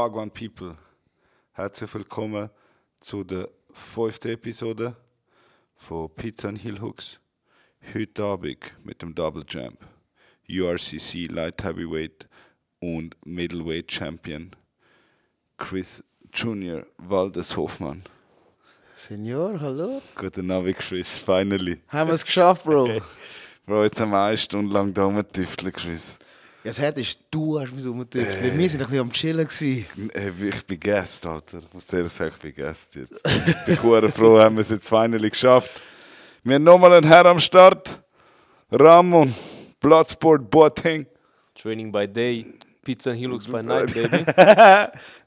Wagwan People, herzlich willkommen zu der fünften Episode von Pizza and Hill Hooks. Heute Abend mit dem Double Jump, URCC Light Heavyweight und Middleweight Champion Chris Junior Waldes Hofmann. Senior, hallo. Guten Abend, Chris, finally. Haben wir es geschafft, Bro? Bro, jetzt haben wir eine Stunde lang da rumgetüftelt, Chris. Ja, das Härte ist, du hast mich so umgetüftelt. Wir waren ein bisschen am Chillen. Gewesen. Äh, Ich bin Gast, Alter. Ich muss dir ehrlich sagen, ich bin Gast jetzt. Ich bin froh, haben wir es jetzt finally geschafft. Wir haben nochmal einen Herr am Start. Ramon, Bloodsport Boateng. Training by day, Pizza and Helix by night, baby.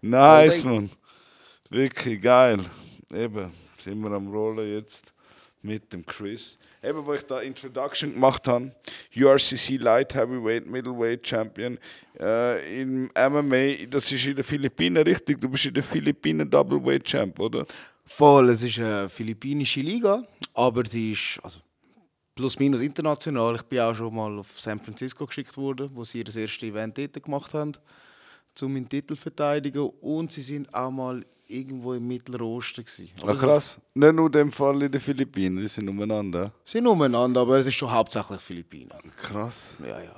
Nice, man. Wirklich geil. Eben, sind wir am Rollen jetzt mit dem Chris. Eben, wo ich da Introduction gemacht habe, URCC Light Heavyweight Middleweight Champion äh, im MMA, das ist in den Philippinen richtig. Du bist in den Philippinen Doubleweight Champ, oder? Voll, es ist eine philippinische Liga, aber die ist also, plus minus international. Ich bin auch schon mal auf San Francisco geschickt worden, wo sie das erste Event dort gemacht haben, um meinen Titel zu verteidigen. Und sie sind auch mal irgendwo im Mittleren Osten. Gewesen. Ah, krass. Nicht nur in dem Fall in den Philippinen, die sind umeinander. Sie sind umeinander, aber es ist schon hauptsächlich Philippinen. Krass. Ja, ja.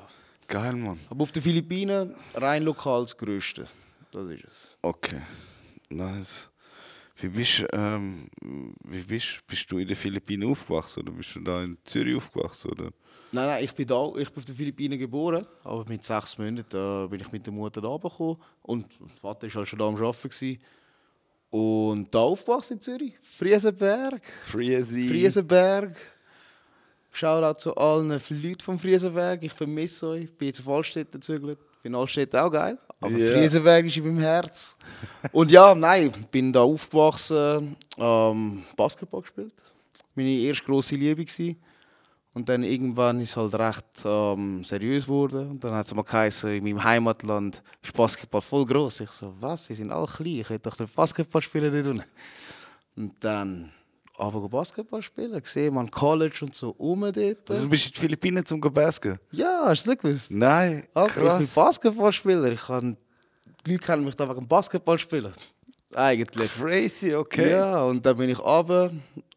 Geil, Mann. Aber auf den Philippinen rein lokal das Größte. Das ist es. Okay. Nice. Wie bist, ähm, wie bist, bist du in den Philippinen aufgewachsen oder bist du da in Zürich aufgewachsen? Oder? Nein, nein, ich bin da, ich bin auf den Philippinen geboren, aber mit sechs Monaten äh, bin ich mit der Mutter da gekommen und der Vater war halt schon da am Arbeiten. Gewesen. Und da aufgewachsen in Zürich, Friesenberg. Friesi. Friesenberg. Shoutout zu allen Leuten vom Friesenberg, ich vermisse euch. Ich bin jetzt auf Altstädte gezügelt, finde Altstädte auch geil, aber Ja. Friesenberg ist in meinem Herz. Und ja, nein, ich bin da aufgewachsen, ähm, Basketball gespielt. Meine erste grosse Liebe gewesen. Und dann irgendwann ist es halt recht ähm, seriös geworden. Und dann hat es mal geheißen, in meinem Heimatland ist Basketball voll groß. Ich so, was? Sie sind alle klein, ich hätte doch nicht Basketball spielen unten. Und dann aber Basketball spielen, gesehen, man College und so um dort. Also, du bist in die Philippinen zum Basken? Ja, hast du nicht gewusst? Nein, Alter, ich bin krass. Basketballspieler. Ich kann, die Leute kennen mich da wegen Basketball spielen. Eigentlich. Crazy, okay. Ja, und dann bin ich aber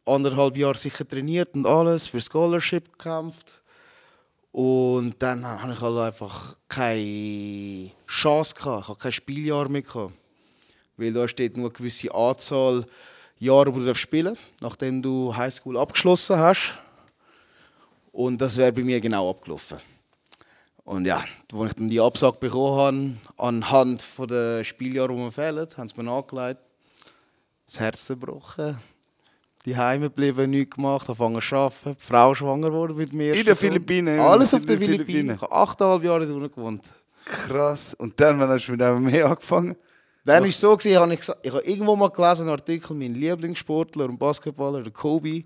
anderthalb Jahre sicher trainiert und alles für Scholarship gekämpft. Und dann habe ich halt einfach keine Chance gehabt. Ich habe kein Spieljahr mehr gehabt. Weil da steht nur eine gewisse Anzahl Jahre, wo du spielen darfst, nachdem du Highschool abgeschlossen hast. Und das wäre bei mir genau abgelaufen. Und ja, als ich dann die Absage bekommen habe, anhand der Spieljahre, die mir fehlen, haben sie mir angelegt, das Herz zerbrochen. Die Heime geblieben, nichts gemacht, angefangen zu arbeiten, die Frau schwanger geworden mit mir. In den Philippinen? Alles auf den Philippinen. Philippinen. Ich habe achteinhalb Jahre dort gewohnt. Krass. Und dann, wann hast du mit dem mehr angefangen? Dann war es so, gewesen, habe ich, gesagt, ich habe irgendwo mal gelesen, einen Artikel, mein Lieblingssportler und Basketballer, der Kobe.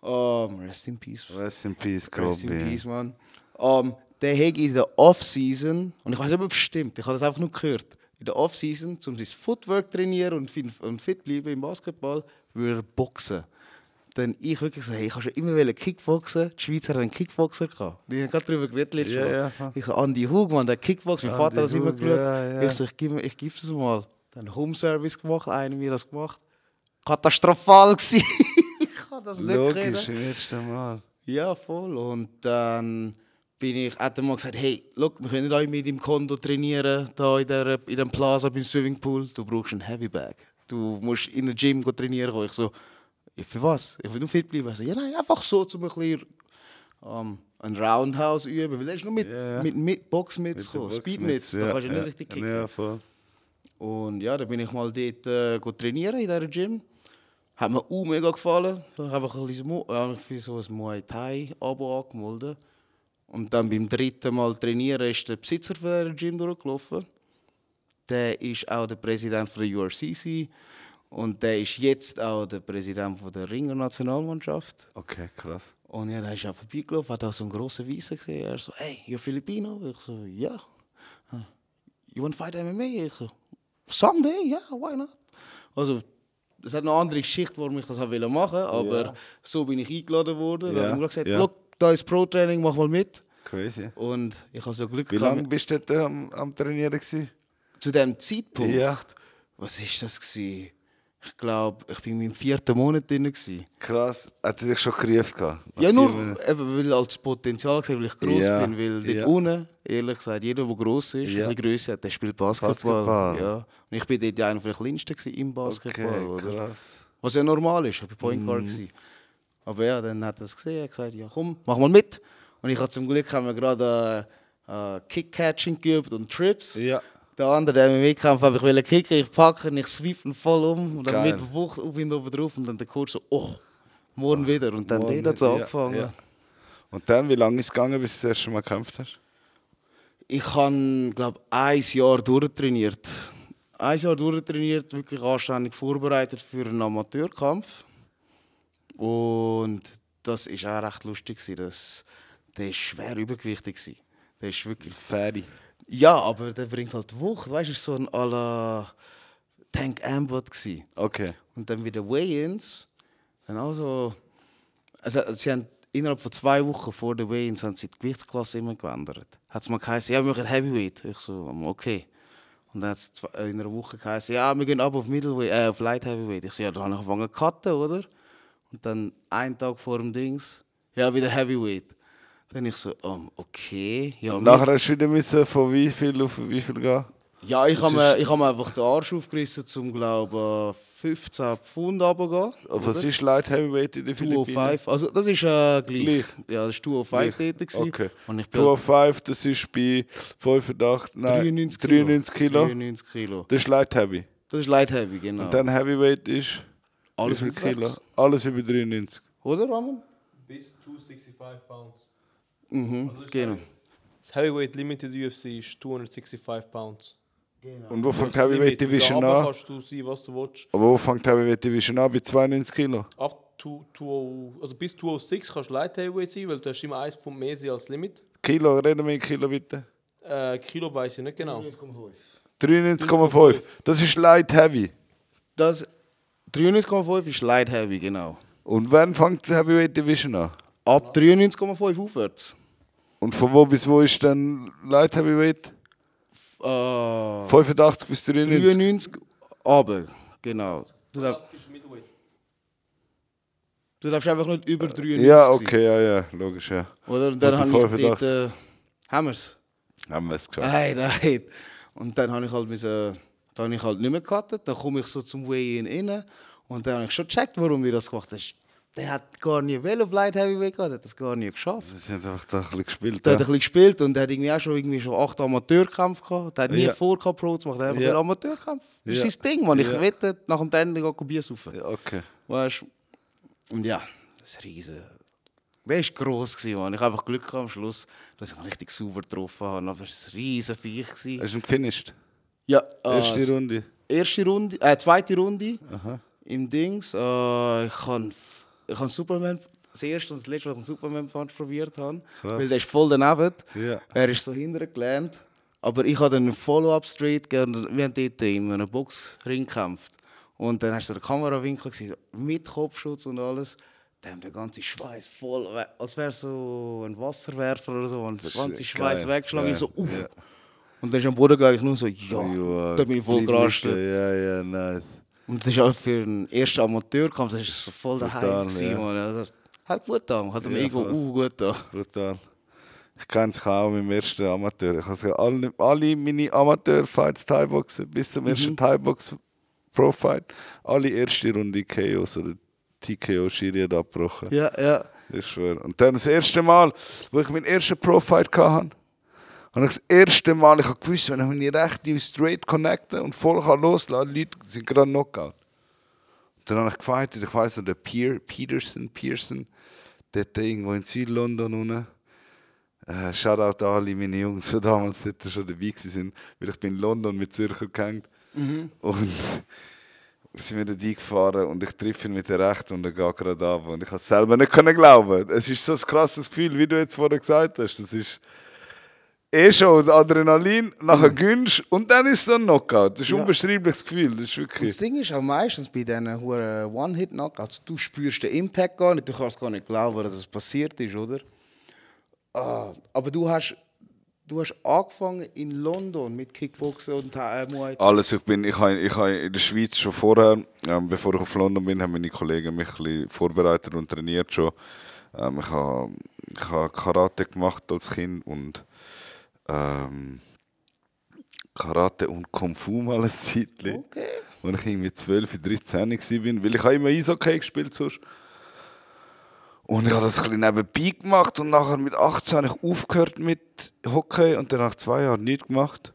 Um, rest in peace. Rest in Peace, Rest in Kobe. peace, man. Um, der hat in der Off-Season, und ich weiß nicht, ob es stimmt, ich habe das einfach nur gehört, in der Off-Season, um sein Footwork zu trainieren und fit, und fit bleiben im Basketball, würde boxen. Dann ich wirklich so, hey, ich habe schon immer wollen Kickboxen. Die Schweizer haben einen Kickboxer gehabt. Wir haben gerade darüber geredet letztes Ja, Mal. ja, voll. Ich so, Andy Hug, man, der Kickbox, mein Vater hat das immer geschaut. ja, ja. Ich so, ich gebe ich gebe das mal. Dann Home Service gemacht, einer mir das gemacht. Katastrophal gewesen. ich kann das nicht Logisch, können. im ersten Mal. Ja, voll. Und dann bin ich, hat er mal gesagt, hey, look, wir können nicht mit im Konto trainieren, da in, der, in dem Plaza beim Swimmingpool. Du brauchst einen Heavy Bag. Du musst in der Gym trainieren. gehen. Ich so, «Ja, für was? Ich will nur fit bleiben. Ich so, ja, nein, einfach so, um ein bisschen ähm, ein Roundhouse üben. Weil er ist nur mit, Ja, ja. mit, mit Boxmitts Mit der gekommen, Box Speedmitts. mit- Da kannst du ja, nicht richtig kicken. Ja, voll. Und ja, dann bin ich mal dort äh, trainieren in dieser Gym. Hat mir auch mega gefallen. Dann habe ich ein bisschen ja, für so ein Muay Thai Abo angemeldet. Und dann beim dritten Mal trainieren ist der Besitzer von dieser Gym durchgelaufen. Der ist auch der Präsident von der URCC. Und der ist jetzt auch der Präsident von der Ringer Nationalmannschaft. Okay, krass. Und ja, dann ist er vorbeigelaufen, hat auch so einen grossen Weißen gesehen. Er so, hey, you're Filipino? Ich so, ja. "Ah, You want to fight MMA? Ich so, someday, ja, why not? Also, es hat noch eine andere Geschichte, warum ich das auch machen wollte, aber Ja. so bin ich eingeladen worden. Ja, Dann habe ich gesagt, look, da ist Pro-Training, mach mal mit. Crazy. Und ich habe so Glück Wie lange bist du dort am, am Trainieren? Gewesen? Zu dem Zeitpunkt, Ja. was ist das gewesen? Ich glaube, ich bin in meinem vierten Monat drin. Gewesen. Krass. Hat er dich schon gerufen? gehabt? Nach Ja, nur eben, weil als Potenzial gesehen, weil ich gross Ja, bin. Weil dort ja. unten, ehrlich gesagt, jeder, der gross ist, Ja. ein bisschen grösser hat, der spielt Basketball. Basketball. Ja. Und ich bin dort ja einer der kleinsten im Basketball. Okay, oder? krass. Was ja normal ist, ich war Point Mhm. Guard. gewesen. Aber ja, dann hat er es gesehen, hat gesagt, ja komm, mach mal mit. Und ich habe zum Glück haben wir gerade äh, äh, Kick-Catching geübt und Trips. Ja. Der andere, der im Wettkampf habe ich wollte kicken, ich packe ihn, ich sweep ihn voll um und dann Geil. mit Wucht auf ihn oben drauf und dann der Coach so, oh, morgen wieder. Und dann Morgen hat es ja, angefangen. ja. Und dann, wie lange ist es gegangen, bis du das erste Mal gekämpft hast? Ich habe, glaube ein Jahr durchtrainiert. Ein Jahr durchtrainiert, wirklich anständig vorbereitet für einen Amateurkampf. Und das war auch recht lustig. Das, der war schwer übergewichtig. Der ist wirklich... Ferry. Ja, aber der bringt halt Wucht. Weißt du, war so ein à la Tank Ambot. gewesen. Okay. Und dann wieder Weigh-ins. Dann also, also, sie haben innerhalb von zwei Wochen vor den Weigh-ins haben sie die Gewichtsklasse immer geändert. Hat es mal geheißen, ja, wir machen Heavyweight. Ich so, "Um, okay. Und dann hat es zwei- in einer Woche geheißen, ja, wir gehen ab auf Middleweight, äh, auf Light Heavyweight. Ich so, ja, dann habe ich angefangen zu cutten, oder? Und dann einen Tag vor dem Dings, ja, wieder Heavyweight. Dann ich so, um, okay. Ja, Und nachher hast du wieder müssen von wie viel auf wie viel gehen? ja, ich habe mir, ich hab mir einfach den Arsch aufgerissen, zum glaube 15 Pfund runterzugehen. Was ist Light Heavyweight in den Philippinen? 205, also das ist äh, gleich. Gleich. Ja, das war 205 dort. Okay. Und ich bin 205, das ist bei 85, nein, 93 Kilo. 93 Kilo. 93 Kilo. Das ist Light Heavy. Das ist Light Heavy, genau. Und dann Heavyweight ist Alles wie viel Kilo? Alles bei 93. Oder, Ramon? Bis 265 pounds. Mhm, genau. Das Heavyweight Limited UFC ist 265 pounds. Und wo fängt Heavyweight. Division an? kannst du sein, was du willst. Aber wo fängt Heavyweight Division an? Bei 92 Kilo? Ab 2, also bis 206 kannst du Light Heavyweight sein, weil du hast immer 1 Pfund mehr als Limit. Kilo, reden wir in Kilo bitte. Äh, Kilo weiß ich nicht genau. 93,5. Das ist Light Heavy. Das 93,5 ist Light Heavy, genau. Und wann fängt die Heavyweight Division an? Ab 93,5 aufwärts. Und von wo bis wo ist dann Light Heavyweight? Äh, 85 bis 93? 93, aber, genau. Du darfst, du darfst einfach nicht über 93 Ja, okay, ja, ja, logisch, ja. Oder? Und dann habe ich dort... 85. Äh, haben wir es? Haben wir es geschafft. Nein, nein. Und dann habe ich halt, müssen, dann habe ich halt nicht mehr gecuttet. Dann komme ich so zum Weigh-In rein. Und dann habe ich schon gecheckt, warum wir das gemacht haben. Der hat gar nie will auf Light Heavyweight gehabt, hat das gar nie geschafft. Sie haben einfach ein bisschen gespielt. Der hat Ja. ein bisschen gespielt und der hat irgendwie auch schon, irgendwie schon acht Amateurkämpfe gehabt. Der hat nie Ja. vor Pro zu machen. Der hat einfach Ja. einen Amateurkampf. Das ist Ja. sein Ding, man. Ich Ja. wette, nach dem Training gehen Bier saufen. ja, okay. Weißt du? Und ja, das ist riesen. Der war gross, gewesen, man. Ich habe einfach Glück am Schluss, dass ich ihn richtig sauber getroffen habe. Aber es war ein riesen Viech. gewesen. Hast du ihn gefinisht? Ja, äh, Erste Runde. erste Runde, äh, zweite Runde im Dings. Äh, ich habe ich han Superman, das erste und das letzte, was ich einen Superman Punch probiert habe. Krass. Weil der ist voll daneben. Ja. Er ist so hinterher gelernt. Aber ich habe dann einen Follow-up straight gegeben. und Wir haben dort in einem Boxring gekämpft. Und dann hast du den Kamerawinkel gesehen, mit Kopfschutz und alles. Dann der ganze Schweiß voll, als wäre so ein Wasserwerfer oder so. Und der ganze Schweiß weggeschlagen. Ich so, uff. ja. Und dann ist am Boden gelegen, ich nur so, ja. Ja, da bin ich voll gerastet. Ja, ja, nice. Und das ist auch für einen ersten Amateurkampf, das ist so voll der Brutal, gewesen, ja. Mann. Also, hat gut getan, hat dem Ja, Ego uh, gut getan. Brutal. Ich kenne es auch mit dem ersten Amateur. Ich habe alle, alle meine Amateur-Fights Thai-Boxen bis zum Mhm. ersten Thai-Box-Pro-Fight. Alle erste Runde KOs oder TKO Schiri hat abgebrochen. Ja, ja. Ich schwöre. Und dann das erste Mal, wo ich meinen ersten Pro-Fight hatte, habe ich das erste Mal, ich habe gewusst, wenn ich meine Rechte straight connecte und voll kann loslassen, die Leute sind gerade Knockout. Und dann habe ich gefightet, ich weiss noch, der Pier, Peterson, Pearson, der hat irgendwo in Süd-London unten. Äh, Shoutout an alle meine Jungs, die damals dort schon dabei waren, weil ich bin in London mit Zürcher gehängt. Und sind wir dort eingefahren und ich treffe ihn mit der Rechten und er geht gerade ab. Und ich konnte es selber nicht glauben. Es ist so ein krasses Gefühl, wie du jetzt vorher gesagt hast. Das ist eh schon das Adrenalin, nachher gönnst und dann ist es ein Knockout. Das ist ein Ja. unbeschreibliches Gefühl. Das ist wirklich... das Ding ist auch meistens bei diesen huren One-Hit-Knockouts, du spürst den Impact gar nicht, du kannst gar nicht glauben, dass es passiert ist, oder? Ah, aber du hast, du hast angefangen in London mit Kickboxen und äh, Muay Thai. Alles, ich bin, ich habe, ich habe in der Schweiz schon vorher, ähm, bevor ich auf London bin, haben meine Kollegen mich ein bisschen vorbereitet und trainiert schon. Ähm, ich habe, ich habe Karate gemacht als Kind und ähm, Karate und Kung Fu mal ein Zeitchen. Okay. Als ich irgendwie 12, 13 war, weil ich habe immer Eishockey gespielt sonst. Und ich habe das ein bisschen nebenbei gemacht und nachher mit 18 habe ich aufgehört mit Hockey und dann nach zwei Jahren nichts gemacht.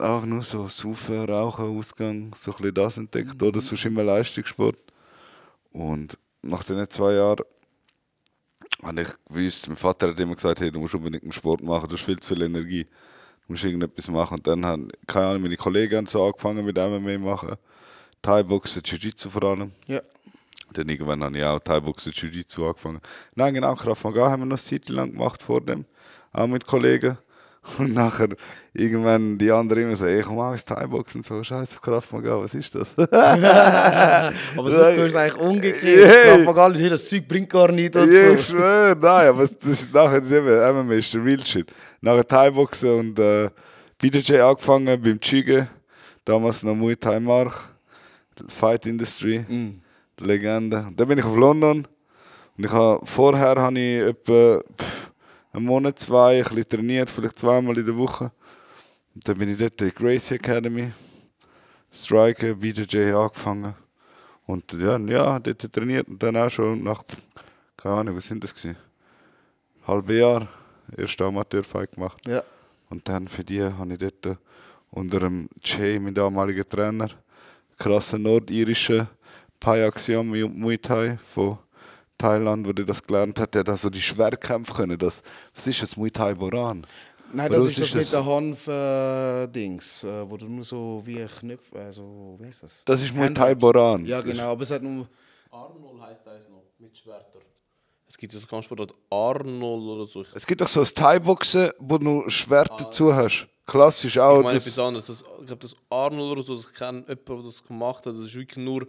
Auch nur so Saufen, Rauchen, Ausgang, so ein bisschen das entdeckt. Oder sonst immer Leistungssport. Und nach diesen zwei Jahren habe ich gewusst, mein Vater hat immer gesagt, hey, du musst unbedingt einen Sport machen, du hast viel zu viel Energie. Du musst irgendetwas machen. Und dann haben, keine Ahnung, meine Kollegen haben so angefangen mit MMA machen. Thai-Boxen, Jiu-Jitsu vor allem. Ja. Dann irgendwann habe ich auch Thai-Boxen, Jiu-Jitsu angefangen. Nein, genau, Krav Maga haben wir noch eine Zeit lang gemacht vor dem. Auch mit Kollegen. Und nachher irgendwann die anderen immer so, ey, komm ins Thai-Boxen, so, scheiße, Krav Maga, was ist das? Aber so es eigentlich umgekehrt. Hey. Egal, hey, das Zeug bringt gar nichts dazu. Ja, ich schwöre, nein, aber das ist nachher ist eben, MMA ist der Real Shit. Nachher Thai-Boxen und äh, BJJ angefangen beim Chige, damals noch Muay Thai Mark, Fight Industry, Legende. Und dann bin ich auf London und ich habe, vorher habe ich etwa pff, einen Monat, zwei, ein bisschen trainiert, vielleicht zweimal in der Woche. Und dann bin ich dort in die Gracie Academy, Striker, BJJ angefangen. Und ja, ja, dort trainiert und dann auch schon nach, keine Ahnung, was sind das gewesen? Halbe Jahr, erste Amateurfight gemacht. Ja. Und dann für die habe ich dort unter dem Jay, mein damaliger Trainer, krasser nordirischer Payaxiam Muay Thai von Thailand, wo der das gelernt hat, der hat also die Schwerkämpfe können. Das, was ist das, Muay Thai Boran? Nein, das was ist das ist mit der Hanf-Dings, äh, wo du nur so wie Knöpfe, also, wie heißt das? Das ist Muay Thai. Boran. Ja, genau, aber es hat nur. Arnold heißt das noch, mit Schwerter. Es gibt ja so Kampfsport Arnold oder so. Es gibt doch so ein Thai-Boxen, wo du Schwert dazu hast. Klassisch auch. ich meine das, etwas anderes. Das, ich glaube, das Arnold oder so, das kenne jemand, der das gemacht hat. Das ist wirklich nur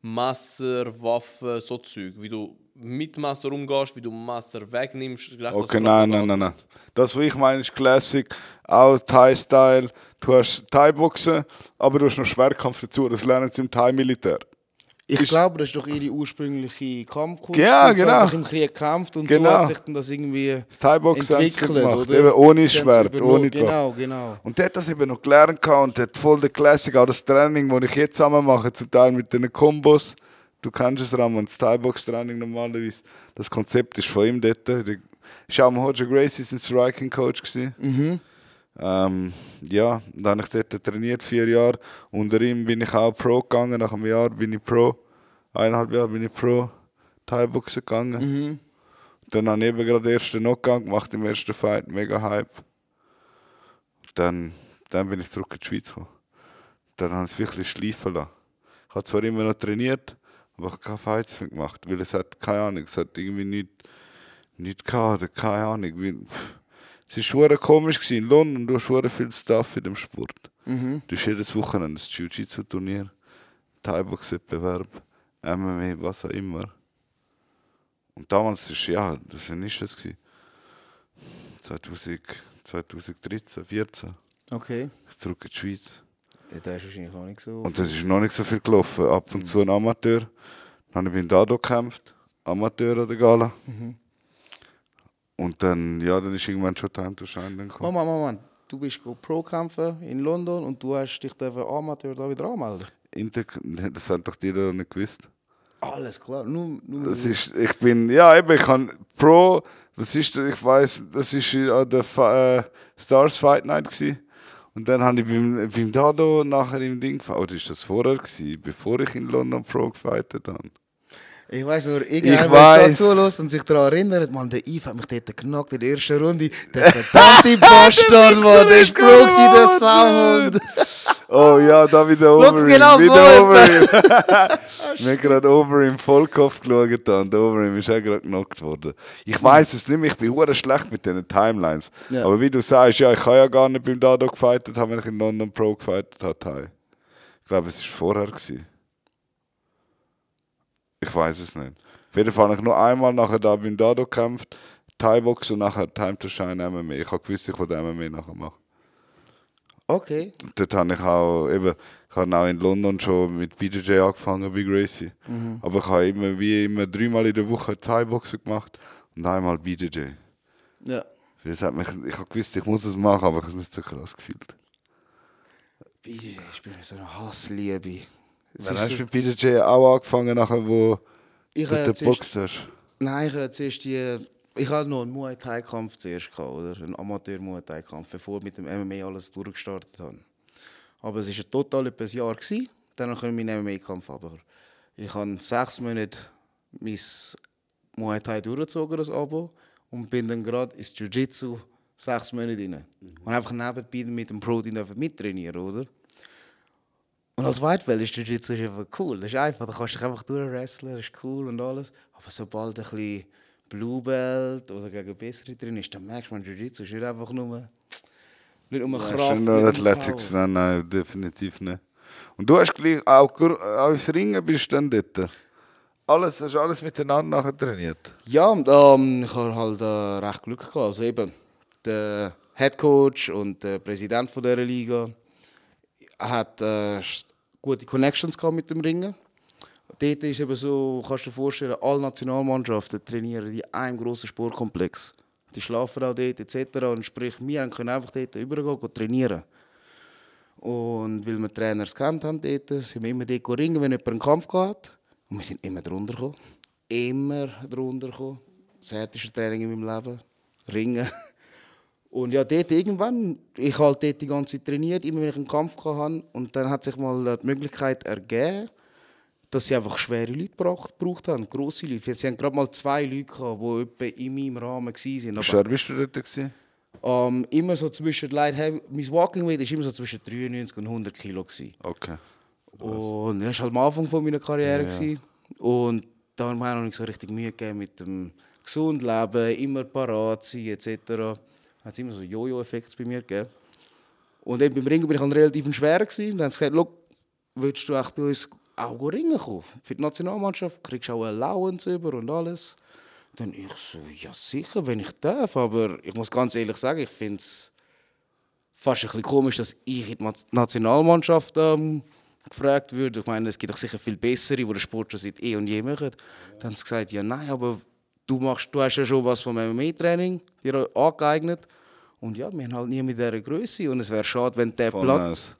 Messer, Waffen, so Zeug. Wie du mit Messer umgehst, wie du Messer wegnimmst. Okay, nein, nein, nein, nein. Das, was ich meine, ist Classic, auch Thai-Style. Du hast Thai-Boxen, aber du hast noch Schwerkampf dazu. Das lernen sie im Thai-Militär. Ich Ist- glaube, das ist doch ihre ursprüngliche Kampfkunst. Ja, genau. hat sich im Krieg gekämpft und Genau. so hat sich dann das irgendwie Das Thai-Boxen haben sie entwickelt. gemacht. oder? Eben ohne Sie Schwert, ohne Waffe. Genau, genau. Und der hat das eben noch gelernt und hat voll der Classic, auch das Training, das ich jetzt zusammen mache, zum Teil mit den Kombos. Du kennst es, Ramon, das Thai-Box-Training normalerweise. Das Konzept ist von ihm dort. Der ist auch am Hoja Gracie sein Striking-Coach gewesen. Ähm, ja, dann habe ich dort trainiert, vier Jahre. Unter ihm bin ich auch Pro gegangen, nach einem Jahr bin ich Pro. Eineinhalb Jahre bin ich Pro Thai-Boxen gegangen. Dann habe ich eben gerade den ersten Knockout gemacht im ersten Fight, mega Hype. Dann, dann bin ich zurück in die Schweiz gekommen. Dann habe ich es wirklich schleifen lassen. Ich habe zwar immer noch trainiert, aber ich habe keine mehr gemacht, weil es hat, keine Ahnung, es hat irgendwie nichts nicht gehabt, keine Ahnung. Pff. es war schwer komisch gewesen. in London, du hast schwer viel Stuff in dem Sport. Du hast jedes Wochenende ein Jiu-Jitsu-Turnier, Thai-Box-Wettbewerb, MMA, was auch immer. Und damals ist, ja, das war nicht das. gewesen. 2000, 2013, 14, Okay. zurück in die Schweiz. Ja, der ist wahrscheinlich noch nicht so. Und das ist noch nicht so viel gelaufen. Ab und zu ein Amateur. Dann habe ich beim Dado gekämpft. Amateur an der Gala. Und dann, ja, dann ist irgendwann schon Time to Shine dann gekommen. Moment, Moment. Du bist go Pro kämpfen in London und du hast dich dürfen Amateur da wieder anmelden. Inter das haben doch die da nicht gewusst. Alles klar. Nur, nur Das ist, ich bin, ja eben, ich kann Pro, was ist ich weiß, das ist an der Fa- äh, Stars Fight Night gewesen. Und dann habe ich beim, beim Dado nachher im Ding gefahren. Oder ist das vorher gewesen, bevor ich in London Pro gefightet habe? Ich weiß nur, Ich irgendjemand, der zulässt und sich daran erinnert, man, der Yves hat mich dort genockt in der ersten Runde. Der verdammte Bastard, Mann, der ist Pro gewesen, der Sauhund. Oh ja, da wieder Overeem. genau so wieder Overeem. Wir haben gerade Overeem Vollkopf geschaut und der Overeem ist auch gerade genockt worden. Ich weiß es nicht mehr, ich bin hure schlecht mit diesen Timelines. Ja. Aber wie du sagst, ja, ich habe ja gar nicht beim Dado gefightet, haben, wenn ich in London Pro gefightet habe. Ich glaube, es war vorher. Gewesen. Ich weiß es nicht. Auf jeden Fall habe ich nur einmal nachher da beim Dado gekämpft. Thai-Box und nachher Time to Shine MMA. Ich habe gewusst, ich wollte MMA nachher machen. Okay. Dort habe ich auch, eben, ich habe auch in London schon mit BJJ angefangen, wie Gracie. Aber ich habe immer, wie immer, dreimal in der Woche Thai-Boxen gemacht und einmal BJJ. Ja. Das hat mich, ich habe gewusst, ich muss es machen, aber ich habe es nicht so krass gefühlt. BJJ, ich bin so eine Hassliebe. Wann ist hast du mit BJJ auch angefangen, nachher, wo Ich du den zuerst- Box hast? Nein, ich habe zuerst die. Ich hatte noch einen Muay Thai Kampf zuerst gehabt, oder? Einen Amateur Muay Thai Kampf, bevor ich mit dem MMA alles durchgestartet habe. Aber es war total etwa ein Jahr gewesen. Dann komme ich meinen MMA Kampf aber ich habe sechs Monate mein Muay Thai durchgezogen das Abo und bin dann gerade ins Jiu Jitsu sechs Monate rein. Und einfach nebenbei mit dem Pro mittrainieren, oder? Und als Belt ist Jiu-Jitsu einfach cool. Das ist einfach, da kannst du dich einfach durchwresteln, das ist cool und alles. Aber sobald ein bisschen Blue Belt oder gegen bessere drin ist, dann merkst du, man, Jiu-Jitsu ist einfach nur, nicht nur Kraft, Schon nicht nur Athletics, Power. nein, nein, definitiv nicht. Und du hast gleich auch, auch ins Ringen bist du dann dort. Alles, hast du alles miteinander nachher trainiert? Ja, und, ähm, ich habe halt äh, recht Glück gehabt. Also eben, der Head Coach und der Präsident von dieser Liga hat äh, gute Connections gehabt mit dem Ringen. Dort ist eben so, kannst du dir vorstellen, alle Nationalmannschaften trainieren in einem grossen Sportkomplex. Die schlafen auch dort etc. Und sprich, wir können einfach dort übergehen gehen trainieren. Und weil wir Trainers kennt haben dort, sind wir immer dort ringen, wenn jemand einen Kampf gehabt Und wir sind immer drunter gekommen. Immer drunter gekommen. Das härteste Training in meinem Leben. Ringen. Und ja, dort irgendwann, ich halt dort die ganze Zeit trainiert, immer wenn ich einen Kampf hatte. Und dann hat sich mal die Möglichkeit ergeben, dass sie einfach schwere Leute gebraucht, gebraucht haben, grosse Leute. Sie haben gerade mal zwei Leute gehabt, die etwa in meinem Rahmen waren. Aber Schwer bist du dort gewesen? ähm, immer so zwischen Light Heavy, mein Walking Weight war immer so zwischen 93 und 100 Kilo. Gewesen. Okay. Und das war halt am Anfang von meiner Karriere. gewesen. Und da haben wir noch nicht so richtig Mühe gegeben mit dem gesund leben, immer parat sein etc. Hat es immer so Jojo-Effekt bei mir gegeben. Und eben beim Ringen bin ich halt relativ schwer. Gewesen. Dann haben sie gesagt, «Schau, willst du echt bei uns auch ringen kommen? Für die Nationalmannschaft kriegst du auch eine Allowance über und alles. Dann ich so, ja sicher, wenn ich darf. Aber ich muss ganz ehrlich sagen, ich finde es fast ein bisschen komisch, dass ich in die Ma- Nationalmannschaft ähm, gefragt würde. Ich meine, es gibt doch sicher viel bessere, die den Sport schon seit eh und je machen. Dann haben sie gesagt, ja nein, aber du, machst, du hast ja schon was vom MMA-Training dir angeeignet. Und ja, wir haben halt nie mit dieser Größe und es wäre schade, wenn der Platz...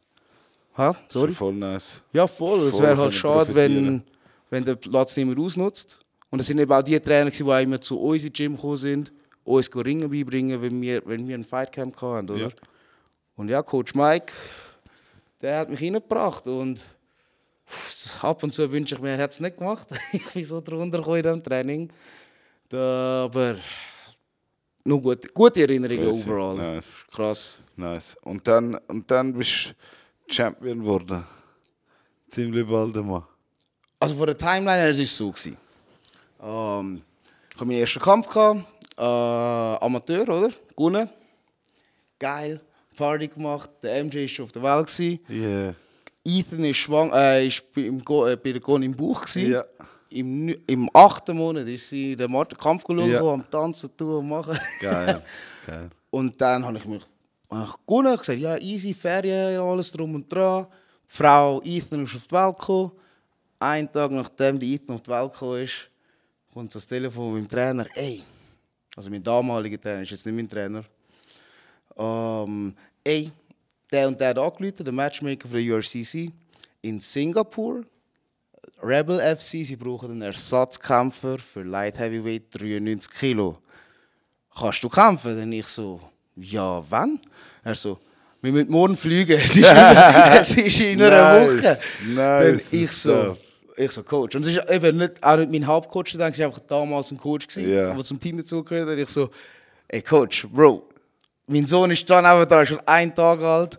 Ha? Sorry? Voll nice. Ja, voll. Es wäre halt schade, wenn, wenn der Platz nicht mehr ausnutzt. Und es sind eben auch die Trainer, die auch immer zu uns ins Gym gekommen sind, uns Ringen beibringen, wenn wir, wenn wir ein Fightcamp hatten, oder? Ja. Und ja, Coach Mike, der hat mich reingebracht und ab und zu wünsche ich mir, er hätte es nicht gemacht. ich bin so drunter in diesem Training. Da, aber nur gut, gute Erinnerungen overall. Nice. Krass. Nice. Und dann, und dann bist du Champion geworden. Ziemlich bald einmal. Also von der Timeline her war es so. gewesen. Ähm, ich hatte meinen ersten Kampf. Gehabt, äh, Amateur, oder? Gewonnen. Geil. Party gemacht. Der MJ war schon auf der Welt. Gewesen. Yeah. Ethan ist schwang, äh, ist bei, im Go, äh, bei der Gon im Buch. Gewesen. Ja. Im, Im achten Monat ist sie den Kampf geschaut, Ja. am Tanzen, tun und machen. Geil. Geil. Und dann habe ich mich hab ich gewonnen, gesagt, ja, easy, Ferien, alles drum und dran. Die Frau Ethan ist auf die Welt gekommen. Einen Tag nachdem die Ethan auf die Welt gekommen ist, kommt das Telefon von meinem Trainer. Ey, also mein damaliger Trainer ist jetzt nicht mein Trainer. Ähm, ey, der und der hat angerufen, der Matchmaker von der URCC in Singapur. Rebel FC, sie brauchen einen Ersatzkämpfer für Light Heavyweight 93 Kilo kannst du kämpfen? Dann ich so, ja, wann? Er so, wir müssen morgen fliegen. Es ist in, es ist in einer Nice, Woche. nice Dann ich so, ich so, Coach. Und es ist eben nicht, auch nicht mein Hauptcoach, es war einfach damals ein Coach, gewesen, der zum Team dazugehört hat. Ich so, ey Coach, Bro, mein Sohn ist dann einfach da, ist schon einen Tag alt.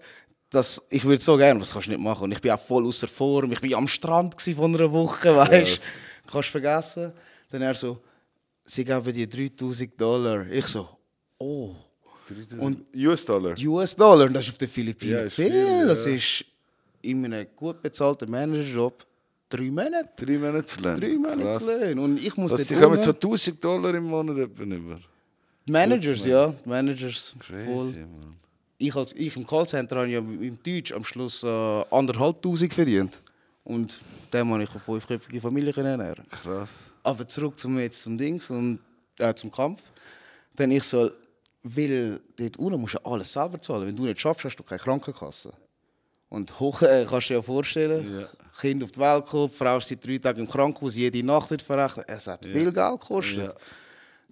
Das, ich würde so gerne, was kannst du nicht machen? Und ich bin auch voll außer Form. Ich bin am Strand von einer Woche, weißt du? Kannst vergessen. Dann er so, sie geben dir 3000 Dollar. Ich so, oh. Und US-Dollar. US-Dollar, und das ist auf den Philippinen Ja, viel. viel, Das ja. ist in einem gut bezahlten Managerjob drei Monate. Drei Monate Lohn. Drei Monate Krass. Löhne. Und ich muss Das, kommen so 1000 Dollar im Monat über. Managers, ja. Managers. Voll. Crazy, man. Ich, als, ich im Callcenter habe ja im Deutsch am Schluss äh, anderthalbtausend verdient. Und dem habe ich eine fünfköpfige Familie ernähren. Krass. Aber zurück zum, jetzt zum Dings und äh, zum Kampf. Dann ich so, weil dort unten musst du alles selber zahlen. Wenn du nicht schaffst, hast du keine Krankenkasse. Und hoch äh, kannst du dir ja vorstellen, Ja. Kind auf die Welt kommt, die Frau ist seit drei Tagen im Krankenhaus, jede Nacht wird verrechnet. Es hat viel Geld gekostet. Ja.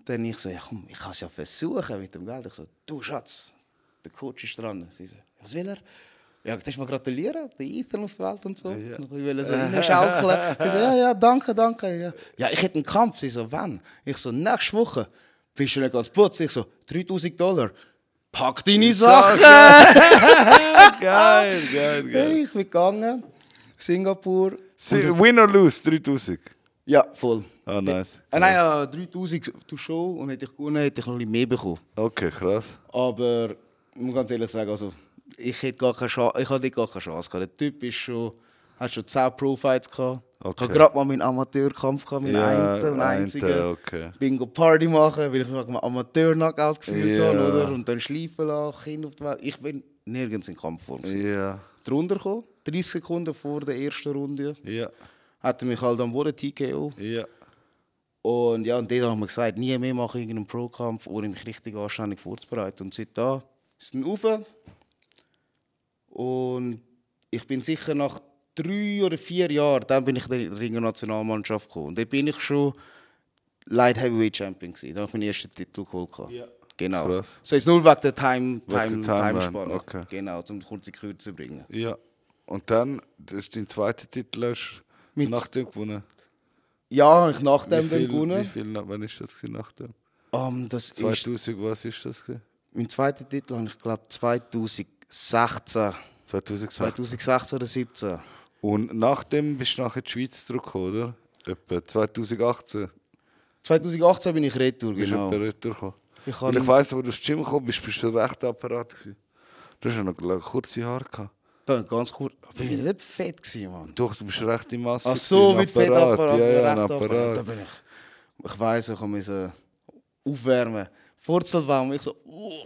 Dann ich so, ja komm, ich kann es ja versuchen mit dem Geld. Ich so, du Schatz, der Coach ist dran. Sie so, was will er? Ja, darfst du mal gratulieren, der Ethan auf die Welt und so. Ja. Ich will so reinschaukeln. Ich so, ja, ja, danke, danke. Ja, ja ich hätte einen Kampf. Sie so, wann? Ich so, nächste Woche. Bist du nicht ganz putz? Ich so, 3000 Dollar. Pack deine Sachen! Geil, geil, geil. ich bin gegangen, Singapur. Si- Win or lose, 3000. Ja, voll. Ah, nice. Äh, nein, ja, 3000 to show und hätte ich gewonnen, hätte ich noch ein bisschen mehr bekommen. Okay, krass. Aber ich muss ganz ehrlich sagen, also, ich hätte gar keine Chance, ich hatte gar keine Chance gehabt. Der Typ ist schon, hat schon 10 Pro-Fights gehabt. Ich Okay. habe gerade mal meinen Amateurkampf gehabt, meinen Ja, einen und einzigen. okay. Bin Party machen, weil ich mich am Amateur-Knockout gefühlt Ja. habe, oder? Und dann schleifen lassen, Kind auf die Welt. Ich bin nirgends in Kampfform. Ja, Drunter gekommen, 30 Sekunden vor der ersten Runde, ja, hat er mich halt am Boden TKO. ja. Und ja, und dort haben wir gesagt, nie mehr mache ich irgendeinen Pro-Kampf, ohne mich richtig anständig vorzubereiten. Und seit da ist es dann rauf. Und ich bin sicher nach drei oder vier Jahren, dann bin ich in die Ringer Nationalmannschaft gekommen. Und dort bin ich schon Light Heavyweight Champion gewesen. Da habe ich meinen ersten Titel geholt. gehabt. Genau. Krass. So ist nur wegen der Time, der Time, Timeline, Timespanne. okay. Genau, um kurz in Kürze zu bringen. Ja. Und dann, das ist dein zweiter Titel, hast du nach dem gewonnen. Ja, habe ich nach Wie dem dann viel, wie gewonnen. viel, na- wann ist das gewesen, nach dem? Um, das ist 2000, was ist das gewesen? mein zweiter Titel, habe ich glaube 2016. 2016. 2016 oder 2017. Und nach dem bist du nachher in die Schweiz zurückgekommen, oder? Etwa 2018 2018 bin ich retour, bist genau. retour Ich Ich, kann- ich weiss, wo du ins Gym gekommen bist, bist du recht apparat gewesen. Du hast ja noch kurze Haare gehabt. Da ganz kurz. Aber ich war nicht fett, gewesen, Mann. Doch, du bist recht im Masse. Ach so, mit Fettapparat. Ja, ja, ein Apparat. Da bin ich. Ich weiss, ich musste aufwärmen. Wurzelbaum, ich so. Uh,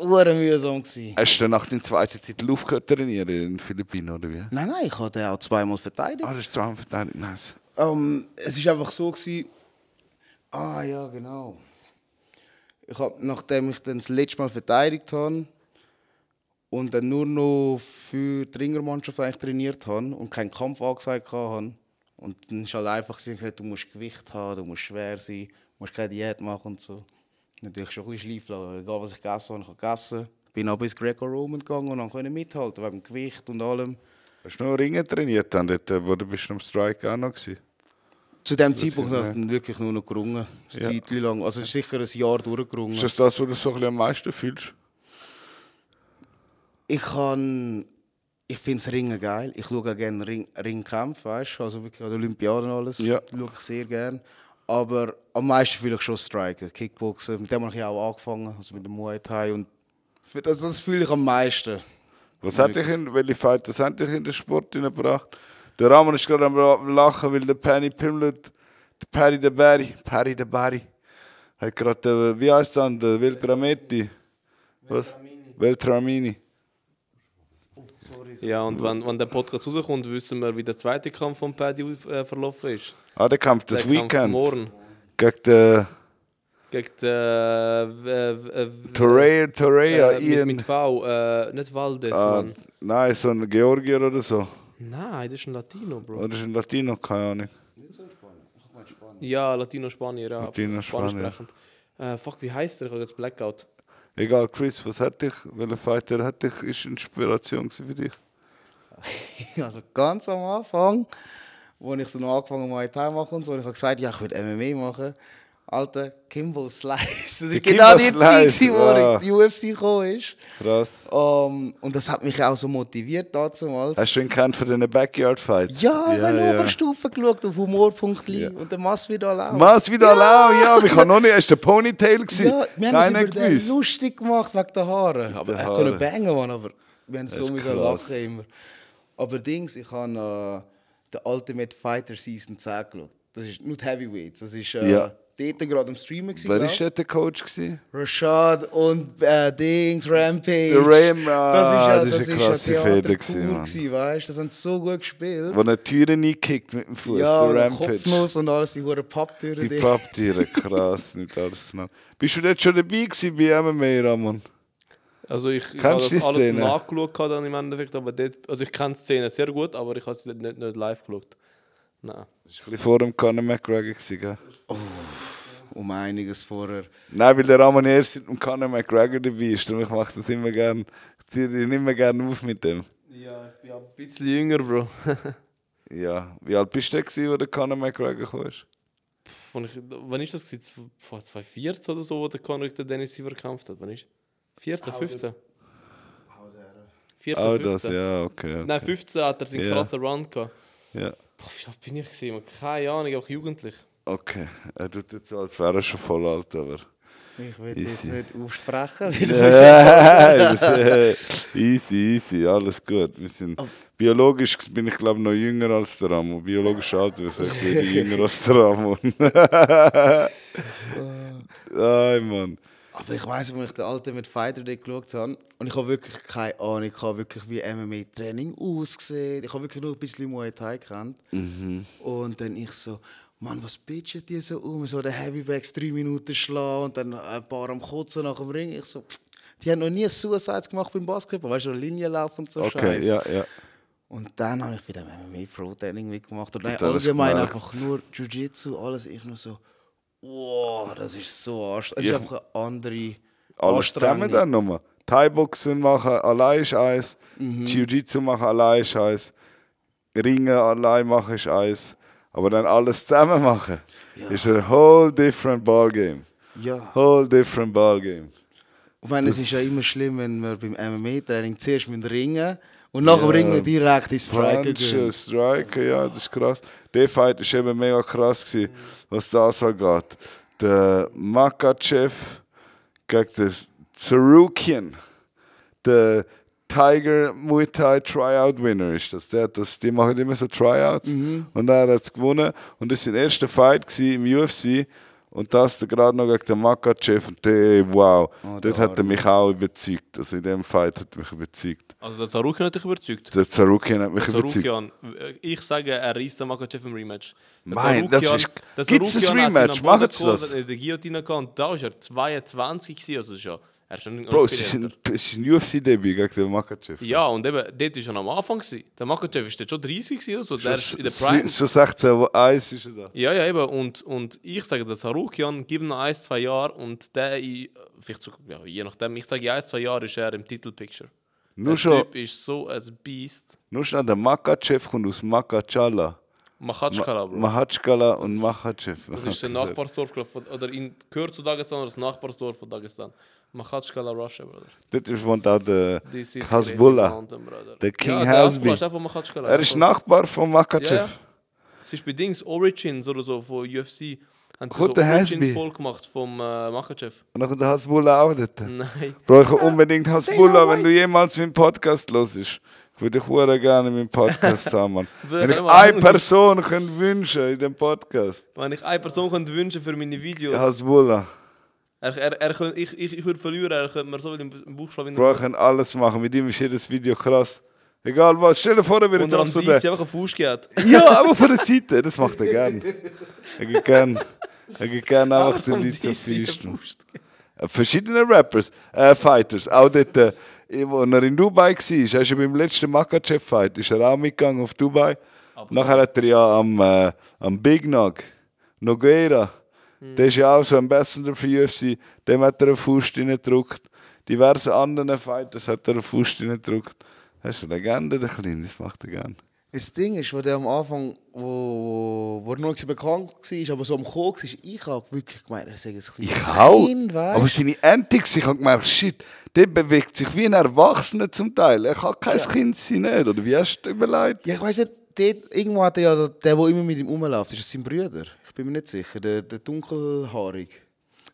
Uhr mühsam gewesen. Hast du dann nach dem zweiten Titel aufgehört zu trainieren in den Philippinen, oder wie? Nein, nein, ich habe den auch zweimal verteidigt. Ah, das ist zweimal verteidigt, nice. Ähm, es war einfach so. Gewesen, ah ja, genau. Ich hab, nachdem ich dann das letzte Mal verteidigt habe und dann nur noch für die Ringermannschaft eigentlich trainiert habe und keinen Kampf angesagt habe. Und dann ist halt einfach gewesen, du musst Gewicht haben, du musst schwer sein, du musst keine Diät machen und so. Natürlich schon ein bisschen schleifen lassen. Egal was ich gegessen habe, ich habe gegessen. Bin aber ins Greco-Roman gegangen und dann konnte mithalten, wegen dem Gewicht und allem. Hast du noch Ringen trainiert dann dort, wo du bist am Strike auch noch gewesen? Zu dem Zeitpunkt habe ich dann wirklich nur noch gerungen. Eine Ja. Zeit lang. Also ist sicher ein Jahr durchgerungen. Ist das das, wo du so ein am meisten fühlst? Ich kann. Ich finde das Ringen geil. Ich schaue auch gerne Ring, Ringkämpfe, weißt du? Also wirklich an den Olympiaden und alles. Ja. Schaue ich sehr gerne. Aber am meisten fühle ich schon Striker, Kickboxen. Mit dem habe ich ja auch angefangen, also mit dem Muay Thai. Und für das, das fühle ich am meisten. Was hat dich in, welche Fighters haben dich in den Sport hineingebracht? Der Ramon ist gerade am Lachen, weil der Penny Pimlet, der Perry der Barry, Perry der Barry, hat gerade, äh, wie heißt dann, der Veltrametti? Was? Veltramini. Ja, und wenn, wenn der Podcast rauskommt, wissen wir, wie der zweite Kampf von Paddy äh, verlaufen ist. Ah, der Kampf, der Kampf Weekend. morgen. Gegen den Gegen den. Äh, äh, äh, Torreya, Torreya, äh, mit, Ian. mit V. Äh, nicht Valdes, Ah, nein, so ein Georgier oder so. Nein, das ist ein Latino, Bro. Oder ist ein Latino, keine Ahnung. Ja, Latino-Spanier, ja. Latino-Spanier. Spanisch sprechend. Äh, fuck, wie heißt der? Ich habe jetzt Blackout. Egal, Chris, was hat dich, welcher Fighter hat dich, ist Inspiration für dich? Also ganz am Anfang, wo ich so noch angefangen habe, Thai machen und so, und ich habe gesagt, ja, ich will MMA machen. Alter, Kimbo Slice. Das Der genau die Zeit, wo ah. ich die UFC gekommen ist. Krass. Ähm, und das hat mich auch so motiviert damals. Hast du ihn kennt für deine Backyard-Fights? Ja, ich habe ja. Oberstufe geschaut auf Humor.li Ja. und der Masvidal auch. Was wieder ja. ja, ich habe noch nicht, hast du Ponytail gesehen? ja, wir haben uns Keiner über den lustig gemacht wegen der Haare. Aber den er Haaren. konnte bangen, Mann, aber wir haben so müssen lachen immer. Aber Dings, ich habe äh, den Ultimate Fighter Season 10 geschaut. Das ist die Heavyweights. Das ist äh, Ja. dort gerade am Streamen. gewesen, Wer war der Coach? Gewesen? Rashad und äh, Dings, Rampage. Der Ram, ah, das das ist ja, eine das ist krasse ja Fehde Theater gewesen, weißt? Das haben sie so gut gespielt. Wo eine Tür reinkickt mit dem Fuß, ja, der Rampage. Kopfnuss und alles, die hohen Papptüren. Die Papptiere, krass, nicht alles noch. Bist du dort schon dabei gewesen bei MMA, Ramon? Also ich, ich habe das alles Szene? nachgeschaut dann im Endeffekt, aber dort, also ich kenne die Szene sehr gut, aber ich habe sie nicht, nicht live geschaut. Nein. Das war ein bisschen vor dem Conor McGregor, gewesen, gell? Um einiges vorher. Nein, weil der Ramon erst seit dem Conor McGregor dabei ist und ich mache das immer gern, ich ziehe ihn immer gerne auf mit dem. Ja, ich bin ein bisschen jünger, Bro. Ja, wie alt bist du, gewesen, als der Conor McGregor kam? Wann, ist das? Vor 2014 oder so, wo der Conor den Dennis Siever gekämpft hat? Wann ist? 14, 15? 14, Oh, 15. das, ja, okay. okay. Nein, 15 hat er seinen Ja. krassen Run gehabt. Ja, Boah, wie alt bin ich gewesen? man? Keine Ahnung, auch jugendlich. okay. Er tut jetzt so, als wäre er schon voll alt, aber... Ich will jetzt Easy. nicht aufsprechen, weil Das, äh, easy, easy, alles gut. Wir sind, biologisch bin ich glaube noch jünger als der Ramon. Biologisch alt, wir sind wieder jünger als der Ramon. Ay, Mann. Aber ich weiss, als ich den Ultimate Fighter dort geschaut habe, und ich habe wirklich keine Ahnung, ich habe wirklich wie MMA-Training ausgesehen. Ich habe wirklich nur ein bisschen Muay Thai gekannt. Und dann ich so, Mann, was bitchen die so um? So den Heavybacks drei Minuten schlagen und dann ein paar am Kotzen nach dem Ring. Ich so, pff, die haben noch nie Suicides gemacht beim Basketball, weißt du, Linienlauf und so Okay, Scheiße. ja, ja. Und dann habe ich wieder MMA Pro Training mitgemacht. Und nein, allgemein einfach nur Jiu-Jitsu, alles. Ich nur so, wow, das ist so anstrengend. Es ist einfach eine andere Alles zusammen dann nochmal. Thai-Boxen machen allein ist eins, Mhm. Jiu-Jitsu machen allein ist eins, Ringen allein machen ist eins. Aber dann alles zusammen machen ist ein whole different ballgame. Ja. Whole different ballgame. Ich meine, es ist ja immer schlimm, wenn wir beim MMA-Training zuerst mit Ringen und nach dem Ja. Ringen direkt ins Striker Punchen. Striker, ja, das ist krass. Der Fight war eben mega krass, gewesen, was das angeht. Der Makachev gegen den Zarukian, der Tiger Muay Thai Tryout Winner ist das. Der, das die machen immer so Tryouts und er hat es gewonnen. Und das war sein erster Fight im UFC. Und das gerade noch gegen den Makachev und der, wow, Oh, dort hat er mich auch überzeugt. Also in dem Fight hat er mich überzeugt. Also der Sarukian hat dich überzeugt. Der Zarukian hat mich überzeugt. Sarukian, ich sage, er reißt den Makachev im Rematch. Der Mein, das ist- der gibt's ein Rematch? Machen sie das? der Guillotine und da war er 22 gewesen, also das ist ja, er ist schon Bro, es ist ein, es ist ein UFC-Debüt gegen den Makachev. Ja, und eben, dort war er am Anfang. Gewesen. Der Makachev ist dort schon 30 gewesen, oder so. Der ist in der Schon Prime. schon 16, wo eins ist er da. Ja, ja, eben. Und, und ich sage, der Sarukian, gib ihm noch ein, zwei Jahre und der, in, vielleicht sogar, ja, je nachdem, ich sage, in ein, zwei Jahren ist er im Titelpicture. Nur der schon, Typ ist so ein Beast. nur schon der Makachev kommt aus Makachala. Machatschkala, Bro. Mahatschkala und Makachev. Das ist ein Nachbarsdorf, glaub, von- oder in, gehört zu Dagestan oder das Nachbarsdorf von Dagestan. Machatschkala, Russia, Brother. This is Hasbullah. crazy mountain, brother. Der King ja, Hasbi. Hasbullah. Er ist Nachbar von Makachev. Ja. Es ist bei Dings Origins oder so von UFC. Haben Kommt so der Origins voll gemacht vom äh, Makachev. Und dann kommt der Hasbullah auch dort. Nein. Will unbedingt Hasbullah, wenn du jemals meinen Podcast hörst. Ich würde dich gerne in meinem Podcast haben, Mann. Wenn ich eine Person könnte wünschen in dem Podcast. Wenn ich eine Person könnte wünschen für meine Videos, Hasbullah. Er, er, er, könnte- ich, ich, ich würde verlieren, er könnte mir so viel im im Buchstaben Bro, ich kann alles machen. Mit ihm ist jedes Video krass. Egal was. Stell dir vor, er wird dann so der. einfach einen Fuß geht. Ja, aber von der Seite. Das macht er gern. Er geht gern. Er geht gern einfach den Leuten so feisten. Äh, Verschiedene Rappers, äh, Fighters. Auch dort, äh, wo er in Dubai war, ist ja beim letzten Makachev-Fight, ist er auch mitgegangen auf Dubai. Nachher hat er ja am, äh, am Big Nog, Nogueira, der ist ja auch so Ambassador für UFC, dem hat er einen Fuß reingedrückt. Diverse anderen Fighters hat er einen Fuß reingedrückt. Das ist eine Legende, der Kleine, das macht er gern. Das Ding ist, wo der am Anfang, wo, wo, er noch bekannt war, aber so am Kommen war, ich habe wirklich gemeint, er sei ein kleines Ich auch. Kind, Aber seine Antics, ich habe gemerkt, shit, der bewegt sich wie ein Erwachsener zum Teil. Er kann kein Kind sein, nicht? oder wie hast du überlegt? Ja, ich weiss nicht, dort, irgendwo hat er ja, der, der immer mit ihm rumläuft, ist das sein Bruder? Ich bin mir nicht sicher, der, der dunkelhaarig.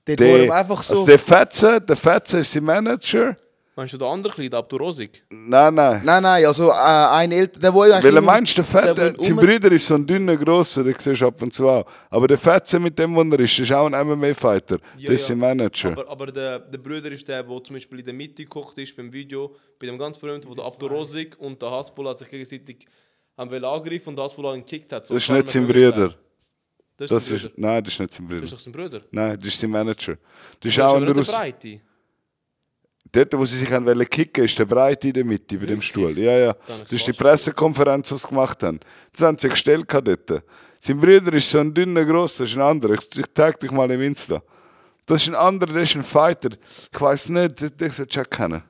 Dort, wo er Der, einfach so... also der Fetze, der Fetze ist sein Manager Meinst du den anderen Kleid, Abdu Rosig? Nein, nein. Nein, nein, also äh, ein älter, der wo eigentlich... Welcher immer- meinst du, der Fette? der, Sein immer- Bruder ist so ein dünner, grosser, den siehst du ab und zu auch. Aber der Fetze mit dem, wo er ist, ist auch ein MMA-Fighter. Ja, das ist ja. sein Manager. Aber, aber der, der Bruder ist der, der zum Beispiel in der Mitte gekocht ist beim Video, bei dem ganz berühmten, wo der Abdu Rosig und der Hasbulla sich gegenseitig am wollen angreifen und der Hasbulla ihn gekickt hat. So das ist nicht sein. Bruder. Das ist Das ist, nein, das ist nicht sein Das Bruder. ist doch sein Bruder. Nein, das ist sein Manager. Das ist Das auch ist der Breite. Dort, wo sie sich haben wollen kicken, ist der Breite in der Mitte, bei dem Stuhl. Ja, ja. Das ist die. Pressekonferenz, die sie gemacht haben. Das haben sie gestellt dort. Sein Bruder ist so ein dünner, grosser, das ist ein anderer. Ich, ich tag dich mal im Insta. Das ist ein anderer, das ist ein Fighter. Ich weiß nicht, den- den solltest du kennen.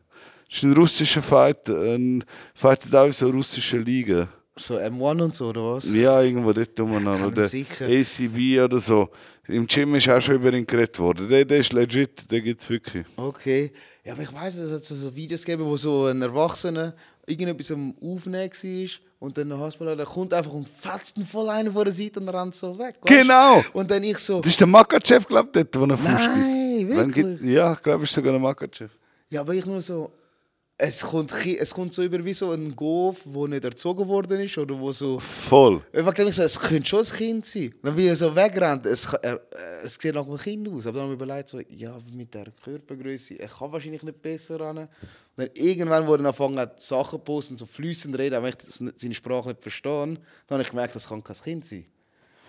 Das ist ein russischer Fighter. Ein Fighter auch in so russischer Liga. So M1 und so, oder was? Ja, irgendwo dort umeinander. Kann Oder sicher. ACB oder so. Im Gym ist auch schon über ihn geredet worden. Der, der ist legit, den gibt es wirklich. Okay. Ja, aber ich weiß, es hat so, so Videos gegeben, wo so ein Erwachsener irgendetwas am Aufnehmen war und dann der Hasbulla, der kommt einfach und fetzt ihn voll einen von der Seite und rennt so weg. weißt? Genau! Und dann ich so, Das ist der Makachev, glaube ich, dort, wo er Fuß nein, wirklich? gibt- Ja, ich glaube, ist sogar der Makachev. Ja, aber ich nur so, es kommt, es kommt so über wie so ein Golf, wo nicht erzogen worden ist oder wo so... Voll. Ich so, es könnte schon ein Kind sein. Dann wie er so wegrennt, es, er, äh, es sieht nach einem Kind aus. Aber dann habe ich mir überlegt, so, ja, mit der Körpergröße, er kann wahrscheinlich nicht besser ran. Und dann irgendwann, wo er angefangen hat, Sachen zu posten, so flüssend reden, aber ich seine Sprache nicht verstehen, dann habe ich gemerkt, das kann kein Kind sein.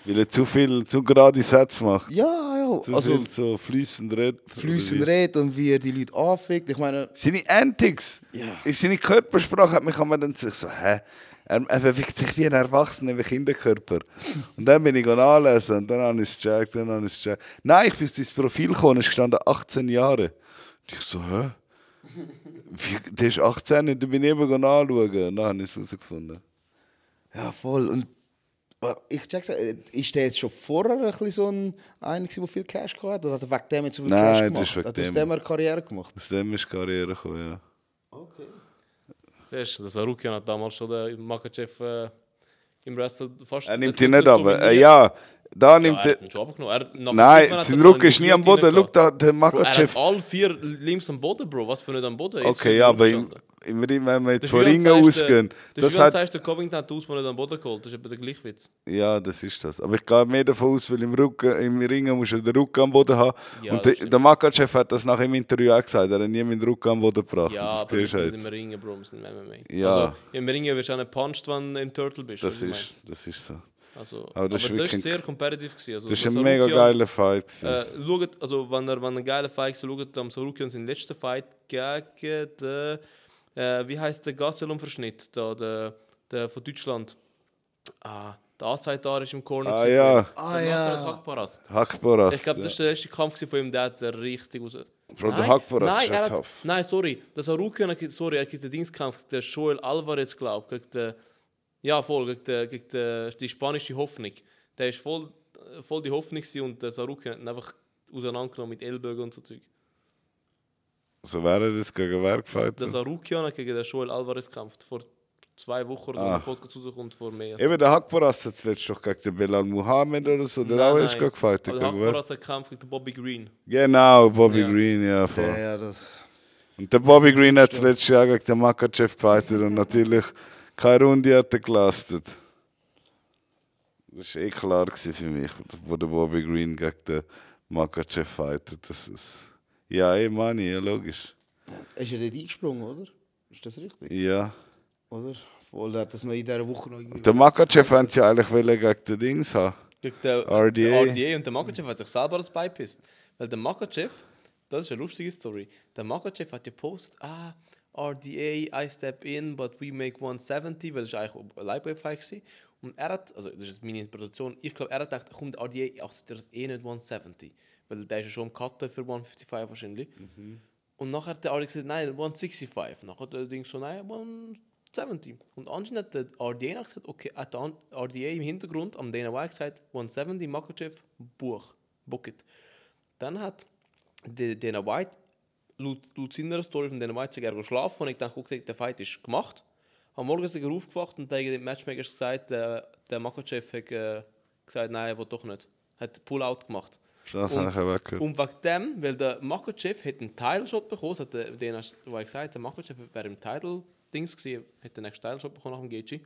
Weil er zu viel, zu gerade Sätze macht. Ja, ja, Zu also viel so fließend redet. flüssend redet und wie er die Leute anfickt. Ich meine, Seine Antics, Ja. seine Körpersprache hat mich einmal dann ich so, hä? Er, er bewegt sich wie ein Erwachsener, wie ein Kinderkörper. Und dann bin ich anlesen und dann habe ich es gecheckt, dann habe ich es gecheckt. Nein, ich bin auf sein Profil gekommen, es stand 18 Jahre. Und ich so, hä? Wie, der ist 18 und dann bin ich eben anschauen und dann habe ich es herausgefunden. Ja, voll. Und ich check's, äh, ist der jetzt schon vorher ein bisschen so ein einer, der viel Cash hatte? Oder hat er wegen dem jetzt so viel Nein, Cash das gemacht? ist wegen hat aus dem. eine Karriere gemacht? Aus dem ist Karriere gekommen, ja. Okay. Siehst du, der Sarukian hat damals schon den Makachev äh, im Wrestle fast... Er nimmt ihn nicht ab. dominiert. Äh, ja, da nimmt er er. hat ihn schon abgenommen. Er, Nein, sein Rücken ist nie am Boden. Schau da, der Bro, er Makachev. hat alle vier Limbs am Boden, Bro. Was für nicht am Boden? Ist Okay, ja, aber im, im Ring, wenn wir jetzt Das von ist Ringen ausgehen, Das das ist du sagst, der Covington hat Ausmann nicht am Boden geholt. Das ist eben der Gleichwitz. ja, das ist das. Aber ich gehe mehr davon aus, weil im, Rücken, im Ringen musst du den Rücken am Boden haben. Ja, und das der, der Makachev hat das nach im Interview auch gesagt, er hat nie meinen Rücken am Boden gebracht. Ja, das aber sind jetzt. im Ringen, Bro. Wir sind im MMA. Ja. Also, Im Ringen wirst du auch nicht gepuncht, wenn du im Turtle bist. Das ist, das ist so. Also, aber das ist sehr competitive. Gewesen. Also, Das ist der ein mega geiler Fight. gewesen. Äh, schaut, also wenn er wenn ein geiler Fight ist, schaut am Sarukian seinen letzten Fight gegen den, äh, wie heißt der Gastelum-Verschnitt, da, der, der von Deutschland. Ah, der Asaitar ist im Corner. Ah, gewesen ja. Ah, ja. Hat Hakparast. Hakboras. Ich glaube, das ist der erste Kampf von ihm, der hat er richtig raus. Bro, der Hakboras nein, ist er ja hat, tough. Nein, sorry. Der Sarukian, hat- sorry, er gibt den Dingskampf, der Joel Alvarez, glaube ich, gegen den, ja voll, gegen, den, gegen den, die spanische Hoffnung. Der ist voll, voll die Hoffnung und der Sarukian hat ihn einfach auseinandergenommen mit Ellbogen und so Zeug. So wäre das gegen wer Der gefightet? Sarukian hat gegen den Joel Alvarez gekämpft, vor zwei Wochen oder so, Ah. der Podcast rauskommt, vor mehr. Eben, der Hakboras hat zuletzt doch gegen den Belal Muhammad oder so, der Nein, auch erst gefightet. Also wer? Hakparas hat gekämpft gegen den Bobby Green. Genau, Bobby Ja. Green, ja. Voll. Ja, ja, das. Und der Bobby Green hat das letzte Jahr gegen den Makachev gefightet und natürlich keine Runde hat er gelastet. Das war eh klar für mich, wo der Bobby Green gegen den Makachev fightet. Das ist ja, eh Money, ja logisch. Ist er dort eingesprungen, oder? Ist das richtig? Ja. Oder? Voll, er hat das noch in dieser Woche noch irgendwie... Der Makachev wollte sie eigentlich gegen den Dings haben. Gegen den RDA. der RDA und der Makachev hat sich selber das beipisst. Weil der Makachev, das ist eine lustige Story. Der Makachev hat gepostet, ah, RDA, I step in, but we make 170, weil das war eigentlich ein Lightweight-Fight war. Und er hat, also das ist meine Interpretation, ich glaube, er hat gedacht, kommt RDA, akzeptiert das eh nicht 170. Weil der ist ja schon im Cutter für 155 wahrscheinlich. Und nachher hat der RDA gesagt, nein, 165. Nachher hat der Ding so, nein, 170. Und anscheinend hat der RDA gesagt, okay, hat der RDA im Hintergrund am Dana White gesagt, 170, Makachev, Buch, Bucket. Dann hat der Dana White, laut, laut seiner Story von Dana White, sich er geschlafen und ich dachte, okay, der Fight ist gemacht. Am Morgen ist er aufgewacht und gegen den Matchmakers gesagt, der, der Makachev hat äh, gesagt, nein, er will doch nicht. Hat Pull-out gemacht. Das habe ich auch gehört. Und wegen dem, weil der Makachev hat einen Title-Shot bekommen, hat der, den hast du gesagt, der Makachev wäre im Title-Dings gewesen, hat den nächsten Title-Shot bekommen nach dem Gaethje.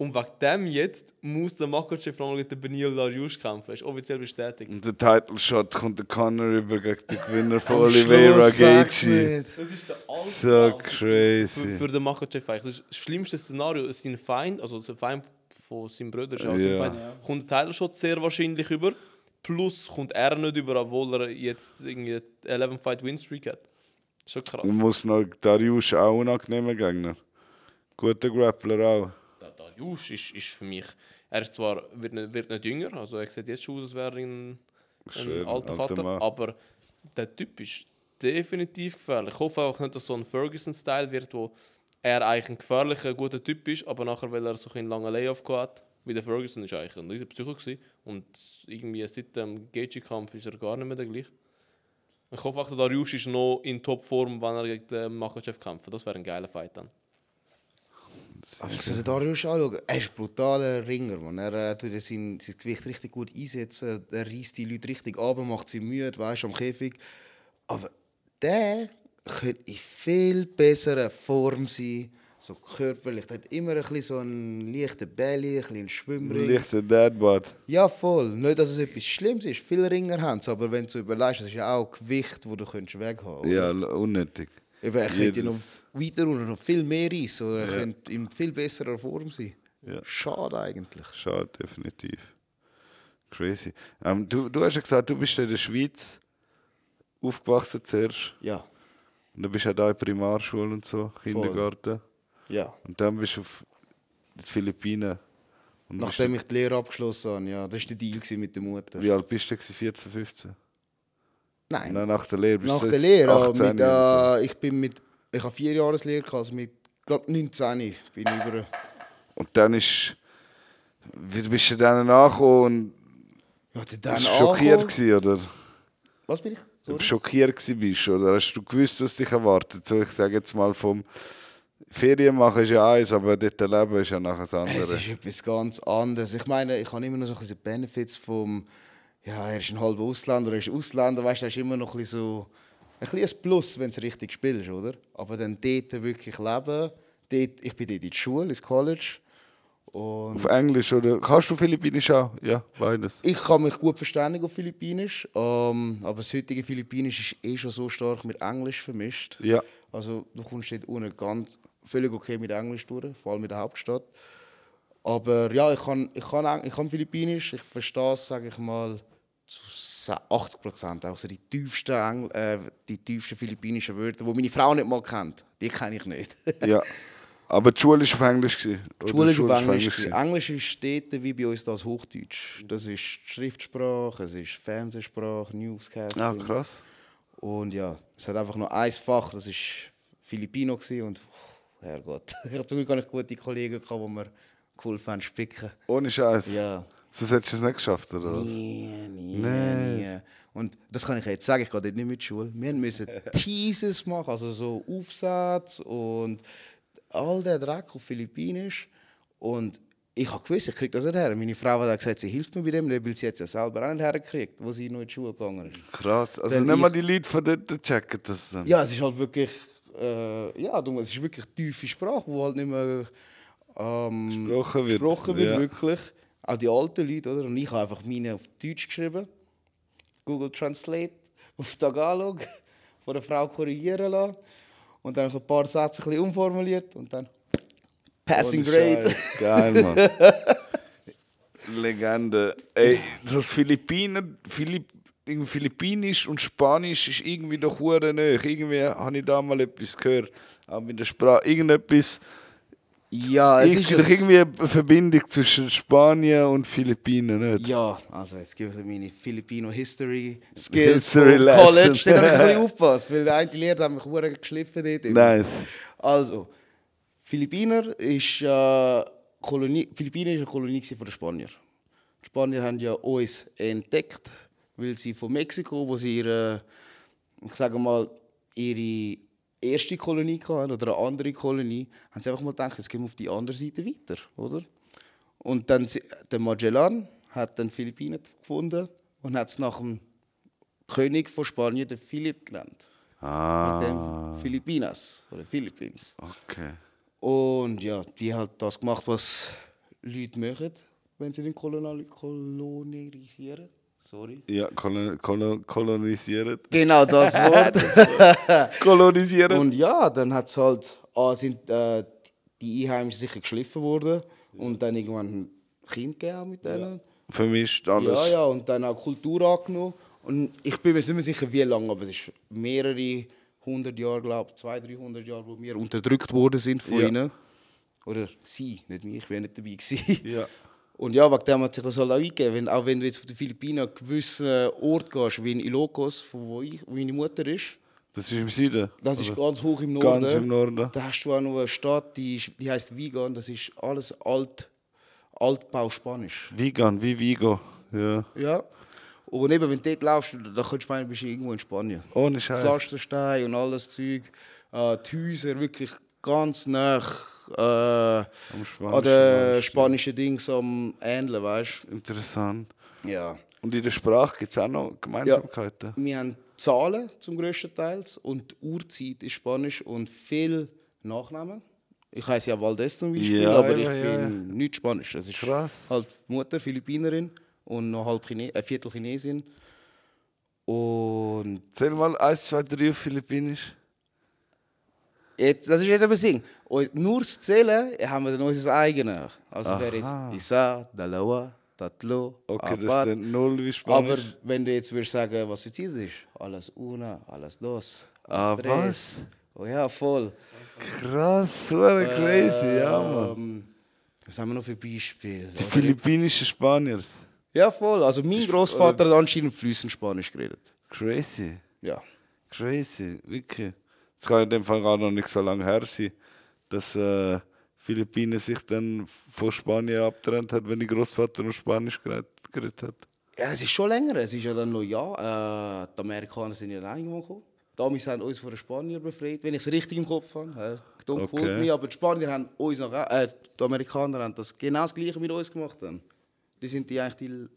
Und wegen dem jetzt muss der Makachev nochmal mit dem Benil Dariush kämpfen. Ist offiziell bestätigt. Und der Title Shot kommt der Conor über gegen den Gewinner von Oliveira Gaethje. Das ist der So Für, crazy. für den Makachev eigentlich. Das, ist das schlimmste Szenario ist sein Feind, also der Feind von seinem Bruder, ist auch sein Ja. Feind, kommt der Title-Shot sehr wahrscheinlich über. Plus kommt er nicht über, obwohl er jetzt irgendwie 11-Fight-Win-Streak hat. Schon krass. Und muss noch Darius auch unangenehmer Gegner. Guter Grappler auch. Darius ist, ist für mich, er ist zwar, wird nicht, wird nicht jünger, also er sieht jetzt schon aus, als wäre er ein, ein Schön, alter alter Vater, Mann. aber der Typ ist definitiv gefährlich. Ich hoffe auch nicht, dass so ein Ferguson-Style wird, wo er eigentlich ein gefährlicher, guter Typ ist, aber nachher, weil er so einen langen Layoff gehabt hat, wie der Ferguson ist eigentlich ein riesiger Psycho gewesen. und irgendwie seit dem Gaethje-Kampf ist er gar nicht mehr der gleiche. Ich hoffe auch, der Darius ist noch in Topform, wenn er gegen den Makachev kämpft. Das wäre ein geiler Fight dann. Aber ich soll Darius anschauen. Er ist ein brutaler Ringer. Man. Er äh, tut sein, sein Gewicht richtig gut einsetzen. Er reißt die Leute richtig ab, macht sie müde, weißt am Käfig. Aber der könnte in viel besserer Form sein. So körperlich. Der hat immer ein bisschen so einen leichten Belly, ein bisschen einen Schwimmring. Lichter Deadbot. Ja, voll. Nicht, dass es etwas Schlimmes ist. Viele Ringer haben es, aber wenn du überlegst, das ist ja auch Gewicht, das du könntest weghaben kannst. Ja, unnötig. Eben, er könnte ja noch weiter und noch viel mehr reissen oder er könnte in viel besserer Form sein. Ja. Schade eigentlich. Schade, definitiv. Crazy. Ähm, du, du hast ja gesagt, du bist in der Schweiz aufgewachsen zuerst. Ja, Und dann bist du auch da in Primarschule und so, Kindergarten. ja. Und dann bist du auf die Philippinen. Und Nachdem ich die Lehre abgeschlossen habe, ja, das war der Deal mit der Mutter. wie alt bist du? gewesen? 14, 15? Nein, Nein, nach der Lehre bist nach du der Lehre. aber 18 Mit, oder äh, ich bin mit, ich habe vier Jahre Lehre gehabt, also mit, glaube 19 bin ich über. Und dann ist. Wie bist du dann nachgekommen Ja, und dann bist du schockiert gewesen, oder? Was bin ich? Du Sorry. schockiert gewesen bist, oder hast du gewusst, was dich erwartet? So, ich sage jetzt mal vom Ferien machen ist ja eins, aber dort leben ist ja nachher das Es andere. ist etwas ganz anderes. Ich meine, ich habe immer noch so ein bisschen Benefits vom, ja, er ist ein halber Ausländer, er ist Ausländer, weißt du, ist immer noch ein bisschen so, ein bisschen ein Plus, wenn du es richtig spielst, oder? Aber dann dort wirklich leben, dort, ich bin dort in der Schule, ins College und Auf Englisch oder kannst du Philippinisch auch? Ja, beides. ich kann mich gut verständigen auf Philippinisch, ähm, aber das heutige Philippinisch ist eh schon so stark mit Englisch vermischt. Ja. Also du kommst dort unten ganz völlig okay mit Englisch durch, vor allem in der Hauptstadt. Aber ja, ich kann, ich kann, ich kann Philippinisch, ich verstehe es, sage ich mal, zu 80 Prozent. Auch so die tiefsten, Engl äh, die tiefsten philippinischen Wörter, die meine Frau nicht mal kennt. Die kenne ich nicht. ja. Aber die Schule war auf Englisch. oder? Die Schule ist auf war Englisch. gewesen. Englisch ist dort wie bei uns das Hochdeutsch. Das ist Schriftsprache, es ist Fernsehsprache, Newscasting. Ah, krass. Und ja, es hat einfach nur ein Fach, das war Filipino und pff, Herrgott. Ich hatte zum Glück gute Kollegen, die mir cool fanden, spicken. Ohne Scheiß. Ja. Sonst hättest du es nicht geschafft, oder? was? Nie, Nein. nie. Und das kann ich jetzt sagen, ich gehe dort nicht mit Schule. Wir müssen Teases machen, also so Aufsatz und all der Dreck auf Philippinisch. Und ich habe gewusst, ich kriege das nicht her. Meine Frau hat gesagt, sie hilft mir bei dem, weil sie jetzt ja selber auch nicht herkriegt, wo sie noch in die Schule gegangen ist. Krass. Also Wenn nicht mal die Leute von dort checken das dann. Ja, es ist halt wirklich, äh, ja, es ist wirklich tiefe Sprache, die halt nicht mehr ähm, Gesprochen wird. gesprochen wird, Ja. wirklich. Auch die alten Leute, oder? Und ich habe einfach meine auf Deutsch geschrieben, Google Translate auf Tagalog, von der Frau korrigieren lassen und dann so ein paar Sätze ein bisschen umformuliert und dann Passing Grade. Geil, Mann. Legende. Ey, das Philippinen, Philipp, Philippinisch und Spanisch ist irgendwie doch hure nöch. Irgendwie habe ich da mal etwas gehört. Auch mit der Sprache. Irgendetwas. Ja, es Es ist gibt doch irgendwie eine Verbindung zwischen Spanien und Philippinen, nicht? Ja, also jetzt gebe ich meine Filipino History vom. College. Da habe ich ein bisschen aufgepasst, weil der eine Lehrer hat mich verdammt geschliffen dort. Nice. Also, Philippiner ist, äh, Kolonie, Philippinen ist eine Kolonie von den Spaniern. Die Spanier haben ja uns entdeckt, weil sie von Mexiko, wo sie ihre, ich sage mal, ihre erste Kolonie hatten oder eine andere Kolonie, haben sie einfach mal gedacht, jetzt gehen wir auf die andere Seite weiter, oder? Und dann der Magellan hat dann Philippinen gefunden und hat es nach dem König von Spanien, den Philipp, genannt. Ah, Dem Filipinas oder Philippines. okay. Und ja, die hat das gemacht, was Leute machen, wenn sie den Kolonial kolonisieren. Sorry. Ja, kolon, kolon, kolonisiert. Genau das Wort. Kolonisiert. Und ja, dann hat es halt, ah, sind äh, die Einheimischen sicher geschliffen worden und dann irgendwann ein Kind gegeben mit denen. Vermischt alles. Ja, ja, und dann auch Kultur angenommen. Und ich bin mir nicht mehr sicher, wie lange, aber es ist mehrere hundert Jahre, glaube ich, 200, 300 Jahre, wo wir unterdrückt worden sind von Ja. ihnen. Oder sie, nicht mich, ich wäre nicht dabei gewesen. Ja. Und ja, wegen dem hat sich das halt auch eingegeben. Wenn, auch wenn du jetzt auf den Philippinen an gewissen Ort gehst, wie in Ilocos, von wo, ich, wo meine Mutter ist, Das ist im Süden. das ist ganz hoch im Norden. Ganz im Norden. Da hast du auch noch eine Stadt, die, ist, die heißt Vigan. Das ist alles alt, Altbau Spanisch. Vegan, wie Vigo. Ja. Ja. Und eben, wenn du dort laufst, da könntest du meinen, bist du irgendwo in Spanien. Ohne Scheiß. Pflasterstein und alles Zeug. Äh, die Häuser wirklich ganz nah äh, an Spanischen den Markt, spanischen Dings am Ähneln, weißt Interessant. du? Ja. Und in der Sprache gibt es auch noch Gemeinsamkeiten. Wir haben Zahlen zum grössten Teil und die Uhrzeit ist Spanisch und viel Nachnamen. Ich heiße ja Valdez zum Beispiel, Ja, aber ja, ich ja, bin nicht Spanisch. Es ist Krass. halt Mutter Philippinerin und noch halb Chine äh, Viertel Chinesin. Und Zähl mal 1, 2, 3 auf Philippinisch. Jetzt, das ist jetzt aber das Ding. Und nur das Zählen haben wir dann unser eigenes. Also wäre jetzt Isa, Dalawa, Tatlo, Okay, das Apat. ist dann null wie Aber Spanisch. wenn du jetzt würdest sagen, was für das ist, alles una, alles dos, Ah, alles tres. Oh ja, voll. Krass, so crazy, ja, Mann. Ähm, was haben wir noch für Beispiele? Die philippinischen Spaniers. Ja, voll. Also mein Großvater hat anscheinend fließend Spanisch geredet. Crazy. Ja. Crazy, wirklich. Es kann in dem Fall gar noch nicht so lange her sein, dass äh, Philippinen sich dann von Spanien abgetrennt hat, wenn die Großvater noch Spanisch geredet, hat. Ja, es ist schon länger. Es ist ja dann noch ja. Äh, die Amerikaner sind ja dann irgendwann gekommen. Amis haben uns von den Spaniern befreit, wenn ich es richtig im Kopf habe. Don't Okay. me, aber die Spanier haben uns noch, äh, die Amerikaner haben das genau das Gleiche mit uns gemacht. Dann. Die sind die eigentlich die,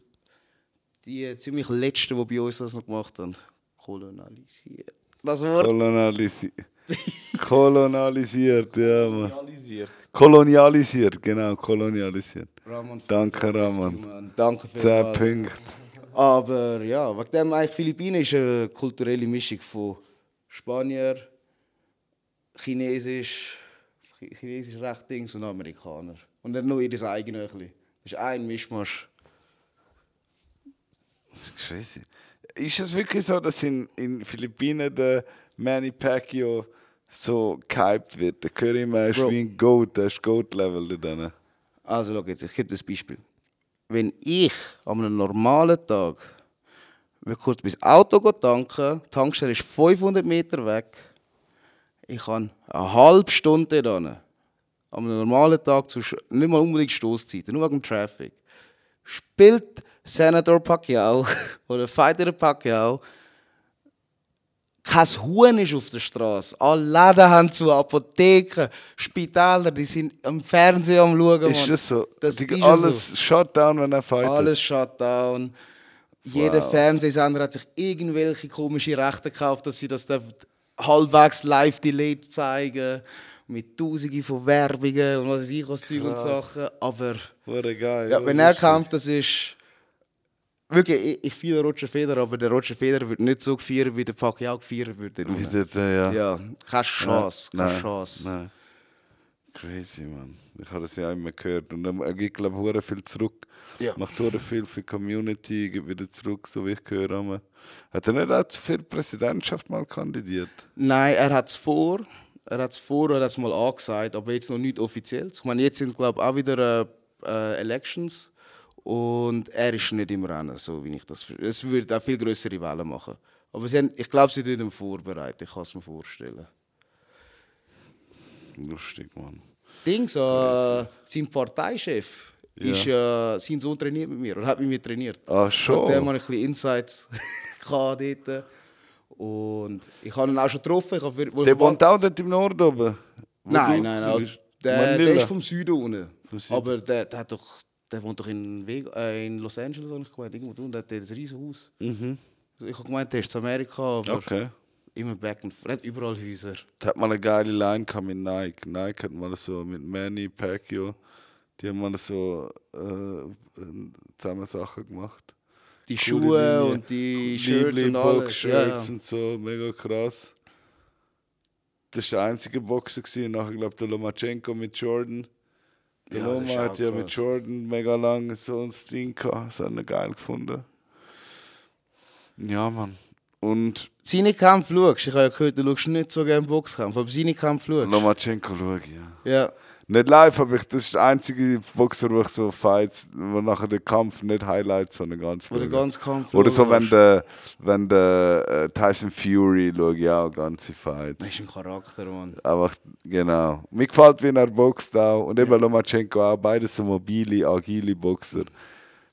die ziemlich letzten, die bei uns das noch gemacht haben. Kolonialisiert. Das Wort. Kolonialisi Kolonialisiert, ja, Mann. Kolonialisiert, genau, kolonialisiert. Rahman, Danke, Rahman. Mann. Danke für 10 Punkte. Aber ja, wegen dem eigentlich Philippinen ist eine kulturelle Mischung von Spanier, Chinesisch, Chi- Chinesisch recht Dings und Amerikaner. Und dann nur ihr eigenes. Das ist ein Mischmasch. Das ist crazy. Ist es wirklich so, dass in den Philippinen der Manny Pacquiao so gehypt wird? Der Curry immer ist Bro. wie ein Goat, der ist Goat-Level da. Also, schau jetzt, ich gebe dir ein Beispiel. Wenn ich an einem normalen Tag will kurz mein Auto tanken, die Tankstelle ist 500 Meter weg, ich kann eine halbe Stunde dann an einem normalen Tag, zu, nicht mal unbedingt Stoßzeiten, nur wegen dem Traffic, spielt Senator Pacquiao oder Fighter Pacquiao kein Huhn ist auf der Straße. Alle Läden haben zu, Apotheken, Spitäler, die sind am Fernsehen am Schauen. Ist das so? Das Die, ist alles Shutdown, wenn er fightet. Alles Shutdown. Jeder Fernsehsender hat sich irgendwelche komische Rechte gekauft, dass sie das dürfen halbwegs live delayed zeigen. Mit tausenden von Werbungen und was weiß ich, was Zeug und Sachen. Aber geil. ja, wenn er kämpft, das ist. Wirklich, ich, ich feiere Roger Federer, aber der Roger Federer wird nicht so gefeiert, wie der Pacquiao gefeiert wird. dort ja. Ja, keine Chance, keine Nein, Chance. Nein. Crazy, man. Ich habe das ja immer gehört. Und er gibt, glaube ich, viel zurück. Ja. Macht viel für die Community, gibt wieder zurück, so wie ich gehört habe. Hat er nicht auch für die Präsidentschaft mal kandidiert? Nein, er hat es vor. Er hat es vor, er hat es mal angesagt, aber jetzt noch nicht offiziell. Ich meine, jetzt sind glaube ich auch wieder äh, äh, Elections und er ist nicht im Rennen, so wie ich das. Es würde auch viel größere Wellen machen. Aber sie haben, ich glaube, sie tun ihn vorbereiten. Ich kann es mir vorstellen. Lustig, man. Dings, äh, sein Parteichef ist äh, sein Sohn trainiert mit mir und hat mit mir trainiert. Ah, schon? Der hat ein bisschen Insights gehabt dort. Und ich habe ihn auch schon getroffen. Ich wo- Der wohnt auch dort im Norden oben? Nein, nein, nein. Der, der ist vom Süden unten. Süden. Aber der, der hat doch der wohnt doch in, Vega, äh, in Los Angeles, habe ich gemeint, irgendwo und der hat ein riesen Haus. Mhm. Ich habe gemeint, der ist zu Amerika, aber Okay. immer back and nicht überall Häuser. Der hat mal eine geile Line gehabt mit Nike. Nike hat mal so mit Manny Pacquiao, die haben mal so äh, zusammen Sachen gemacht. Die Schuhe Linie. und die Shirts und alles. Ja, Box-Shirts ja. und so, mega krass. Das war der einzige Boxer. Gewesen. Nachher, glaube der Lomachenko mit Jordan. Der Ja, Loma hat ja mit. Jordan mega lange so ein Ding gehabt. Das hat er geil gefunden. Ja, Mann. Und Seine Kämpfe schaust, ich habe ja gehört, du schaust nicht so gerne Boxkämpfe, aber seine Kämpfe schaust. Lomachenko schaue ich, ja. Ja. Nicht live, aber ich, das ist der einzige Boxer, wo ich so Fights, wo nachher der Kampf nicht Highlights, sondern ganz Oder ganz Kampf. Oder so, wenn der, wenn der äh, Tyson Fury schaue ich auch ganze Das Fights. ist ein Charakter, Mann. Einfach, genau. Mir gefällt, wie er boxt auch. Und eben Lomachenko auch. Beide so mobile, agile Boxer.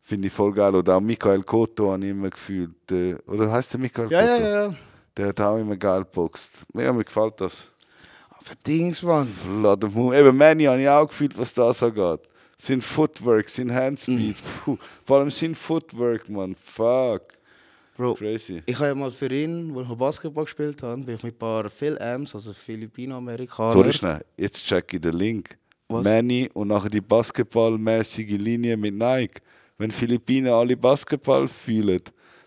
Finde ich voll geil. Oder auch Michael Cotto habe ich immer gefühlt. Äh, oder heißt der Michael Ja, Cotto? ja, ja, ja. Der hat auch immer geil geboxt. Ja, mir gefällt das. Aber Dings, Mann. Move. Eben Manny habe ich auch gefühlt, was das angeht. Sein Footwork, sein Handspeed. Puh. Vor allem sein Footwork, man. Fuck. Bro, Crazy. ich habe ja mal für ihn, wo ich Basketball gespielt habe, bin ich mit ein paar Phil Ams, also Filipino-Amerikaner. Sorry schnell, jetzt check ich den Link. Was? Manny und nachher die basketballmäßige Linie mit Nike. Wenn Philippinen alle Basketball fühlen,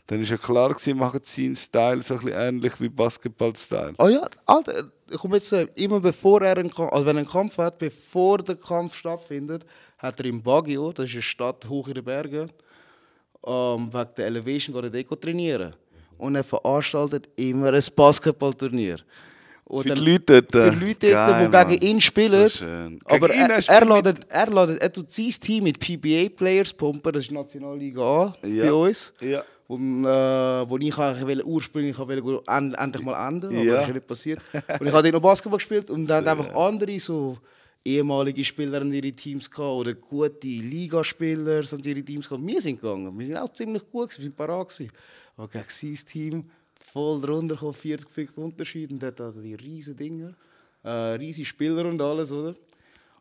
dann ist ja klar gewesen, machen seinen Style so ein bisschen ähnlich wie Basketball-Style. Oh ja, Alter, ich komme jetzt zu immer bevor er einen Kampf, also wenn er einen Kampf hat, bevor der Kampf stattfindet, hat er im Baguio, das ist eine Stadt hoch in den Bergen, ähm, wegen der Elevation geht er dort trainieren. Und er veranstaltet immer ein Basketballturnier. Und Für die Leute dort. Für die Leute, Geil, die gegen ihn spielen. So aber er, er, mit- ladet, er, ladet, er tut sein Team mit PBA-Players pumpen, das ist Nationalliga A Ja. bei uns. Ja. Wo, äh, wo ich eigentlich ursprünglich wollte, end, endlich mal enden, aber Ja. das ist nicht passiert. Und ich habe dort noch Basketball gespielt und dann haben einfach andere so ehemalige Spieler in ihre Teams gehabt oder gute Ligaspieler sind ihre Teams gehabt. Wir sind gegangen, wir sind auch ziemlich gut, wir waren parat. Aber gegen sein Team voll drunter gekommen, 40 Punkte Unterschied und dort also die riesen Dinger, äh, riesige Spieler und alles, oder?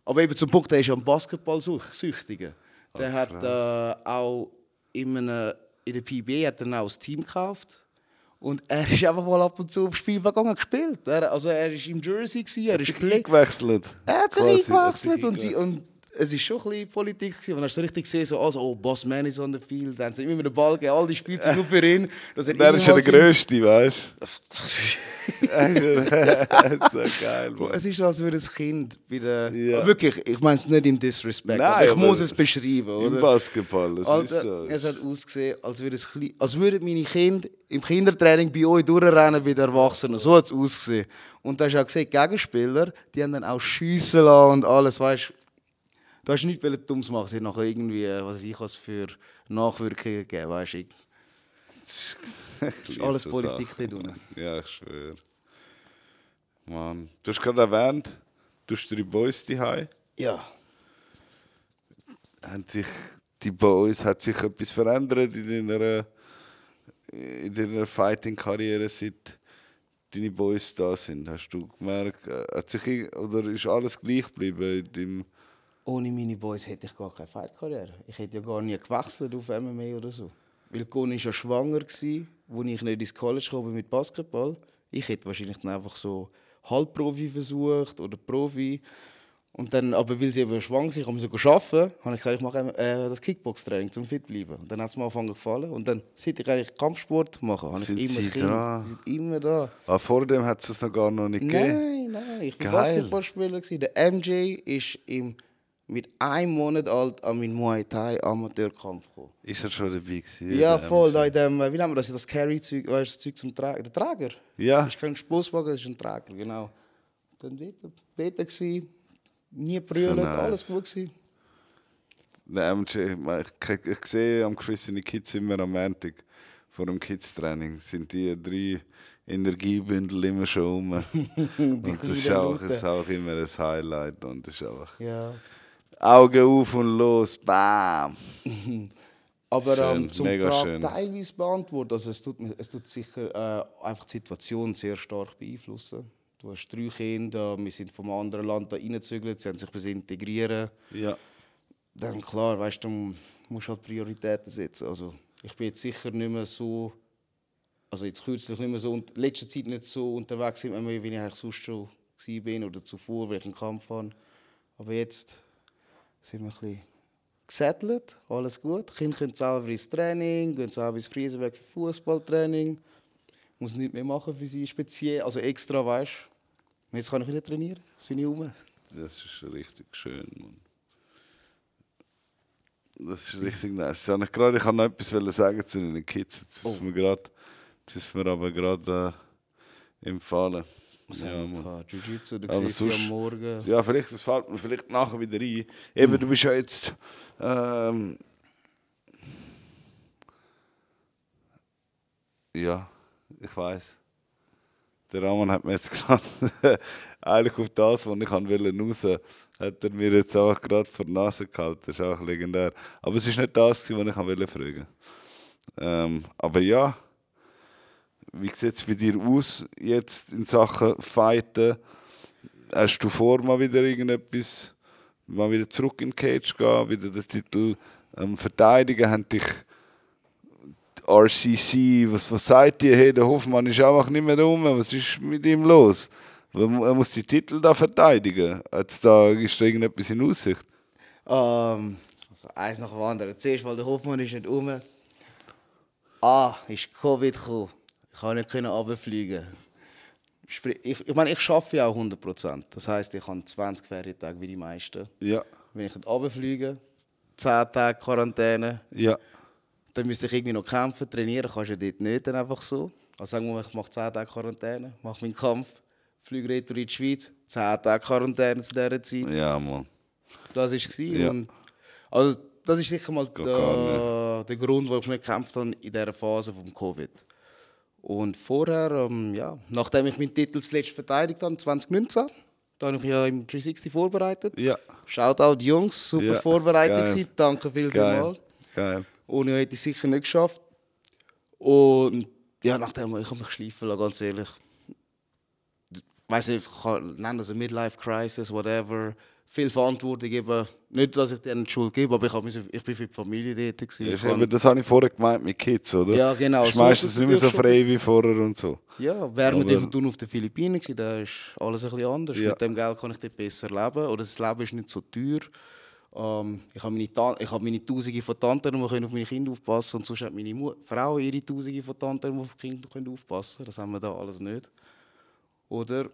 Aber eben zum Punkt, der ist ja ein Basketball-Süchtiger. Der hat äh, auch in, einem, in der PBA hat er auch das Team gekauft. Und er ist einfach mal ab und zu aufs Spiel gegangen gespielt. Er, also er war im Jersey, gewesen, er ist eingewechselt. er hat sich hat eingewechselt und, sie, und es war schon ein bisschen Politik. Gewesen. Und hast du richtig gesehen, so, also, oh, Boss Man ist on the field. Dann haben sie immer den Ball gegeben, all die Spiele sind nur für ihn. Dass er Der ist ja der Größte, weißt du? so geil, Bro, Mann. Es ist, als würde ein Kind bei der... Ja. Wirklich, ich meine es nicht im Disrespect, Nein, ich muss es beschreiben, Im oder? Basketball, das Alter, ist so. es hat ausgesehen, als würde es klein- als würden meine Kinder im Kindertraining bei euch durchrennen wie die Erwachsenen. So hat es ausgesehen. Und da hast du auch gesehen, die Gegenspieler, die haben dann auch schiessen lassen und alles, weißt du. Du hast nicht wollen Dummes machen, sie haben nachher irgendwie, was ich, was für Nachwirkungen gegeben, weißt du. Liebe alles Politik Sachen, dort unten. Ja, ich schwöre. Mann, du hast gerade erwähnt, du hast drei Boys daheim. Ja. Haben sich die Boys, hat sich etwas verändert in deiner, in deiner Fighting-Karriere, seit deine Boys da sind? Hast du gemerkt, äh, hat sich, oder ist alles gleich geblieben in deinem Ohne meine Boys hätte ich gar keine Fight-Karriere. Ich hätte ja gar nie gewechselt auf MMA oder so. Weil Conny war ja schwanger, als ich nicht ins College bin mit Basketball. Ich hätte wahrscheinlich dann einfach so Halbprofi versucht oder Profi. Und dann, aber weil sie eben schwanger sind, man so arbeiten, habe ich gesagt, ich mache äh, das Kickbox-Training, um fit zu bleiben. Und dann hat es mir angefangen gefallen. Und dann, seit ich eigentlich Kampfsport mache, habe ich Sind immer sie Kinder. dran? Sie sind immer da. Ah, vor dem hat es das noch gar noch nicht gegeben. Nein, nein, ich war. Basketballspieler. Der MJ ist im, mit einem Monat alt an meinen Muay Thai Amateurkampf gekommen. Ist er schon dabei gewesen? Ja, voll. Da in dem, äh, wie nennen wir das? Das Carry-Zeug, weißt du, das Zeug zum Tragen. Der Träger. Ja. Das ist kein Stoßwagen, das ist ein Träger, genau. Dann dort, dort gewesen, nie brüllen, nice. alles gut gewesen. Der MJ, ich, ich sehe am Chris seine Kids immer am Montag vor dem Kids-Training. Sind die drei Energiebündel immer schon um. und das ist auch, ist auch immer ein Highlight. Und das ist einfach Ja. Augen auf und los, bam! Aber Schön, ähm, zum mega Frage schön. teilweise beantworten, also es tut, es tut sicher äh, einfach die Situation sehr stark beeinflussen. Du hast drei Kinder, wir sind vom anderen Land da reingezügelt, sie haben sich bis integrieren. Ja. dann klar, weißt du, musst halt Prioritäten setzen. Also ich bin jetzt sicher nicht mehr so, also jetzt kürzlich nicht mehr so, und letzter Zeit nicht so unterwegs, wie ich eigentlich sonst schon bin oder zuvor, weil ich einen Kampf habe. Aber jetzt sind wir ein bisschen gesettelt, alles gut. Die Kinder können selber ins Training, gehen selber ins Friesenweg für Fußballtraining. Muss nichts mehr machen für sie speziell, also extra, weißt du. Jetzt kann ich wieder trainieren, jetzt bin ich rum. Das ist richtig schön, Mann. Das ist richtig nice. Ich, gerade, ich wollte noch etwas sagen zu den Kids. Jetzt ist Oh. mir gerade, jetzt ist mir aber gerade äh, empfallen. Was Ja, haben wir Mann. gehabt? Jiu-Jitsu, Aber siehst du sonst- am Morgen. Ja, vielleicht, das fällt mir vielleicht nachher wieder ein. Eben, du bist ja jetzt. Ähm, ja, ich weiß. Der Raman hat mir jetzt gerade eigentlich auf das, was ich an wollte, raus, hat er mir jetzt auch gerade vor die Nase gehalten. Das ist auch legendär. Aber es ist nicht das, was ich wollte fragen. Ähm, aber ja, wie sieht es bei dir aus jetzt in Sachen Fighten? Hast du vor, mal wieder irgendetwas, mal wieder zurück in die Cage gehen, wieder den Titel ähm, verteidigen? Haben dich RCC, was, was sagt ihr? Hey, der Hoffmann ist einfach nicht mehr rum, was ist mit ihm los? Er mu- muss die Titel da verteidigen. Jetzt da, ist da irgendetwas in Aussicht? Ähm, also eins nach dem anderen. Zuerst, weil der Hoffmann ist nicht um. Ah, ist Covid gekommen. Ich konnte nicht runterfliegen. Ich, ich meine, ich arbeite ja auch 100%. Das heisst, ich habe 20 Ferientage wie die meisten. Ja, Wenn ich runterfliege, 10 Tage Quarantäne, ja, dann müsste ich irgendwie noch kämpfen, trainieren kannst du ja dort nicht dann einfach so. Also sagen wir mal, ich mache 10 Tage Quarantäne, mache meinen Kampf, fliege retour in die Schweiz, 10 Tage Quarantäne zu dieser Zeit. ja, Mann. Das war es. Ja. Und also, das ist sicher mal der, der Grund, warum ich nicht gekämpft habe in dieser Phase vom Covid. Und vorher, ähm, ja, nachdem ich meinen Titel zuletzt verteidigt habe, 2019, da habe ich mich ja im 360 vorbereitet. Ja, Shoutout Jungs, super Ja, vorbereitet gewesen. Danke vielmals. Geil. Ohne hätte ich es sicher nicht geschafft. Und ja, nachdem ich habe mich schleifen lassen, ganz ehrlich. Ich weiß nicht, ich kann nennen das eine Midlife Crisis, whatever. Viel Verantwortung geben. Nicht, dass ich denen die Schuld gebe, aber ich, hab ich bin für die Familie dort. gewesen. Ich eben, das habe ich vorher gemeint mit Kids, oder? Ja, genau. Meistens ist es nicht mehr so frei wie vorher und so. Ja, während Aber- ich tun auf den Philippinen war, da ist alles ein bisschen anders. Ja. Mit dem Geld kann ich dort besser leben. Oder das Leben ist nicht so teuer. Ähm, ich habe meine, Ta ich habe meine Tausende von Tanten, die können auf meine Kinder aufpassen Und sonst hat meine Mu Frau ihre Tausende von Tanten, die auf die Kinder können aufpassen Das haben wir da alles nicht. Oder?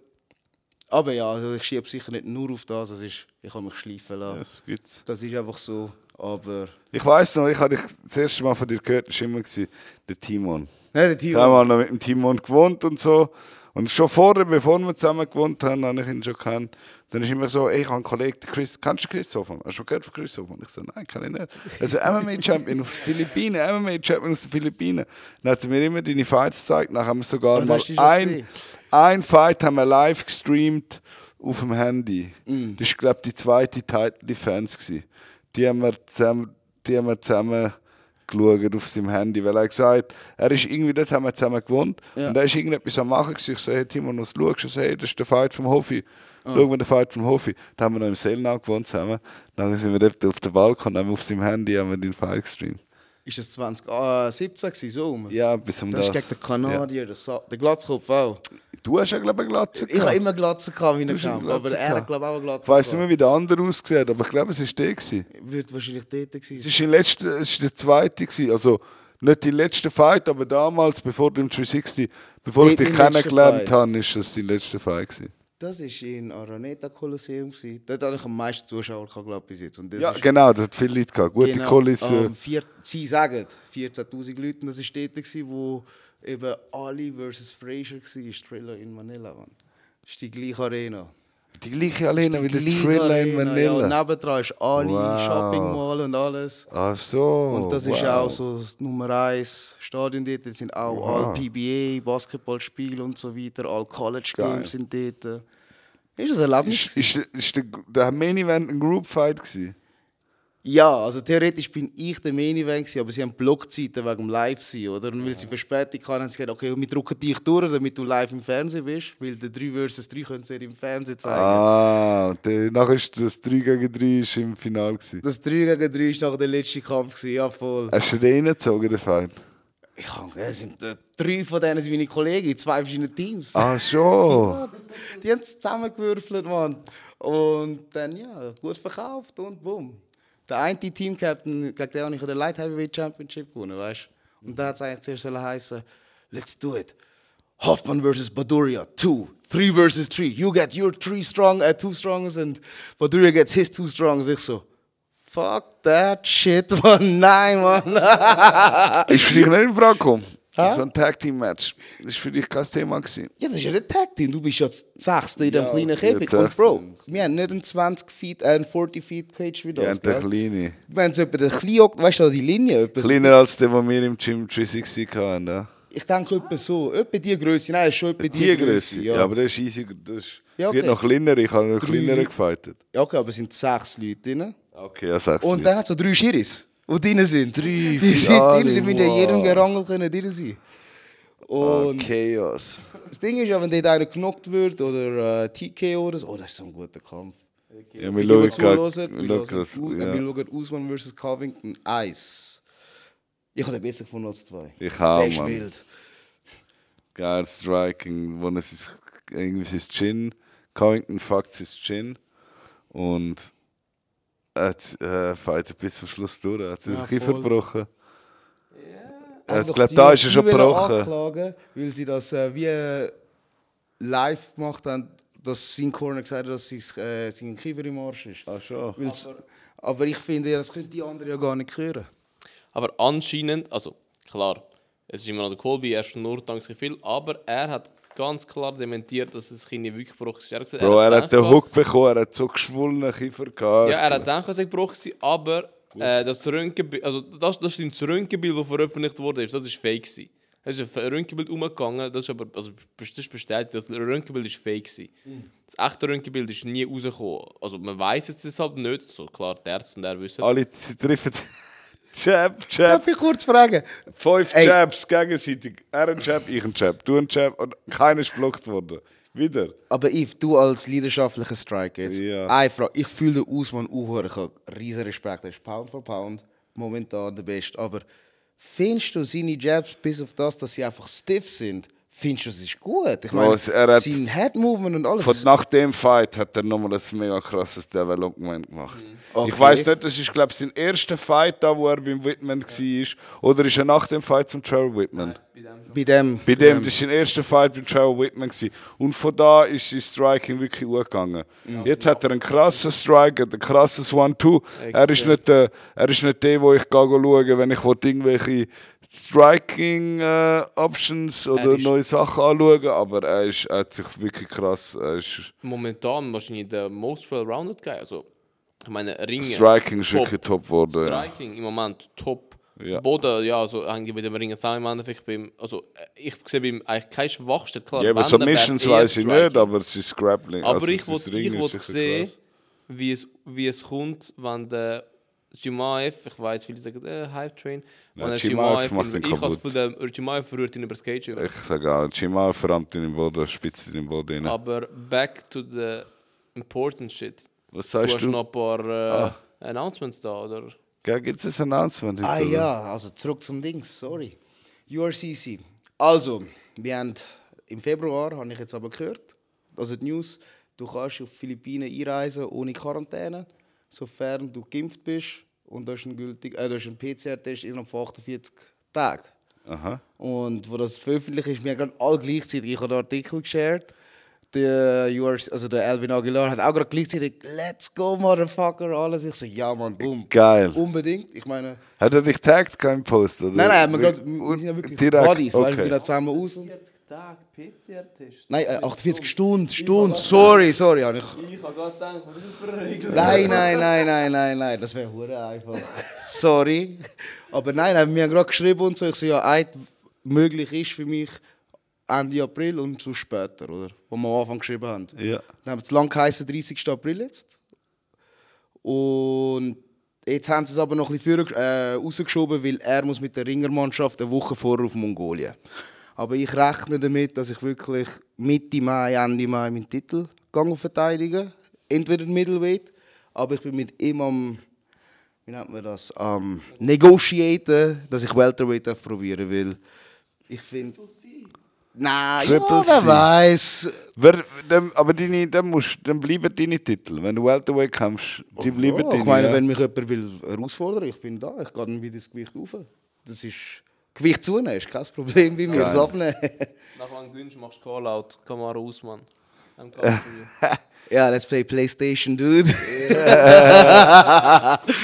Aber ja, also ich schiebe sicher nicht nur auf das. das ist, ich habe mich schleifen lassen. Das gibt's. Das ist einfach so. Aber... Ich weiss noch, ich habe dich das erste Mal von dir gehört, das war immer der Timon. Nein, der Ich Timo. habe mal noch mit dem Timon gewohnt und so. Und schon vorher, bevor wir zusammen gewohnt haben, habe ich ihn schon kennt. Dann ist immer so, ey, ich habe einen Kollegen, Chris, kennst du Chris Hoffmann? Hast du schon gehört von Chris Hoffmann? Ich so, nein, kann ich nicht. Also MMA-Champion aus den Philippinen, MMA-Champion aus den Philippinen. Dann hat er mir immer deine Fights gezeigt. Dann haben wir sogar mal ein, gesehen? Ein Fight haben wir live gestreamt auf dem Handy. Mm. Das war, glaube ich, die zweite Title Defense. gewesen. Die haben wir zusammen, die haben wir zusammen geschaut auf seinem Handy, weil er gesagt er ist irgendwie, dort haben wir zusammen gewohnt Ja. und er ist irgendetwas am machen gewesen. Ich so, hey Timon, was schaust du? So, hey, das ist der Fight vom Hofi. Schau mal den Fight vom Hofi. Da haben wir noch im Selnau gewohnt zusammen. Dann sind wir dort auf dem Balkon, haben wir auf seinem Handy haben wir den Fight gestreamt. Ist es 2017 gewesen, so rum? Ja, bis um Das das. ist gegen den Kanadier, der, Sa der Glatzkopf auch. Du hast ja, glaube ich, eine Glatze Ich habe gehabt. immer Glatze gehabt, wie er kam. Aber er hat, gehabt. glaube ich, auch eine Glatze Ich weiss nicht gehabt. mehr, wie der andere ausgesehen aber ich glaube, es war der. Gewesen. Wird wahrscheinlich dort gewesen Es sein. der letzte, es ist der zweite. Gewesen. Also nicht die letzte Fight, aber damals, bevor du im 360, bevor ich Nicht dich die kennengelernt habe, ist das die letzte Fight. Gewesen. Das war in Araneta Kolosseum. Dort hatte ich am meisten Zuschauer gehabt, glaube ich, bis jetzt. Und das Ja, genau, das hat viele Leute gehabt. Gute genau, Kulisse. ähm, vier, sie sagen 14'000 Leute. Das war dort, gewesen, wo eben Ali versus Fraser war. Thriller in Manila. Mann. Das ist die gleiche Arena. die gleiche Arena wie der Thriller in Arena, Manila. Ja, nebendran ist Ali, Wow. Shopping Mall und alles. Ach so. Und das ist wow. auch so das Nummer 1 Stadion dort. Das sind auch Wow. alle PBA, Basketballspiele und so weiter. Alle College Geil. Games sind dort. Ist ein Erlebnis. Ist, ist, ist der, der Main Event ein Group Fight gewesen? Ja, also theoretisch bin ich der Main Event gewesen, aber sie haben Blockzeiten wegen dem Live sein, oder? Und weil sie Verspätung hatten, haben sie gesagt, okay, wir drucken dich durch, damit du live im Fernsehen bist, weil der 3 vs 3 können sie im Fernsehen zeigen. Ah, und dann nachher ist das 3 gegen 3 ist im Finale. Gewesen. Das 3 gegen 3 war nachher der letzte Kampf, gewesen, ja voll. Hast du den reingezogen, den Fight? Ich kann, es sind äh, drei von denen sind meine Kollegen in zwei verschiedenen Teams. Ah, schon. Die haben es zusammengewürfelt, Mann. Und dann, ja, gut verkauft und bumm. Der eine Team-Captain, gegen den habe ich der Light Heavyweight Championship gewonnen, weißt du? Und da hat es eigentlich zuerst heißen, let's do it. Hoffman versus Baduria, two. Three versus three. You get your three strong, uh, two strongs and Baduria gets his two strongs. Ich so, fuck that shit, man. Nein, man. Für dich nicht in Frage gekommen? So ein Tag-Team-Match. Das war für dich kein Thema. Gewesen. Ja, das ist ja ein Tag-Team. Du bist ja das Sechste in dem Ja, kleinen Käfig. Und Bro, wir haben nicht einen 20 Feet, äh, einen 40 Feet Cage wie das. und der gell? Kleine. Wir haben so etwa den kleinen, weißt du, die Linie. Etwa so, Kleiner als der, den wir im Gym 360 hatten. Ja. ich denke etwa so. Etwa die Größe. Nein, es ist schon etwa die, Die Größe. Ja. Ja. aber das ist easy. Das ist, Ja, Es okay. wird noch kleiner. Ich habe noch Drei kleiner Leute. gefightet. ja, okay, aber es sind sechs Leute drin. Okay, ja, sag's Und nicht. dann hat es so drei Schiris, die drin sind. Drei, Die vier, sind alle, drin, die mit in jedem Gerangel können drin sein. Und Chaos. das Ding ist ja, wenn dort einer genockt wird oder äh, TKO oder so, oh, das ist so ein guter Kampf. Ja, wir die, schauen die gerade. Wir schauen das. äh, Ja. schauen Usman vs. Covington Eis. Ich habe den besser gefunden als zwei. Ich auch, Der ist Mann. wild. Geil Striking, wo es ist irgendwie sein Chin, Covington fuckt sein Chin und hat äh, fightet bis zum Schluss durch. Er hat sich Ja, voll. gebrochen. Er Ich glaube, da ist er schon gebrochen. Anklagen, weil sie das äh, wie äh, live gemacht haben, dass sein Corner gesagt hat, dass sein, äh, sein Kiefer im Arsch ist. Ah, schon. Weil's- aber ich finde, das könnte die anderen ja gar nicht hören. Aber anscheinend, also klar, es ist immer noch der Colby, er ist nur dank sehr viel, aber er hat ganz klar dementiert, dass es keine wirklich gebrochen ist. Er hat gesagt, Bro, er hat den Hook bekommen, er hat so geschwollenen Kiefer gehabt. Ja, er hat gedacht, dass er gebrochen ist, aber äh, das Röntgenbild, also das, das stimmt, das Röntgenbild, das veröffentlicht wurde, ist, das ist fake gewesen. Es ist ein Röntgenbild umgegangen, das ist aber, also das ist bestätigt, das Röntgenbild ist fake gewesen. Das echte Röntgenbild ist nie rausgekommen. Also man weiß es deshalb nicht, so klar, der Ärzte und er wissen es. Alle sie treffen Jab, Darf Jab. ich kurz fragen? Fünf Ey. Jabs gegenseitig. Er ein Jab, ich ein Jab. Du ein Jab und keiner ist blockt worden. Wieder. Aber Yves, du als leidenschaftlicher Striker, jetzt Ja. eine Frage. Ich fühle den Usman auch, ich habe riesen Respekt. Er ist Pound for Pound momentan der Beste. Aber findest du seine Jabs, bis auf das, dass sie einfach stiff sind, findest du, es ist gut? Ich meine, Was, er hat- sein Head-Movement und alles. Von, ist- nach dem Fight hat er nochmal ein mega krasses Development gemacht. Okay. Ich weiß nicht, das ist glaube ich sein erster Fight da, wo er beim Whitman war. Oder ist er nach dem Fight zum Trevor Whitman? Bei dem. Bei dem, das war sein erster Fight beim Trevor Whitman. Gewesen. Und von da ist sein Striking wirklich hochgegangen. Jetzt hat er einen krassen Strike, ein krasses One-Two. Er ist nicht der, er ist nicht der, wo ich schaue, wenn ich irgendwelche Striking-Options oder ist- neue Sachen anschaue. Aber er, ist, er hat sich wirklich krass. Er ist, Momentan wahrscheinlich der most well-rounded Guy. Also, ich meine, Ringe. Striking ist top. wirklich top geworden. Ja. Striking im Moment top. Ja. Boden, ja, also hängen die mit dem Ringen zusammen. im Endeffekt beim, also, äh, ich sehe beim eigentlich keine Schwachstelle. Klar, Ja, aber Submissions weiß ich nicht, aber es ist Grappling. Aber also ich wollte sehen, wie es, wie es kommt, wenn der Jimaev, ich weiß, viele sagen, äh, Hype Train, wenn Nein, der Chimaev macht ihn ich habe das kaputt. Jimaev rührt ihn über das Cage. Ich sage auch, Chima verrammt ihn im Boden, spitzt ihn im Boden rein. Aber back to the important shit. Was Du sagst hast du? noch ein paar äh, Ah. Announcements da, oder? Gibt es ein Announcement? Ah oder? ja, also zurück zum Dings, sorry. URCC. Also, wir haben im Februar, habe ich jetzt aber gehört, also die News, du kannst auf Philippinen einreisen ohne Quarantäne, sofern du geimpft bist und du hast einen, gültig, äh, du hast einen PCR-Test innerhalb von 48 Tagen. Aha. Und wo das veröffentlicht ist, wir haben gerade alle gleichzeitig, ich habe den Artikel geshared. Der, URC, also der Elvin Aguilar hat auch gerade gleichzeitig Let's go, Motherfucker, alles. Ich so, ja Mann, boom. Geil. Unbedingt. Ich meine, Hat er dich tagged, kein Post? Oder? Nein, nein, wir, grad, wir sind ja wirklich direkt, Buddies, weißt, wir okay. gehen zusammen aus. Und 40 Tage PCR-Test. nein, äh, 48 Stunden, Stunden, sorry, sorry. Ich, Ich habe gerade gedacht, was ist das für eine Regel? nein, nein, nein, nein, nein, nein, das wäre hure einfach. Sorry. Aber nein, nein, wir haben gerade geschrieben und so. Ich so, ja, ein möglich ist für mich Ende April und so später, oder? Wo wir am Anfang geschrieben haben. Ja. Dann haben wir es lang geheißen, 30. April jetzt. Und Jetzt haben sie es aber noch ein bisschen vorge- äh, rausgeschoben, weil er muss mit der Ringermannschaft eine Woche vorher auf Mongolien. Aber ich rechne damit, dass ich wirklich Mitte Mai, Ende Mai meinen Titel verteidigen Entweder den Middleweight, aber ich bin mit ihm am, wie nennt man das, am negotiaten, dass ich Welterweight probieren will. Ich finde... Nein, ja, Triple wer weiß. Wer, dann, aber deine, dann, musst, dann bleiben deine Titel. Wenn du Welterweight kämpfst, die bleiben Ja, deine. ich meine, ja. wenn mich jemand will herausfordern will, ich bin da. Ich gehe dann wieder das Gewicht rauf. Das ist... Gewicht zunehmen ist kein Problem bei mir. Das abnehmen. Nach wann gönnst, machst du Call-Out. Kamera aus, Mann. Ja, let's play Playstation, dude.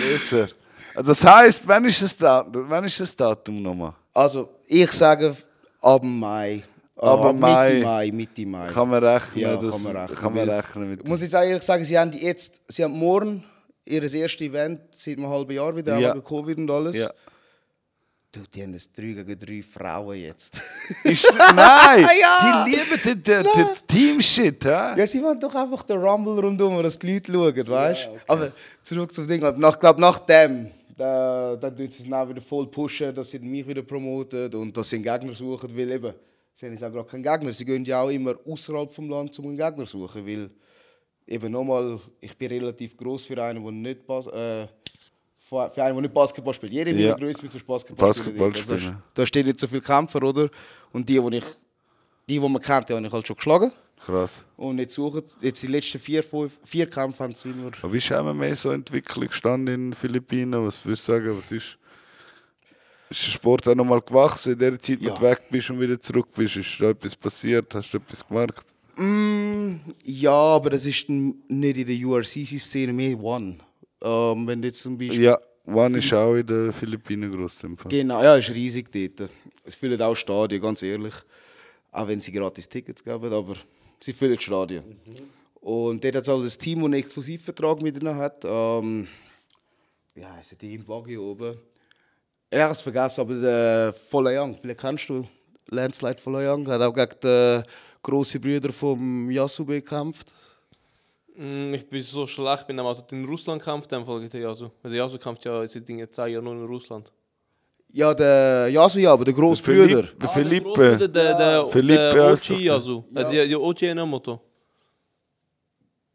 Besser. Also Das heisst, wann ist das Datum, wann ist das Datum nochmal? Also, ich sage ab Mai. Ab Ab Mai. Mitte Mai, Mitte Mai. Kann man rechnen? Ja, das, kann man rechnen, Kann man rechnen mit Ich muss jetzt ehrlich sagen, sie haben jetzt, sie haben morgen ihr erstes Event seit einem halben Jahr wieder, Ja. auch wegen Covid und alles. Ja. Du, die haben das 3 gegen 3 Frauen jetzt. Ist, nein! Ja. Die lieben den, den, den Team-Shit? Ja, sie wollen doch einfach den Rumble rundum, dass die Leute schauen, weißt du? Aber zurück zum Ding. Nach, glaub, nach dem, da, da tun sie es dann wieder voll pushen, dass sie mich wieder promoten und dass sie einen Gegner suchen, weil eben, sie haben jetzt auch gerade keinen Gegner. Sie gehen ja auch immer außerhalb vom Land, um einen Gegner zu suchen, weil eben nochmal, ich bin relativ groß für einen, der nicht, Bas äh, für einen, der nicht Basketball spielt. Jeder in Ja. meiner Größe muss Basketball, Basketball spielen. Also, spielen. Da stehen nicht so viele Kämpfer, oder? Und die, die ich, die, die man kennt, die habe ich halt schon geschlagen. Krass. Und jetzt suchen, jetzt die letzten vier, fünf, vier Kämpfe haben sie immer. Aber wie ist MMA so Entwicklung gestanden in den Philippinen? Was würdest du sagen? Was ist, ist der Sport auch nochmal gewachsen in der Zeit, wo Ja. du weg bist und wieder zurück bist? Ist da etwas passiert? Hast du etwas gemerkt? Mm, ja, aber das ist nicht in der URCC-Szene mehr One. Ähm, wenn jetzt zum Beispiel. Ja, One ist auch in den Philippinen groß. Genau, ja, ist riesig dort. Es füllen auch Stadien, ganz ehrlich. Auch wenn sie gratis Tickets geben, aber sie füllen Stadien. Und dort hat es auch das Team, das einen Exklusivvertrag mit ihnen hat. Ähm, ja, ist die im Baguio oben. Ich habe es vergessen, aber der Folayang, vielleicht kennst du Landslide Folayang, hat auch gegen den grossen Brüder vom Yasube gekämpft. Mm, Ich bin so schlecht, bin also den Russland-Kampf, dann folgt der Yasu. Weil der Yasu kämpft ja seit Dinge zwei Jahren nur in Russland. Ja, der Yasu ja, aber der grosse Brüder. Der Der, Felipe. der, der, Felipe der der. Yasu. Der, der OG Enomoto.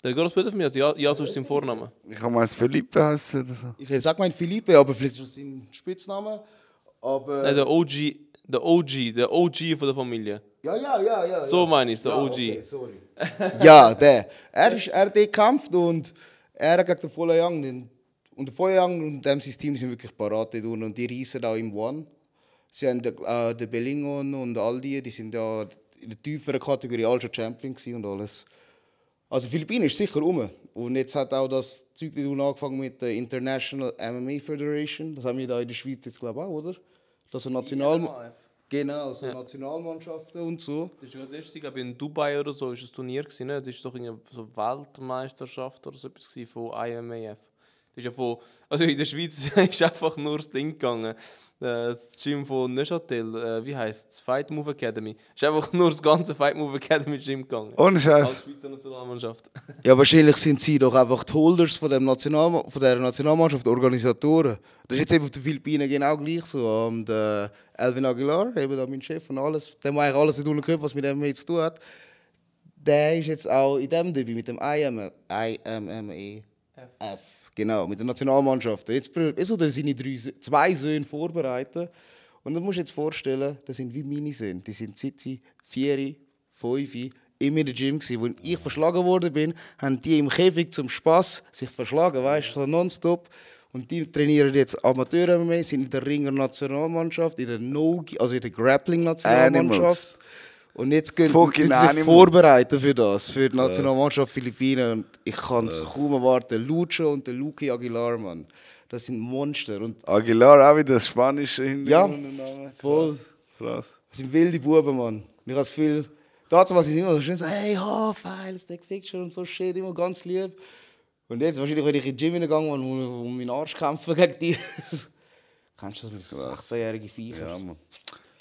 Der Großbruder von mir, Ja- Yasu ist sein Vorname. Ich habe mal Felipe heißen oder so. Ich hätte gesagt, mein Philippe, aber vielleicht ist das sein Spitzname. Aber. Nein, der OG, der OG, der OG von der Familie. Ja, ja, ja, ja. So ja. meine ich, der ja, OG. okay, sorry. ja, der. Er, ist, er hat dort gekämpft und er hat gegen den Voller Young. den- Und der Voller Young und dem sein Team sind wirklich parat dort unten und die reissen auch im One. Sie haben den, äh, den Bellingon und all die, die sind ja in der tieferen Kategorie all schon Champion gewesen und alles. Also Philippinen ist sicher um. Und jetzt hat auch das Zeug angefangen mit der International MMA Federation. Das haben wir da in der Schweiz jetzt glaube ich auch, oder? Das ist National genau, so Nationalmannschaften und so. Das ist gerade lustig, aber in Dubai oder so ist ein Turnier gewesen, ne? Das ist doch eine so Weltmeisterschaft oder so etwas von IMAF. Das ist ja von, also in der Schweiz ist einfach nur das Ding gegangen. Das Gym von Neuchâtel, äh, wie heißt es? Fight Move Academy. Ist einfach nur das ganze Fight Move Academy Gym gegangen. Ohne Als Scheiß. Schweizer Nationalmannschaft. Ja, wahrscheinlich sind sie doch einfach die Holders von, dem National von der Nationalmannschaft, die Organisatoren. Das ist jetzt eben auf den Philippinen genau gleich so. Und äh, Elvin Aguilar, eben da mein Chef und alles, der eigentlich alles nicht gehört, was mit dem jetzt zu tun hat, der ist jetzt auch in dem Derby mit dem IM, IMME F. Genau, mit der Nationalmannschaft. Jetzt, jetzt soll er seine drei, zwei Söhne vorbereiten. Und dann musst du jetzt vorstellen, das sind wie meine Söhne. Die sind seit sie vier, fünf immer in der Gym gewesen. Als ich verschlagen worden bin, haben die im Käfig zum Spaß sich verschlagen, weißt du, so nonstop. Und die trainieren jetzt Amateur MMA, sind in der Ringer Nationalmannschaft, in der no also in der Grappling Nationalmannschaft. Animals. Und jetzt gehen Fucking sich Animal. vorbereiten für das, für die Nationalmannschaft Philippinen. Und ich kann es kaum erwarten. Lucho und der Luki Aguilar, Mann. Das sind Monster. Und Aguilar, auch wieder das spanische Ja, Hintergrund. voll. Krass. das sind wilde Buben, Mann. Ich habe Gefühl, dazu was sie immer so schön so, hey, ha, feil, Stick Picture und so shit, immer ganz lieb. Und jetzt, wahrscheinlich, wenn ich in den Gym gegangen und um, um meinen Arsch kämpfen gegen die. Kennst du das? 16-jährige Viecher. Ja, Mann.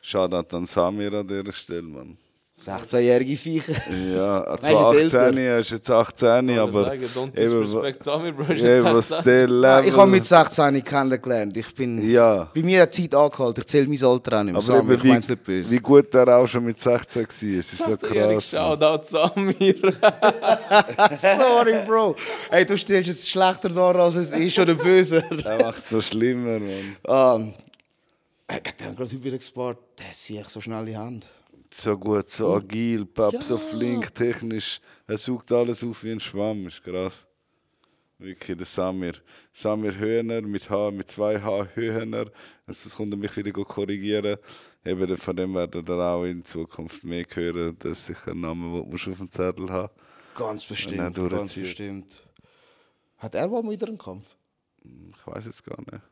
Shoutout an Samir an dieser Stelle, Mann. 16-jährige Viecher. Ja, zwar jetzt älter. 18, er ist jetzt 18, Ich aber sagen, don't eben, disrespect Samir, Bro. ist jetzt was 16. der Level... Ich habe mit 16 kennengelernt. Ich bin... Ja. Bei mir hat die Zeit angehalten. Ich zähle mein Alter auch nicht mehr. Aber Samir, eben, ich mein's nicht wie, wie gut er auch schon mit 16 war, es ist so 16-jährig, krass. Shoutout Samir. Sorry, Bro. Hey, du stellst es schlechter dar, als es ist, oder böser. Er macht es so schlimmer, Mann. Ähm, hat gerade über gespart. Der sehe ich so schnell in die Hand. So gut, so agil, Pap, so Ja. flink, technisch. Er sucht alles auf wie ein Schwamm, ist krass. Wirklich, der Samir. Samir Höhner mit H, mit zwei H Höhner. Also, das kommt mich wieder korrigieren. Eben, von dem werden wir auch in Zukunft mehr hören. Das ist sicher ein Name, den du auf dem Zettel haben Ganz bestimmt, ganz bestimmt. Hat er mal wieder einen Kampf? Ich weiß jetzt gar nicht.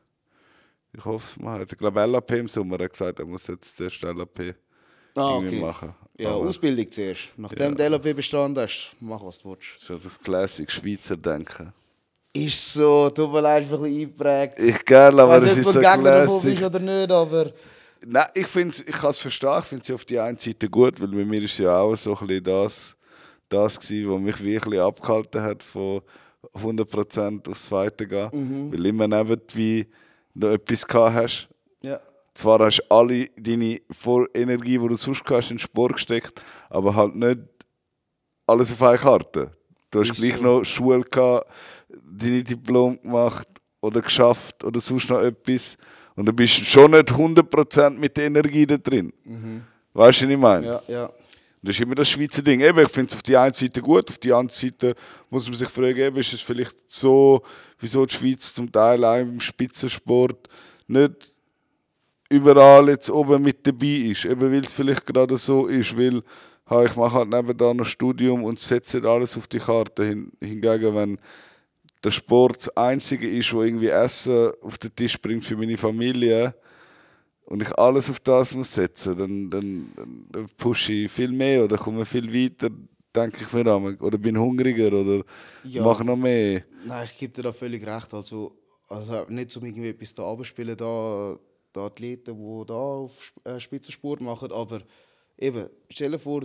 Ich hoffe es mal. Ich glaube, LAP im Sommer hat gesagt, er muss jetzt zuerst LAP Ah, okay. machen. Ja, Aber Ausbildung zuerst. Nachdem Ja. du LAB bestanden hast, mach was du willst. so das Classic Schweizer Denken. Ist so, tut mir leid, ein bisschen eingeprägt. Ich gerne, aber ich es ist so du Classic. bist oder nicht, aber... Nein, ich, find's, ich kann es verstehen. Ich finde es auf die einen Seite gut, weil bei mir ist ja auch so ein bisschen das, das gewesen, was mich wirklich abgehalten hat, von 100% aufs Zweite gehen. Mhm. Weil immer nebenbei noch etwas gehabt hast. Ja. Zwar hast du alle deine Vor Energie, die du sonst hast, in den Sport gesteckt, aber halt nicht alles auf eine Karte. Du hast Ist gleich so. noch Schule gehabt, deine Diplom gemacht oder geschafft oder sonst noch etwas. Und dann bist du schon nicht 100% mit der Energie da drin. Weißt du, was ich meine? Ja, ja. Das ist immer das Schweizer Ding. Eben, ich finde es auf die einen Seite gut, auf die andere Seite muss man sich fragen, eben, ist es vielleicht so, wieso die Schweiz zum Teil auch im Spitzensport nicht überall jetzt oben mit dabei ist. Eben weil es vielleicht gerade so ist, weil ich mache halt nebenan noch Studium und setze alles auf die Karte. Hin, hingegen, wenn der Sport das Einzige ist, wo irgendwie Essen auf den Tisch bringt für meine Familie und ich alles auf das muss setzen, dann, dann, dann, pushe ich viel mehr oder komme viel weiter, denke ich mir an. Oder bin hungriger oder Ja. mache noch mehr. Nein, ich gebe dir da völlig recht. Also, also nicht um irgendwie etwas da abspielen, da, da Athleten, die da auf äh, Spitzensport machen, aber eben, stell dir vor,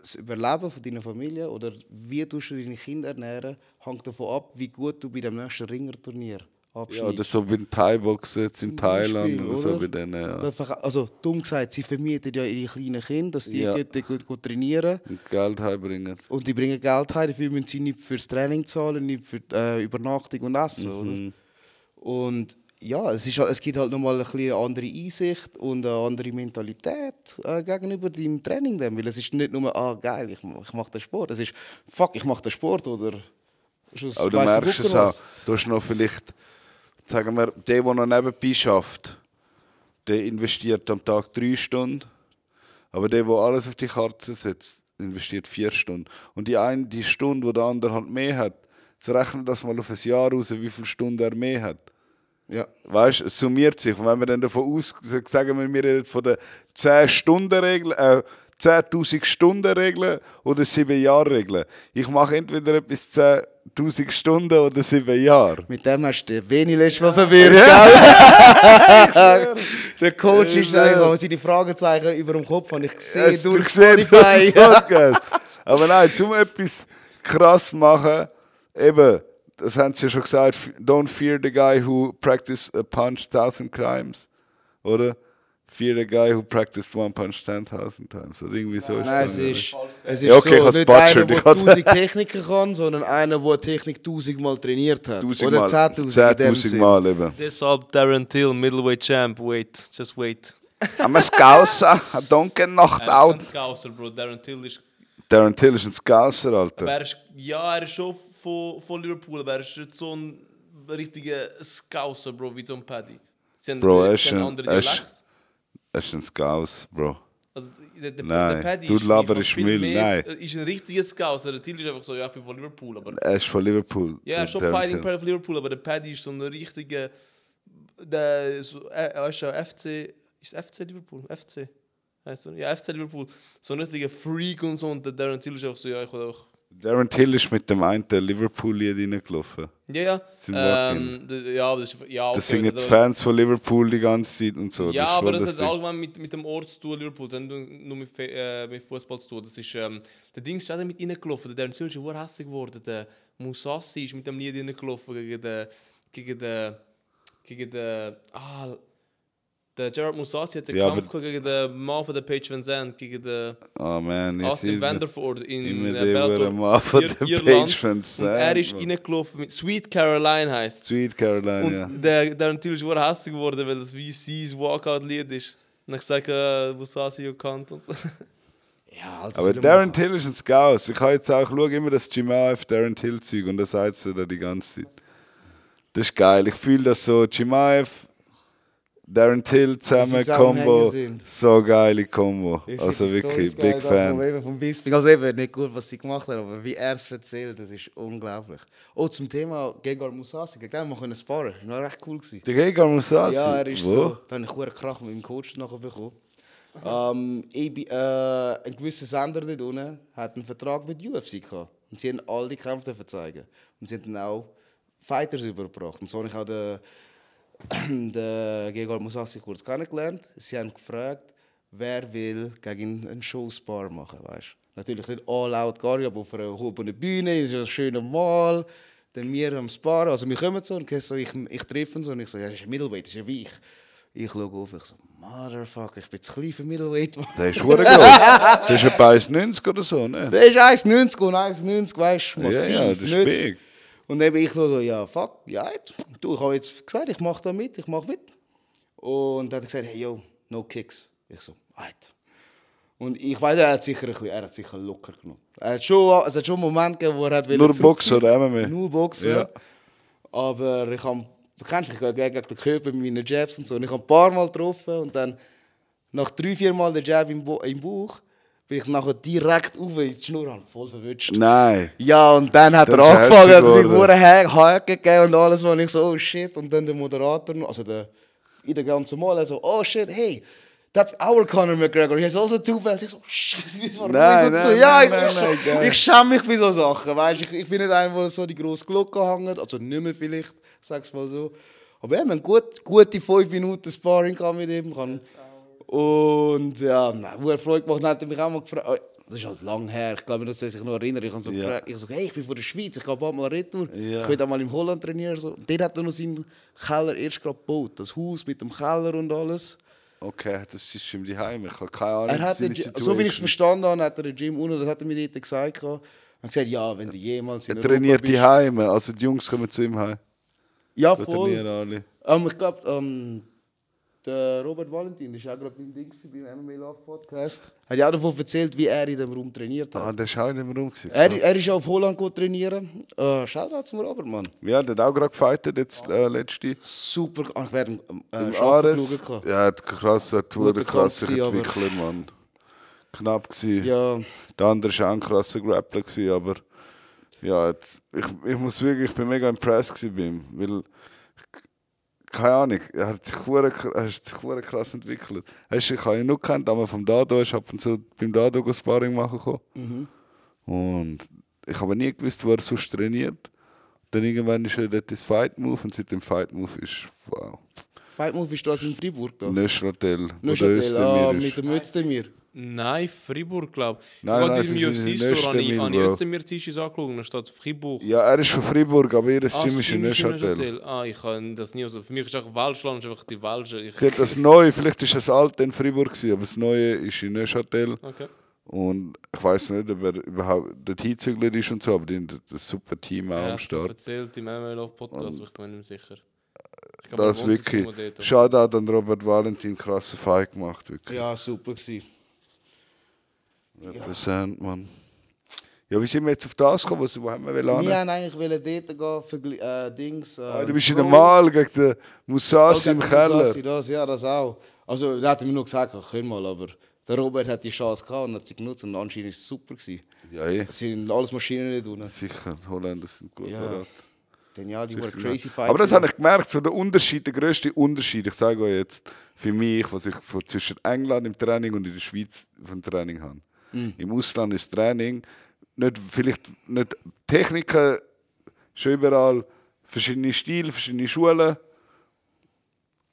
das Überleben von deiner Familie oder wie du deine Kinder ernähren, hängt davon ab, wie gut du bei dem nächsten Ringerturnier Ja, abschneidest. oder so wie in Thai-Boxen jetzt in Thailand Beispiel, oder so bei denen. Ja. Also, dumm gesagt, sie vermieten ja ihre kleinen Kinder, dass die Ja. gut, gut, gut trainieren. Und Geld heimbringen. Und die bringen Geld heim, dafür müssen sie nicht fürs Training zahlen, nicht für die, äh, Übernachtung und Essen. Mhm. Oder? Und ja, es, ist, halt- es gibt halt nochmal ein eine andere Einsicht und eine andere Mentalität äh, gegenüber deinem Training. Dann. Weil es ist nicht nur, ah geil, ich, ich mache den Sport. Es ist, fuck, ich mache den Sport. Oder, Aber du merkst es auch. Du hast noch vielleicht, sagen wir, der, der noch nebenbei schafft, der investiert am Tag drei Stunden. Aber der, der alles auf die Karte setzt, investiert vier Stunden. Und die eine, die Stunde, die der andere halt mehr hat, jetzt rechnet das mal auf ein Jahr raus, wie viele Stunden er mehr hat. Ja. Weißt du, es summiert sich. Und wenn wir dann davon aus, sagen wir, wir reden von der 10-Stunden-Regel, äh, 10.000 Stunden-Regel oder 7-Jahr-Regel. Ich mache entweder etwas 10.000 Stunden oder 7 Jahre. Mit dem hast du Beni letztes Mal verwirrt, gell? Der Coach ist einfach seine Fragezeichen über dem Kopf habe ich gesehen Es- durch Spotify. Aber nein, zum etwas krass machen, eben, das haben sie ja schon gesagt, don't fear the guy who practiced a punch thousand times, oder? Fear the guy who practiced one punch ten thousand times, oder irgendwie so ist Nein, es dann, ist, es ist Ja, okay, so, nicht einer, der ich hab- 1000 Techniken kann, sondern einer, der Technik 1000 Mal trainiert hat. Oder 1000 Mal, 10.000 in dem 10.000 Sinn. Mal eben. Deshalb Darren Till, Middleweight Champ. Wait, just wait. I'm a Scouser, I don't get knocked out. ist ein Scouser, Bro. Darren Till ist. Darren Till ist ein Scouser, Aber Alter. er ist ja, er ist schon von, von Liverpool, er ist so ein richtiger Scouser, Bro, wie so ein Paddy. Haben, Bro, er ist er ist-. Er ist ein Scouse, Bro. Also, der, der, Nein, der Paddy du ist einfach Müll, mehr- nein. ist ein richtiger Scouser. Der Till ist einfach so, ja, ich bin von Liverpool, aber Er ist von Liverpool. Ja, der schon Darren Fighting. Pride of Liverpool, aber der Paddy ist so ein richtiger. Der ist so, äh, er ist ja FC. Ist FC Liverpool? FC. Heißt so? Ja, FC Liverpool. So ein richtiger Freak und so. Und der Darren Till ist auch so, ja, ich will auch Darren Till ist mit dem einen Liverpool-Lied reingelaufen. Ja, ja. Zum Ähm, ja, aber das ist, ja, okay, Das singen die Fans von Liverpool die ganze Zeit und so. Ja, ist aber voll das hat Ding. allgemein mit, mit dem Ort zu tun, Liverpool, dann nur nur mit, äh, mit Fußball zu tun. Das ist, ähm, der Dings ist auch mit reingelaufen, der Darren Till ist ja hässlich geworden. Der Musassi ist mit dem Lied reingelaufen gegen den, gegen den, gegen den, ah, der Gerard Musassi hat den Ja, Kampf gegen den Mann von der Page Van Zandt, gegen den Oh man, ich Austin Vanderford in immer äh, der Bellator, Mann von der Irland. Page Van Und Zandt, er ist reingelaufen mit Sweet Caroline heisst es. Sweet Caroline, Und ja. der, der natürlich war hässlich geworden, weil das VC's Walkout-Lied ist. Und ich sage, äh, wo Sasi ja kannt und so. Ja, also Aber er Darren machen. Till ist ein Scout. Ich habe jetzt auch, schaue immer das Jimaev Darren Till Zeug und das sagt sie da die ganze Zeit. Das ist geil. Ich fühle das so, Jimaev, Darren Till zusammen, Combo. So geile Combo. Also wirklich, big Fan. Eben vom Bisping. Also eben nicht gut, was sie gemacht haben, aber wie er es erzählt, das ist unglaublich. Oh, zum Thema Gegard Musasi, gegen den machen wir sparen. Das war echt cool. Gewesen. Der Gegner muss das Ja, er ist Wo? so. Da habe ich einen Krach mit meinem Coach nachher bekommen. Ähm, ich, äh, ein gewisser Sender dort unten hat einen Vertrag mit UFC gehabt. Und sie haben all die Kämpfe zeigen. Und sie haben dann auch Fighters übergebracht. Und so habe ich auch den, den Gegard Musasi kurz kennengelernt. Sie haben gefragt, wer will gegen einen Showspar machen, weißt Natürlich nicht all out gar nicht, aber auf einer hohen Bühne, ist ja ein schöner Mal. Dann wir am Spar, also wir kommen so und ich, so, ich, ich treffe ihn so und ich so, ja, das ist ein Middleweight, das ist ja wie ich. Schaue auf, ich so, Motherfucker, ich bin zu klein für Middleweight. Mann. Der ist verdammt groß. Der ist etwa 1,90 oder so, ne? Der ist 1,90 und 1,90, weißt du, Ja, massiv. ja, das ist nicht? big. Und dann bin ich so, so ja, fuck, ja, jetzt. Du, ich habe jetzt gesagt, ich mache da mit, ich mache mit. Und dann hat er gesagt, hey, yo, no kicks. Ich so, alright. Und ich weiß, er hat sicher ein bisschen, er hat sicher locker genommen. Er hat schon, es hat schon Momente gegeben, wo er hat Nur oder MMA? Nur Boxen. Ja. Aber ich habe, du kennst mich, ich gegen den Körper mit meinen Jabs und so. Und ich habe ein paar Mal getroffen und dann nach drei, vier Mal den Jab im, Bo im Bauch, bin ich nachher direkt auf in die Schnur, habe voll verwünscht. Nein. Ja, und dann hat Dann er angefangen, hat sich nur Haken gegeben und alles, und ich so, oh shit. Und dann der Moderator, also der, in der ganzen Mal, so, oh shit, hey, that's our Conor McGregor, he has also two belts. Ich so, shit, warum Nein, bin ich so? Ja, nein, ich, nein, ich, nein, ich schäme mich bei so Sachen, weißt. Ich, ich bin nicht einer, der so die grosse Glocke hängt, also nicht mehr vielleicht, sag's mal so. Aber ja, wir haben gut, gute fünf Minuten Sparring mit ihm. Kann, und ja, wo er Freude gemacht hat, hat er mich auch mal gefragt. oh, Das ist halt lang her, ich glaube, dass er sich noch erinnert. Ich habe so Ja. gefragt, ich so, hey, ich bin von der Schweiz, ich gehe bald mal retour. Ja. Ich will auch mal in Holland trainieren. So. Dort hat er noch seinen Keller erst gerade gebaut. Das Haus mit dem Keller und alles. Okay, das ist ihm die Heim. Ich habe keine Ahnung. Er hat den, so wie ich es verstanden habe, hat er den Gym unten, das hat er mir dort gesagt. Er hat gesagt, ja, wenn du jemals in Er trainiert die Heime. Also die Jungs kommen zu ihm heim. Ja, Da voll. trainieren alle. Ähm, ich glaube, ähm, der Robert Valentin ist auch gerade beim Ding beim MMA Love Podcast. Hat ja auch davon erzählt, wie er in dem Raum trainiert hat. Ah, der ist auch mehr rum. gewesen. Er, er ist auf Holland gut trainieren. Äh, Shoutout zum Robert, Mann. Ja, der hat auch gerade gefightet, jetzt äh, letzte. Super. Ich werde äh, Im Ares. Ja, hat krass, hat Guter hure krass sich Kampf gewesen, aber- entwickelt, Mann. Knapp gewesen. Ja, Der andere war auch ein krasser Grappler, gewesen, aber ja, jetzt, ich, ich muss wirklich, ich bin mega impressed bei ihm, weil, keine Ahnung, er hat sich hure er hat sich hure krass entwickelt. Hast ich habe ihn nur gekannt, aber vom Dado, ich ab und zu beim Dado Sparring machen gekommen. Und ich habe nie gewusst, wo er sonst trainiert. Dann irgendwann ist er dort ins Fight Move und seit dem Fight Move ist, wow, Fight Move ist das in Freiburg. Da. Neuchâtel, Neuchâtel, ah, mit dem Özdemir. Nein, Fribourg, glaube ich. Nein, ich nein, sie im sind in ich, habe mir Tisches angeschaut und da steht Fribourg. Ja, er ist von Freiburg, aber ihr Ah, Gym ist in ist in Neuchâtel. Ah, ich kann das nie so. Für mich ist auch Welschland ist einfach die Welsche. Ich, Sie hat das Neue, vielleicht ist das Alte in Freiburg, gewesen, aber das Neue ist in Neuchâtel. okay. Und ich weiß nicht, ob er überhaupt dort hingezügelt ist und so, aber die haben das super Team auch Er am Start. erzählt im MMA Love Podcast, aber ich bin mir sicher. Ich glaube, Das wirklich. Shoutout an Robert Valentin, krasser Fight gemacht, wirklich. Ja, super gewesen. Represent, Mann. Ja, wie sind wir jetzt auf das gekommen? Wo, haben wir Wir wollen? wollten eigentlich wollen dort gehen, vergli- äh, Dings. Äh, Ah, du bist in der Mal gegen den Musasi Oh, im Keller. Musasi, Das, ja, das auch. Also, da hat mir nur gesagt, ach, können mal, aber der Robert hat die Chance gehabt und hat sie genutzt und anscheinend ist es super gewesen. Ja, eh. Es sind alles Maschinen nicht drin. Sicher, Holländer sind gut Ja. bereit. Denn ja, die waren crazy ja. fight. Aber das habe ich gemerkt, so der Unterschied, der grösste Unterschied, ich sage euch jetzt, für mich, was ich zwischen England im Training und in der Schweiz vom Training habe. Mhm. Im Ausland ist Training, nicht, vielleicht nicht Techniken, schon überall verschiedene Stile, verschiedene Schulen,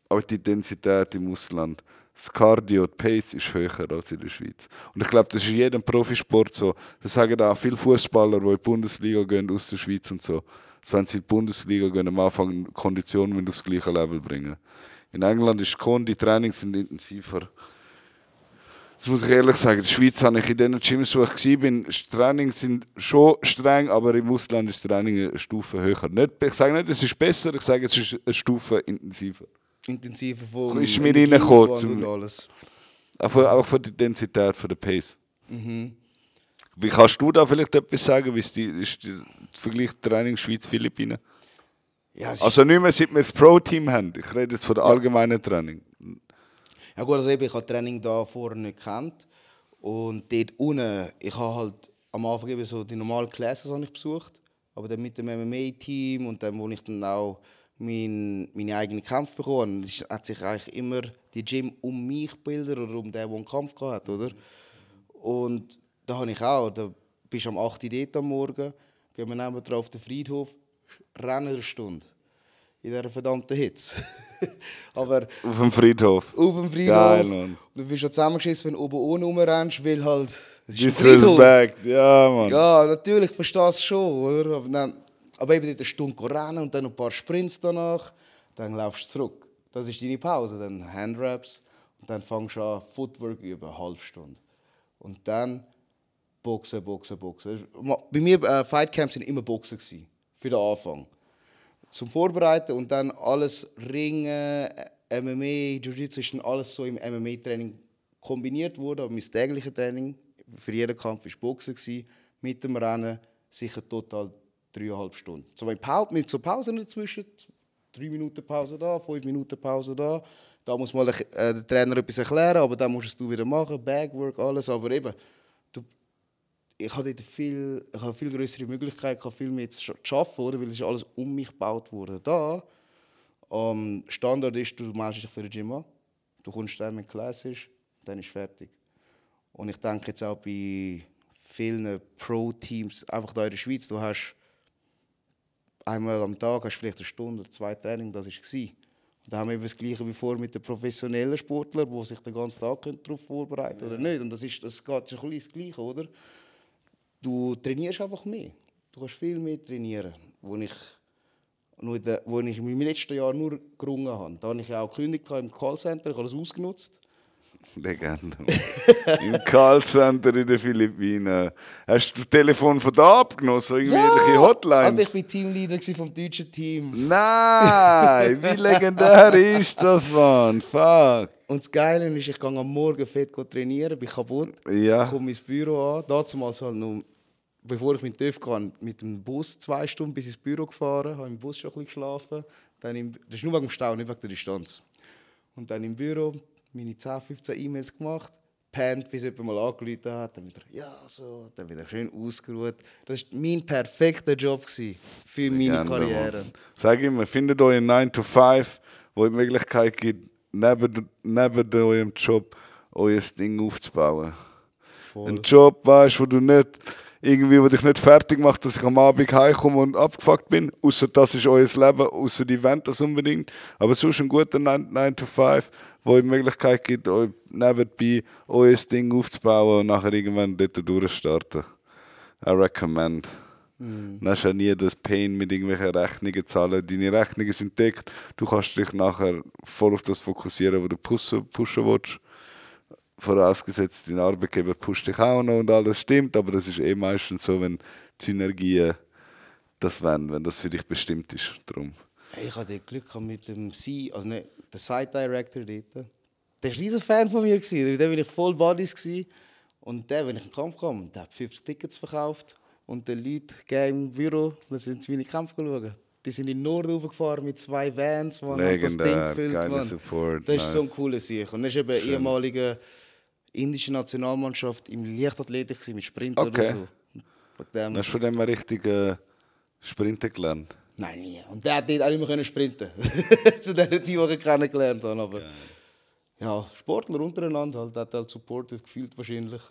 aber die Intensität im Ausland, das Cardio, die Pace ist höher als in der Schweiz. Und ich glaube, das ist in jedem Profisport so. Das sagen auch viele Fußballer, die in die Bundesliga gehen aus der Schweiz und so. Dass wenn sie in die Bundesliga gehen, am Anfang die Konditionen aufs gleiche Level bringen. In England ist Kondi, die Trainings sind intensiver. Das muss ich ehrlich sagen. In der Schweiz habe ich in den Gyms, wo ich war, die Trainings sind schon streng, aber im Ausland ist das Training eine Stufe höher. Nicht, ich sage nicht, es ist besser, ich sage, es ist eine Stufe intensiver. Intensiver vom Ist mir reingekommen, alles. Auch von, von der Intensität, von der Pace. Wie kannst du da vielleicht etwas sagen? Wie ist, die, ist der Vergleich Training Schweiz-Philippinen? Ja, Also nicht mehr, seit wir das Pro-Team haben. Ich rede jetzt von der allgemeinen Training. Ja gut, also eben, ich habe Training da vorne nicht gekannt. Und dort unten, ich habe halt am Anfang eben so die normalen Classes habe ich besucht. Aber dann mit dem MMA-Team und dann, wo ich dann auch mein, meine eigenen Kämpfe bekommen habe, hat sich eigentlich immer die Gym um mich gebildet oder um den, der einen Kampf gehabt hat, oder? Und da habe ich auch, da bist du am 8 Uhr am Morgen, gehen wir nebenan auf den Friedhof, rennen eine Stunde. In dieser verdammten Hitze. Aber Auf dem Friedhof. auf dem Friedhof. Geil, Mann. Und du bist schon zusammengeschissen, wenn du oben ohne rumrennst, weil halt. Disrespect. Ja, Mann. Ja, natürlich, ich verstehe es schon, oder? Aber, dann, aber eben eine Stunde rennen und dann ein paar Sprints danach, dann laufst du zurück. Das ist deine Pause. Dann Handraps und dann fängst du an, Footwork über eine halbe Stunde. Und dann Boxen, Boxen, Boxen. Bei mir äh, Fightcamps sind immer Boxen gewesen, für den Anfang zum Vorbereiten und dann alles Ringen, MMA, Jiu-Jitsu ist dann alles so im MMA-Training kombiniert worden. Aber mein tägliches Training für jeden Kampf war Boxen. Mit dem Rennen sicher total dreieinhalb Stunden. So mit, so Pausen dazwischen, drei Minuten Pause da, fünf Minuten Pause da. Da muss mal äh, der Trainer etwas erklären, aber dann musst du es wieder machen, Bagwork, alles. Aber eben, ich hatte viel, ich hatte viel größere Möglichkeiten, ich hatte viel mehr zu sch- zu arbeiten, oder? weil es ist alles um mich gebaut wurde. Da, am Standard ist, du meldest dich für ein Gym an, du kommst dann, wenn Class ist, dann ist fertig. Und ich denke jetzt auch bei vielen Pro-Teams, einfach da in der Schweiz, du hast einmal am Tag hast vielleicht eine Stunde oder zwei Training, das war da haben wir eben das Gleiche wie vor mit den professionellen Sportlern, die sich den ganzen Tag darauf vorbereiten können oder nicht. Und das, ist, das geht ein bisschen das Gleiche, oder? Du trainierst einfach mehr. Du kannst viel mehr trainieren. Wo ich, nur in der, wo ich meinem letzten Jahr nur gerungen habe. Da habe ich ja auch gekündigt im Callcenter, ich habe das ausgenutzt. Legende. Im Callcenter in den Philippinen. Hast du das Telefon von da abgenommen? So irgendwelche Also ich Hotlines? war Teamleader vom deutschen Team. Nein! Wie legendär ist das, Mann? Fuck. Und das Geile ist, ich gehe am Morgen fett trainieren, bin kaputt, Ja. komme ins Büro an. Damals halt noch, bevor ich mit dem TÜV gehe, mit dem Bus zwei Stunden bis ins Büro gefahren, habe im Bus schon ein bisschen geschlafen. Dann im, das ist nur wegen dem Stau, nicht wegen der Distanz. Und dann im Büro meine 10, 15 E-Mails gemacht, pennt, bis jemand mal angerufen hat, dann wieder, ja, so, dann wieder schön ausgeruht. Das war mein perfekter Job für meine Legende, Karriere. Mann. Sag immer, findet euch einen 9 to 5, wo die Möglichkeit gibt, neben, neben eurem Job euer Ding aufzubauen. Ein Job, weißt, wo du nicht irgendwie, wo dich nicht fertig macht, dass ich am Abend heimkomme und abgefuckt bin. Außer das ist euer Leben, außer die Event das unbedingt. Aber sonst ein guter 9, 9 to 5, wo die Möglichkeit gibt, euch nebenbei euer Ding aufzubauen und nachher irgendwann dort durchstarten. I recommend. Dann hast du ja nie das Pain mit irgendwelchen Rechnungen zahlen. Deine Rechnungen sind deckt. Du kannst dich nachher voll auf das fokussieren, was du pushen, pushen willst. Vorausgesetzt, dein Arbeitgeber pusht dich auch noch und alles stimmt, aber das ist eh meistens so, wenn die Synergien das wollen, wenn das für dich bestimmt ist. Drum. Ich hatte Glück mit dem C, also nicht, der Site Director dort. Der war ein riesen Fan von mir. Mit dem war ich voll Buddies. Und der, wenn ich in den Kampf kam, der hat 50 Tickets verkauft. Und die Leute gehen im Büro, dann sind sie meine Kämpfe schauen. Die sind in den Norden raufgefahren mit zwei Vans, hat das Ding gefüllt. Support, Das ist so ein nice. cooler Sieg. Und er ist eben ehemalige indische Nationalmannschaft im Leichtathletik mit Sprint Okay. oder so. Dem- hast du von dem richtig äh, Sprinten gelernt. Nein, nie. Und der hat auch nicht mehr können sprinten Zu der Zeit, die ich kennengelernt habe. Aber ja, Sportler untereinander halt, hat halt supported, gefühlt wahrscheinlich.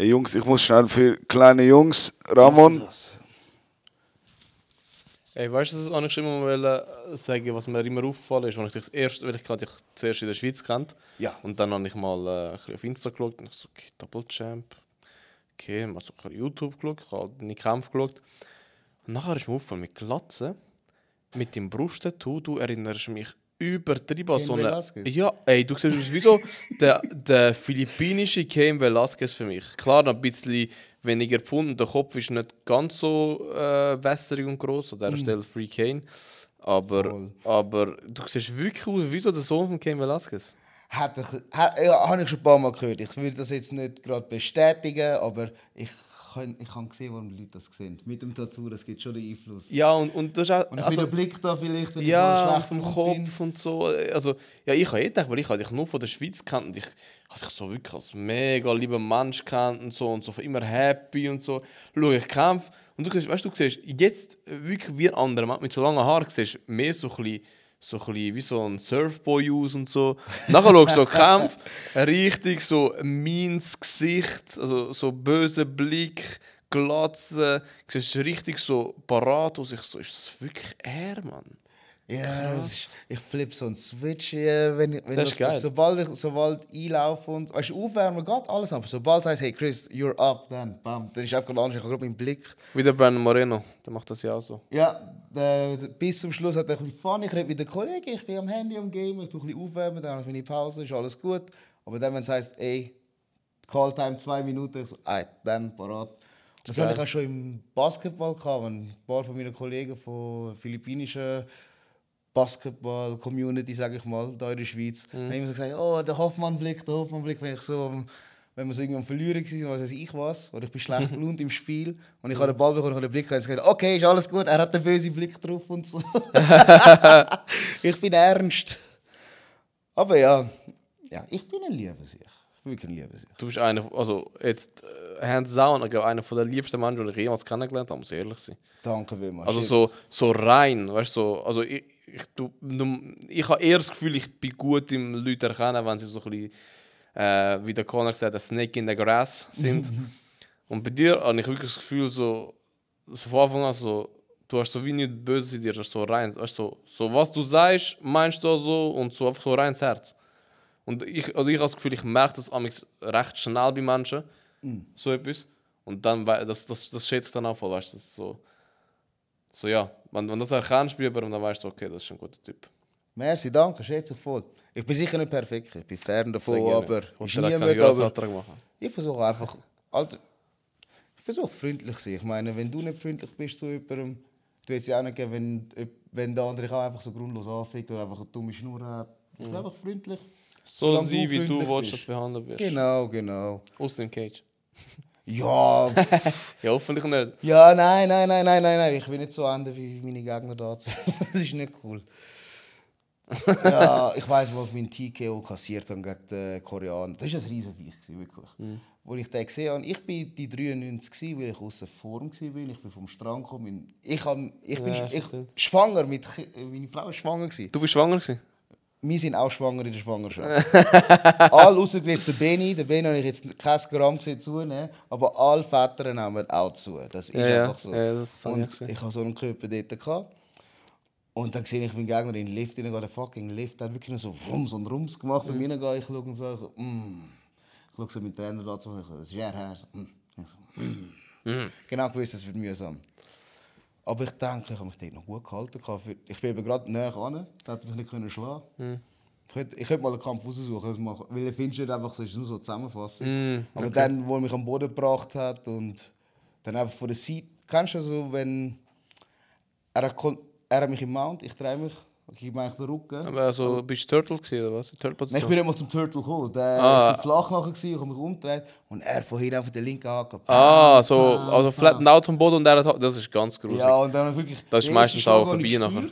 Hey Jungs, ich muss schnell für kleine Jungs, Ramon. Ey, weißt du, das habe ich schon immer wollen sagen, was mir immer aufgefallen ist, als ich dich das erste, weil ich gerade dich zuerst in der Schweiz kennt. Ja. Und dann habe ich mal äh, ein auf Insta geschaut und ich so, okay, Double Champ. Okay, mal so YouTube geschaut, ich habe deine Kämpfe geschaut. Und nachher ist mir aufgefallen, mit Glatze, mit dem Brusttattoo, du erinnerst mich übertrieben Cain so eine... Velasquez? Ja, ey, du siehst aus wie so der, der philippinische Cain Velasquez für mich. Klar, noch ein bisschen weniger gefunden, der Kopf ist nicht ganz so äh, wässrig und groß, an dieser Stelle Free Kane. Aber, Voll. aber du siehst wirklich aus wie so der Sohn von Cain Velasquez. Hat ich, hat, ja, habe ich schon ein paar Mal gehört. Ich will das jetzt nicht gerade bestätigen, aber ich kann, ich kann sehen, warum die Leute das sehen. Mit dem Tattoo, das gibt schon den Einfluss. Ja, und, und du hast auch... Und also, Blick da vielleicht, wenn ja, ich mal schlecht drauf bin. Kopf und so. Also, ja, ich habe eh gedacht, weil ich dich nur von der Schweiz kennt und ich habe dich so wirklich als mega lieber Mensch kennt und so und so immer happy und so. Schau, ich kämpfe und du siehst, weißt du, du siehst jetzt wirklich wie ein anderer Mann mit so langen Haaren, siehst mehr so ein bisschen, so ein bisschen wie so ein Surfboy aus und so. Nachher schaust so Kampf, richtig so meins Gesicht, also so böser Blick, Glatze, siehst richtig so parat aus. Ich so, ist das wirklich er, Mann? Ja, das ist, ich flippe so einen Switch, wenn, ich- wenn Das ist geil. sobald ich sobald einlaufe und weißt, du, aufwärmen geht alles, aber sobald es heißt, hey Chris, you're up, dann bam, dann ist einfach anders. Ich habe gerade meinen Blick. Wie der Brandon Moreno, der macht das ja auch so. Ja, der, der, bis zum Schluss hat er ein bisschen Fun. Ich rede mit den Kollegen, ich bin am Handy am Game, ich tue ein bisschen aufwärmen, dann habe ich meine Pause, ist alles gut. Aber dann, wenn es heisst, ey, Calltime zwei Minuten, ich so, ey, dann parat. Das Geil. hatte ich auch schon im Basketball gehabt, wenn ein paar von meinen Kollegen von philippinischen Basketball-Community, sage ich mal, da in der Schweiz, Mhm. haben immer so gesagt, oh, der Hoffmann-Blick, der Hoffmann-Blick, wenn ich so wenn wir so irgendwie am Verlieren waren, was weiß ich was, oder ich bin schlecht gelaunt im Spiel und ich habe den Ball bekommen, ich habe den Blick und gesagt, okay, ist alles gut, er hat einen bösen Blick drauf und so. ich bin ernst. Aber ja, ja, ich bin ein Liebesicht. Ich bin wirklich ein Liebesicht. Du bist einer, also jetzt äh, hands down, ich glaube, einer von der liebsten Menschen, die ich jemals kennengelernt habe, muss ich ehrlich sein. Danke vielmals. Also so, so rein, weißt du, so, also ich, ich, du, ich habe eher das Gefühl, ich bin gut im Leute erkennen, wenn sie so ein bisschen, äh, wie der Conor gesagt hat, Snake in the Grass sind. Und bei dir habe ich wirklich das Gefühl, so, so von Anfang an, so, du hast so wie nicht böse in dir, du hast so rein, du, so, so was du sagst, meinst du so und so einfach so rein ins Herz. Und ich, also ich habe das Gefühl, ich merke das amigs recht schnell bei Menschen, so etwas. Und dann, das, das, das schätze ich dann auch voll, weißt du, so, so ja, wenn, wenn das erkennst bei jemandem, dann weißt du, okay, das ist ein guter Typ. Merci, danke, schätze ich voll. Ich bin sicher nicht perfekt, ich bin fern davon, aber ich niemand, aber ich versuche einfach, Alter, ich versuche freundlich zu sein. Ich meine, wenn du nicht freundlich bist zu jemandem, du willst ja auch nicht geben, wenn, wenn der andere auch einfach so grundlos anfängt oder einfach eine dumme Schnur hat. Ich bin einfach freundlich. So sein, du wie du willst, bist. dass du behandelt wirst. Genau, genau. Aus dem Cage. Ja, Ja, hoffentlich nicht. ja, nein, nein, nein, nein, nein, nein. Ich will nicht so enden wie meine Gegner dazu. das ist nicht cool. ja, ich weiß, wo ich meinen TKO kassiert habe gegen den Koreaner. Das war ein riesen Viech, gewesen, wirklich. Wo ich den gesehen habe, ich bin die 93, gewesen, weil ich außer Form war. Ich bin vom Strand gekommen. Ich, hab, ich bin Ja, ich, schwanger, mit, meine Frau war schwanger. Du bist schwanger gewesen? Wir sind auch schwanger in der Schwangerschaft. alle außer jetzt der Benny. Der Benny habe ich jetzt kein Gramm gesehen zunehmen, aber alle Väter nehmen auch zu. Das ist Ja, einfach so. Ja, das ich und gesehen. ich habe so einen Körper dort gehabt. Und dann sehe ich meinen Gegner in den Lift, rein, der fucking Lift der hat wirklich nur so Rums und Rums gemacht. Bei mir gehe ich schaue und so, so mm. Ich schaue so meinen Trainer dazu, ich so, das ist er her. So, mm. Ich so, mm. Genau gewusst, es wird mühsam. Aber ich denke, ich habe mich dort noch gut gehalten. Ich bin eben gerade näher an, da hätte mich nicht können schlagen Ich könnte, ich könnte mal einen Kampf machen. weil ich finde nicht einfach es ist nur so zusammenfassend. Aber dann, wo er mich am Boden gebracht hat und dann einfach von der Seite, kennst du so, wenn er, er hat mich im Mount, ich drehe mich, ich eigentlich den Rücken. Aber also, bist du Turtle gewesen, oder was? Nein, ich bin nicht mal zum Turtle gekommen. Der, Ah. Bin flach nachher, gewesen, ich habe mich umgedreht und er von hinten auf den linken Haken. Ah, so, Bam, also bam. flatten out vom Boden und er hat, das ist ganz gruselig. Ja, und dann wirklich. Das ist meistens auch vorbei nachher.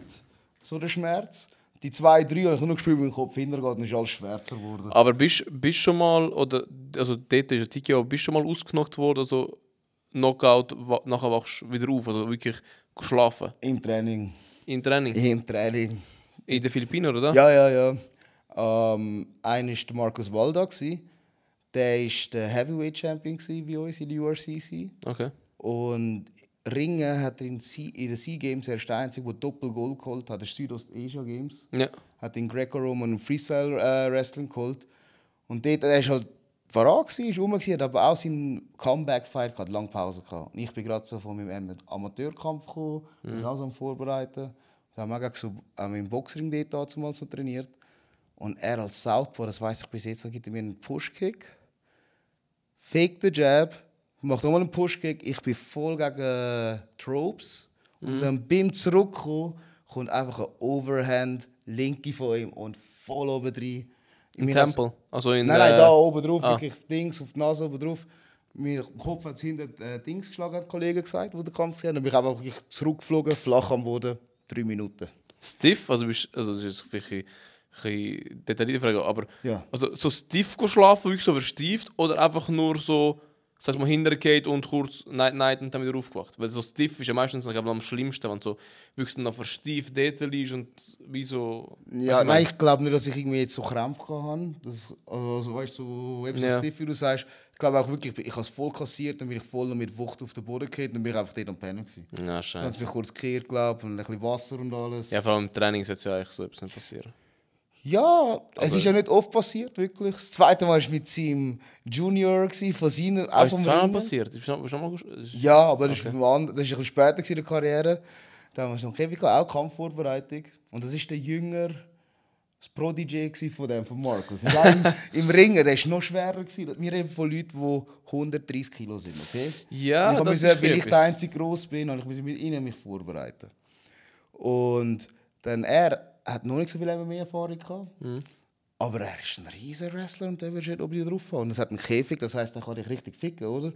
So der Schmerz. Die zwei, drei habe ich nur gespürt, wie mein Kopf hintergeht und ist alles schwärzer geworden. Aber bist du schon mal, oder, also dort ist ein TKO, bist du schon mal ausgenockt worden, also Knockout, nachher wachst du wieder auf, also wirklich geschlafen? Im Training. Im Training? Im Training. In den Philippinen, oder? Ja, ja, ja. Ähm, einer war der Markus Walda. der war der Heavyweight Champion bei uns in der URCC. Okay. Und Ringen hat er in, den Sea Games, er ist der Einzige, der Doppel-Gold geholt hat, der Südost-Asia Games. Ja. Hat in Greco-Roman und Freestyle äh, Wrestling geholt. Und dort, er ist halt gewesen, ist rum aber auch seinen Comeback-Fight gehabt, lange Pause gehabt. Und ich bin gerade so von meinem Amateurkampf gekommen, bin auch so am Vorbereiten. Da haben wir auch so dem Boxring dort damals so trainiert. Und er als Southpaw, das weiß ich bis jetzt, gibt er mir einen Pushkick. Fake den Jab, macht nochmal einen Pushkick. Ich bin voll gegen äh, Tropes. Und dann beim Zurückkommen kommt einfach ein Overhand, linke von ihm und voll oben rein. Im Tempel. Also in Nein, nein, äh, da oben drauf, ah. wirklich Dings auf die Nase oben drauf. Mein Kopf hat hinter äh, Dings geschlagen, hat ein Kollege gesagt, wo der Kampf gesehen hat. Dann bin ich einfach wirklich zurückgeflogen, flach am Boden, drei Minuten. Stiff, also, bist, also das ist vielleicht ein bisschen detaillierte Frage, aber Ja. also, so stiff go schlafen, wirklich so verstieft oder einfach nur so, sag mal, hintergeht und kurz night, night und dann wieder aufgewacht? Weil so stiff ist ja meistens glaube, am schlimmsten, wenn du so wirklich noch verstieft dort liegst und wie so... Ja, du, nein, ich glaube nicht, dass ich irgendwie jetzt so Krämpfe habe. Das, also, weißt du, so, eben so Ja. stiff, wie du sagst. Ich glaube auch wirklich, ich habe es voll kassiert, dann bin ich voll mit Wucht auf den Boden gekommen, dann bin ich einfach dort am Pennen. gewesen. Ja, Dann scheiße. habe ich kurz gekehrt, glaube und ein bisschen Wasser und alles. Ja, vor allem im Training sollte es ja eigentlich so etwas nicht passieren. Ja, es Aber- ist ja nicht oft passiert, wirklich. Das zweite Mal war mit seinem Junior, gewesen, von seinen, Aber auch ist es zweimal passiert? Bist du noch, noch mal Ja, aber das, ist beim anderen, das ist ein bisschen später in der Karriere. Da haben wir schon Kevin auch Kampfvorbereitung. Und das ist der Jünger, das Prodigy gewesen von dem, von Markus. Dann Im Ringen, der ist noch schwerer gewesen. Wir reden von Leuten, die 130 Kilo sind, okay? Ja, Und ich das musste, ist weil ich der einzige groß bin, und ich musste mit ihnen mich vorbereiten. Und dann er hat noch nicht so viel MMA-Erfahrung gehabt. Mhm. Aber er ist ein riesen Wrestler und der wird nicht oben drauf fahren. Und es hat einen Käfig, das heißt, dann kann ich richtig ficken, oder?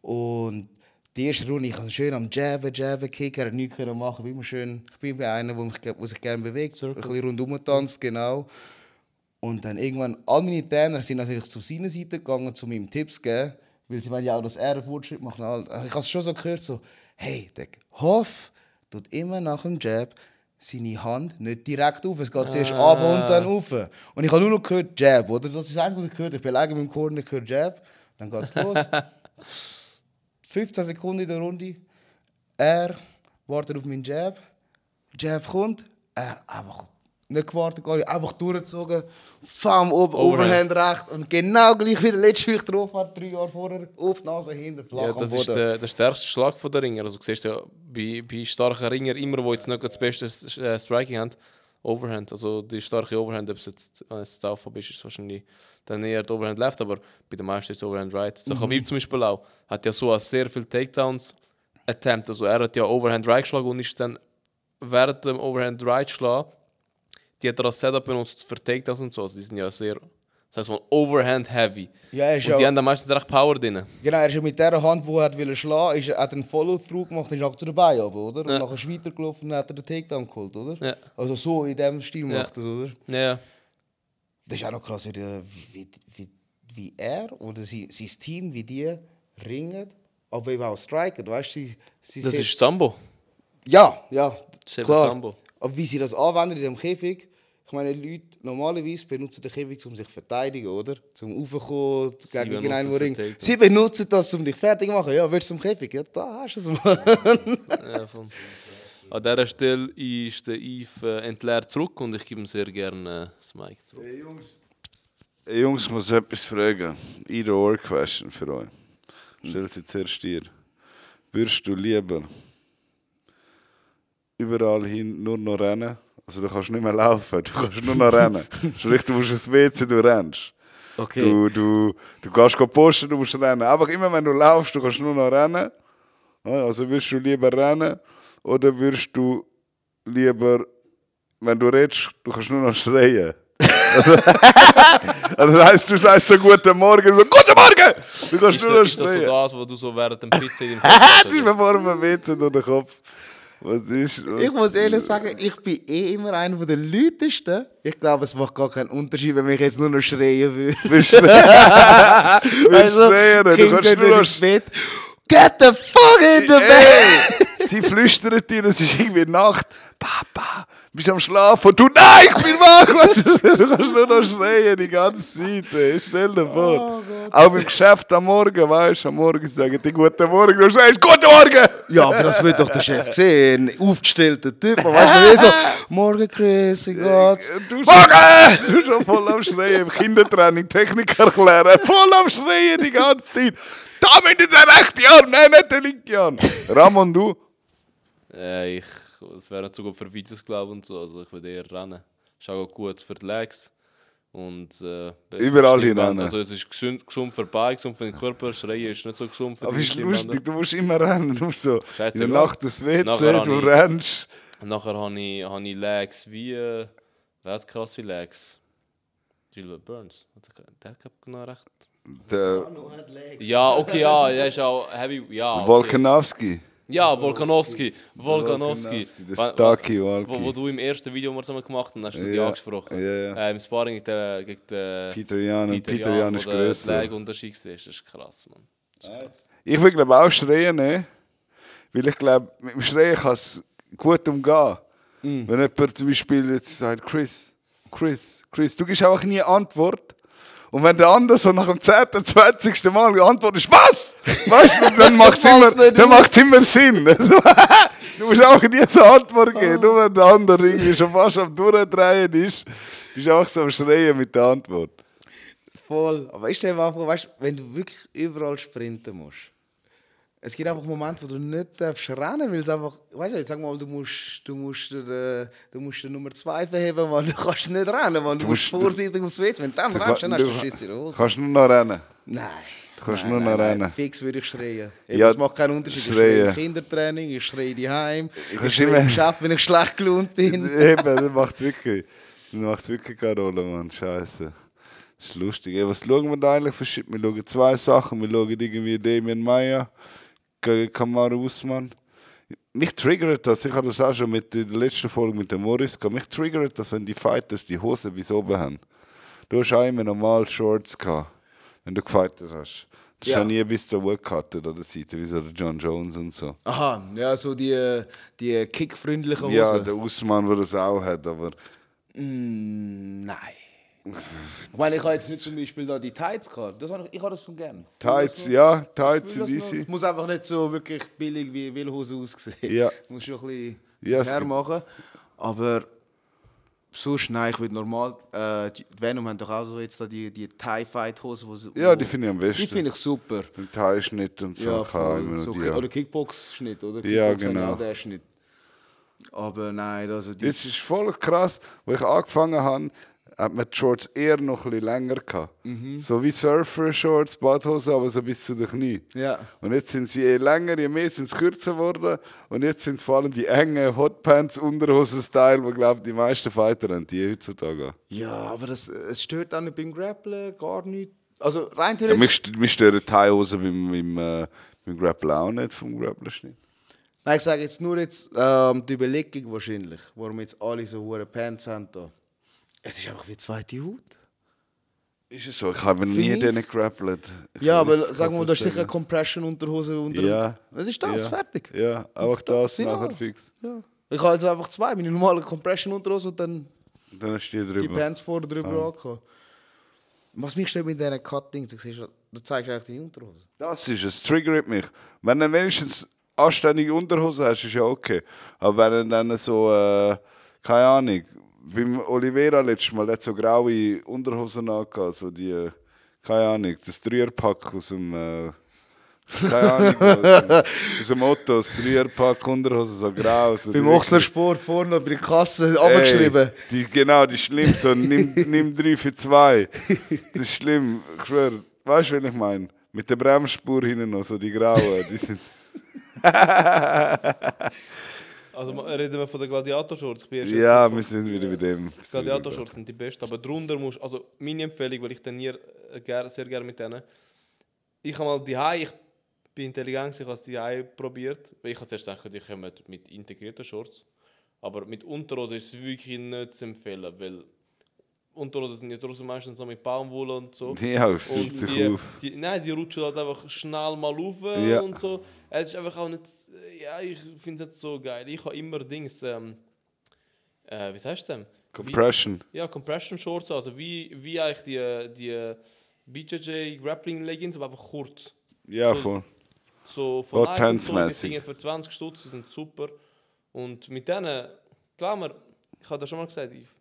Und die erste Runde, ich habe schön am Jabben, Jabben, Kicken, er hat nichts können machen, wie immer schön. Ich bin bei einer, der mich, der sich gerne bewegt, ein bisschen rundum tanzt, genau. Und dann irgendwann, all meine Trainer sind natürlich zu seiner Seite gegangen, um ihm Tipps zu geben, weil sie wollen ja auch, dass er einen Fortschritt macht. Ich habe es schon so gehört, so, hey, der Hoff tut immer nach dem Jab seine Hand nicht direkt auf. Es geht zuerst Ah. runter und dann rauf. Und ich habe nur noch gehört Jab, oder? Das ist das Einzige, was ich gehört habe. Ich bin alleine mit dem Corner, ich höre Jab, dann geht es los. 15 Sekunden in der Runde. Er wartet auf meinen Jab. Jab kommt. Er einfach nicht gewartet, gar nicht, einfach durchgezogen. Fam oben, Overhand. Overhand recht. Und genau gleich wie der letzte, wie ich drauf war, drei Jahre vorher, auf die Nase hinter, flach Ja, am das Boden. ist der, der stärkste Schlag von der Ringer. Also, du siehst ja bei, bei starken Ringer immer, wo jetzt nicht das beste äh, Striking haben, Overhand. Also die starke Overhand, ob es jetzt, wenn es jetzt Alpha ist, ist wahrscheinlich dann eher die Overhand left, aber bei den meisten ist es Overhand right. So Khabib zum Beispiel auch, hat ja so sehr viele Takedowns attempt. Also er hat ja Overhand right geschlagen und ist dann während dem Overhand right Schlag, die hat er als Setup benutzt für Takedowns und so. Also die sind ja sehr, das heißt mal Overhand heavy. Ja, er ist und die haben dann meistens recht Power drin. Genau, er ist ja mit der Hand, die er wollte schlagen, er- hat einen Follow-through gemacht und ist auch dabei, oder? Und Ja. nachher ist er weitergelaufen und hat er den Takedown geholt, oder? Ja. Also so in dem Stil Ja. macht er es, oder? Ja, ja. Das ist auch noch krass, wie, wie, wie, wie er oder sie, sein Team, wie die ringen, aber eben auch striken. Weißt du, sie, sie Das ist Sambo. Ja, ja, Das klar. Sambo. Aber wie sie das anwenden in dem Käfig, ich meine, Leute normalerweise benutzen den Käfig, um sich zu verteidigen, oder? Zum Raufkommen, gegen einen, der ringt. Sie benutzen das, um dich fertig zu machen. Ja, willst du zum Käfig? Ja, da hast du es mal. Ja, voll. An dieser Stelle ist der Yves äh, entleert zurück und ich gebe ihm sehr gerne äh, das Mic zurück. Hey Jungs. Hey Jungs, ich muss etwas fragen. Either or question für euch. Stell sie zuerst dir. Würdest du lieber überall hin nur noch rennen? Also du kannst nicht mehr laufen, du kannst nur noch rennen. Sprich, du musst ins WC, du rennst. Okay. Du, du, du go posten, du musst rennen. Einfach immer wenn du laufst, du kannst nur noch rennen. Also würdest du lieber rennen oder würdest du lieber, wenn du redest, du kannst nur noch schreien. also das heisst, du sagst so guten Morgen, so guten Morgen! Du kannst Ist, nur noch das- ist das so schreien. das, was du so während dem Pizza in Das Kopf ist mir vor dem WC durch den Kopf. Was ist? Was Ich muss ehrlich sagen, ich bin eh immer einer der lautesten. Ich glaube, es macht gar keinen Unterschied, wenn ich jetzt nur noch schreien würde. Du schreien? Willst du schreien? Du Kinder kannst nur noch ins Bett. Get the fuck in the bed! Sie flüstern dir, es ist irgendwie Nacht. Papa, bist am Schlafen? Und du, nein, ich bin wach! Weißt Du Du kannst nur noch schreien die ganze Zeit. Ey. Stell dir vor. Auch im Geschäft am Morgen, weißt du, am Morgen sagen die Guten Morgen, du schreist Guten Morgen! Ja, aber das wird doch der Chef sehen. Aufgestellter Typ. Man weiß nicht so, morgen Chris, wie geht's? Du Morgen! Du schon voll am Schreien, im Kindertraining Technik erklären. Voll am Schreien die ganze Zeit. Da mit der rechte Arm, nein, nicht der linke Arm. Ramon, du? Äh, ich, es wäre nicht so gut für Videos, glaube ich, und so. Also ich würde eher rennen. Ist auch gut für die Legs. Und, äh, Überall hinein. Also es ist gesund, gesund für Beine, gesund für den Körper. Schreien ist nicht so gesund für Aber ist lustig, du musst immer rennen. Du musst so in der. Nacht aufs WC, du ich- rennst. Nachher habe ich, habe ich Legs wie... Äh, wer hat krasse Legs? Gilbert Burns. Er- Der hat noch recht... Der Ja, okay, ja, er ist auch heavy... Ja, okay. Volkanowski. Ja, Volkanowski. Volkanowski. Der Wa- Staki Wo, wo du im ersten Video mal zusammen gemacht hast, hast du die Ja, angesprochen. ja, ja. Äh, Im Sparring gegen den, gegen den Peter Jan und Peter Jan, Jan ist wo der grösser. Lägeunterschied war. Das ist krass, Mann. Das ist krass. Ich will glaube auch schreien, ne? Weil ich glaube, mit dem Schreien kann es gut umgehen. Mm. Wenn jemand zum Beispiel jetzt sagt, Chris, Chris, Chris, du gibst einfach nie eine Antwort. Und wenn der andere so nach dem 10., 20. Mal geantwortet ist, was? Weißt du, dann macht es immer, dann macht's immer Sinn. du musst auch nie so Antwort geben. Nur wenn der andere irgendwie schon fast am Durchdrehen ist, bist du auch so am Schreien mit der Antwort. Voll. Aber mir einfach, weißt, wenn du wirklich überall sprinten musst. Es gibt einfach Momente, wo du nicht darfst rennen, weil es einfach, weißt du, sag mal, du musst, du musst, äh, du musst die Nummer 2 verheben, weil du kannst nicht rennen, man. Du, musst musst- vorsichtig aufs WC. Wenn du dann Du rennst, dann hast du du Schiss in der Hose. kannst nur noch rennen. Nein. Du kannst nein, nur nein, noch nein. rennen. Fix würde ich schreien. Eben, Ja, es macht keinen Unterschied. Ich schreie im Kindertraining, ich schreie daheim, ich kannst schreie im Geschäft, wenn ich schlecht gelaunt bin. Eben, dann macht es wirklich, dann macht's wirklich keine Rolle, Mann. Scheiße. Das ist lustig. Ey, was schauen wir da eigentlich für Shit? Wir schauen zwei Sachen. Wir schauen irgendwie Damien Maya gegen Kamaru Usman. Mich triggert das, ich habe das auch schon mit in der letzten Folge mit dem Morris gehabt. Mich triggert das, wenn die Fighters die Hose bis oben haben. Du hast auch immer normal Shorts gehabt, wenn du gefightet hast. Das Ja. ist ja nie bis der Work hatte an der Seite, wie so der John Jones und so. Aha, ja, so die, die kickfreundlichen Hosen. Ja, der Usman, der das auch hat, aber Mm, nein. Ich meine, ich habe jetzt nicht zum Beispiel da die Tights gehabt. Das habe ich, ich habe das schon gern. Tights, ja, Tights sind easy. Es muss einfach nicht so wirklich billig wie Willhose aussehen. Ja. Es muss schon ein bisschen Ja, das es hermachen. Aber sonst, nein, ich würde normal. Äh, die Venom haben doch auch so jetzt da die, die Thai-Fight-Hose. wo sie- Ja, die finde ich am besten. Die finde ich super. Mit Teilschnitt und so. Ja, voll. So, die, ja. Oder Kickbox-Schnitt, oder? Ja, Kickbox haben genau. auch den Schnitt. Aber nein, also die. Jetzt ist voll krass, wo ich angefangen habe, hat man die Shorts eher noch ein bisschen länger gehabt. Mhm. So wie Surfer-Shorts, Badhosen, aber so bis zu den Knie. Ja. Und jetzt sind sie je länger, je mehr sind sie kürzer geworden. Und jetzt sind es vor allem die engen Hotpants, Unterhosen-Style, wo glaube die meisten Fighter haben, die heutzutage. Ja, aber das, es stört auch nicht beim Grapplen gar nicht. Also rein Ja, theoretisch. st- mich stören Teilhosen beim, beim, äh, beim Grappler auch nicht, vom Grappler-Schnitt. Nein, ich sage jetzt nur jetzt ähm, die Überlegung wahrscheinlich, warum jetzt alle so hohe Pants haben da. Es ist einfach wie zweite Haut. Ist es so? Ich habe nie ich. denen grappelt. Ich Ja, aber sagen wir, kann du hast sicher eine Compression-Unterhose unter. Ja. Das ist das, Ja. fertig. Ja, auch das Ja. nachher fix. Ja. Ich habe jetzt einfach zwei, meine normale Compression-Unterhose und dann Dann hast du die die drüber. Pants vorne drüber angehabt. Was mich stört mit diesen Cuttings, du, siehst, du zeigst eigentlich die Unterhose. Das ist es, triggert mich. Wenn du wenigstens anständige Unterhose hast, ist ja okay. Aber wenn du dann so, äh, keine Ahnung, beim Oliveira letztes Mal, der hat so graue Unterhosen angehabt, so die, keine Ahnung, das Dreierpack aus dem, äh, keine Ahnung, aus dem Motto, das Dreierpack Unterhosen, so grau. So Beim die- Ochsner Sport vorne bei der Kasse abgeschrieben. Die, genau, die ist schlimm. So, nimm, nimm drei für zwei. Das ist schlimm. Ich schwöre. Weißt du, was ich meine? Mit der Bremsspur hinten noch, so die grauen. Die sind, Also reden wir von den Gladiator-Shorts. Ich bin erst ja, wir sind wieder bei dem. Die Gladiator-Shorts sind die besten, aber drunter musst also meine Empfehlung, weil ich trainiere äh, sehr gerne mit denen. Ich habe mal die High, ich bin intelligent, ich habe die High probiert. Weil Ich habe zuerst gedacht, die kommen mit integrierten Shorts. Aber mit Unterhose ist es wirklich nicht zu empfehlen, weil Unterhosen sind ja trotzdem meistens so mit Baumwolle und so. Ja, Und sucht sich die, auf. die, nein, die rutschen halt einfach schnell mal auf Ja. und so. Es ist einfach auch nicht. Ja, ich finde es so geil. Ich habe immer Dings. Ähm, äh, wie heißt das denn? Compression. Wie, ja, Compression Shorts, also wie, wie eigentlich die, die BJJ Grappling Leggings, aber einfach kurz. Ja, So- voll. So von Nike und so, die für 20 Stutz die sind super. Und mit denen, klar, ich habe das schon mal gesagt, Yves,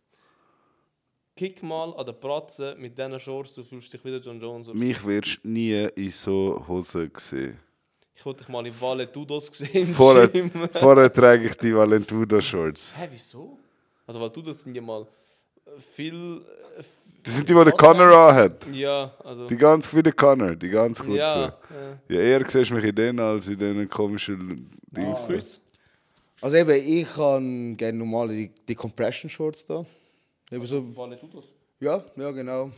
kick mal an der Pratze mit diesen Shorts, du fühlst dich wieder John Jones. oder- Mich wirst du nie in so Hosen sehen. Ich wollte dich mal in Valle Tudos gesehen. Vorher, vorher trage ich die Valentudo-Shorts. Hä, wieso? Also, weil Tudos sind ja mal äh, viel. äh, Das sind die, die der Connor anhat. Ja, also. Die ganz wie der Connor, die ganz kurzen. ja, Ja, ja. eher siehst du mich in denen als in diesen komischen Dings. Chris? Also eben, ich kann gerne normale die, die Compression Shorts da. Eben so, Valle Tudos. ja, ja genau.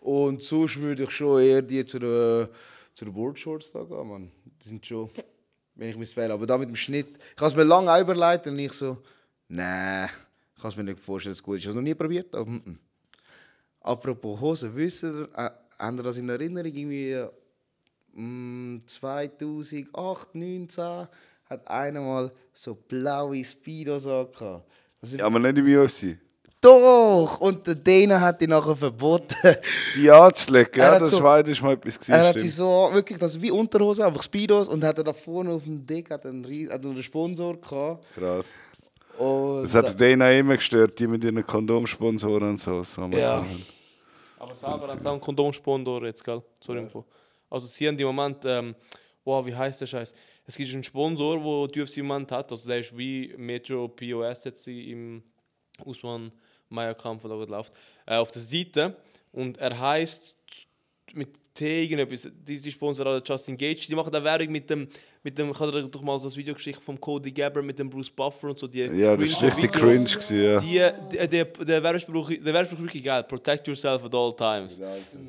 Und sonst würde ich schon eher die zu den zu den Board Shorts da gehen, man. Die sind schon, wenn ich mich wähle. Aber da mit dem Schnitt, ich habe es mir lange auch überlegt und ich so, nee, ich kann es mir nicht vorstellen, dass es gut ist. Ich habe es noch nie probiert, aber mm, mm. Apropos Hosen, wisst ihr, äh, habt ihr das in Erinnerung, irgendwie mm, 2008, 2019 hat einer mal so blaue Speedos angehabt. Also, Ja, aber nicht im UFC. Doch! Und der Dana hat die nachher verboten. Die anzulegen, Er ja, hat das so- war ist mal etwas gewesen. er hat sie stimmt. so, wirklich, das wie Unterhose, einfach Speedos. Und hat er da vorne auf dem Deck hat einen, ries- hat einen Sponsor gehabt. Krass. Und Das hat den immer gestört, die mit ihren Kondomsponsoren und so. so Ja. Aber selber sie auch einen Kondomsponsor jetzt, gell? Zur Info. Also sie haben im Moment, ähm, wow, wie heißt der Scheiß? Es gibt einen Sponsor, wo die UFC im Moment hat. Also der ist wie Metro POS jetzt im Usman Maya Kampf, der gerade läuft, äh, auf der Seite. Und er heißt mit T irgendetwas, die, die Sponsor alle Justin Gage, die machen da Werbung mit dem, mit dem, ich habe dir doch mal so das Video geschickt vom Cody Gabber mit dem Bruce Buffer und so, die Ja, das war cringe richtig cringe, gewesen, ja. Die, die, der, der Werbespruch, der Werbespruch ist wirklich geil. Protect yourself at all times.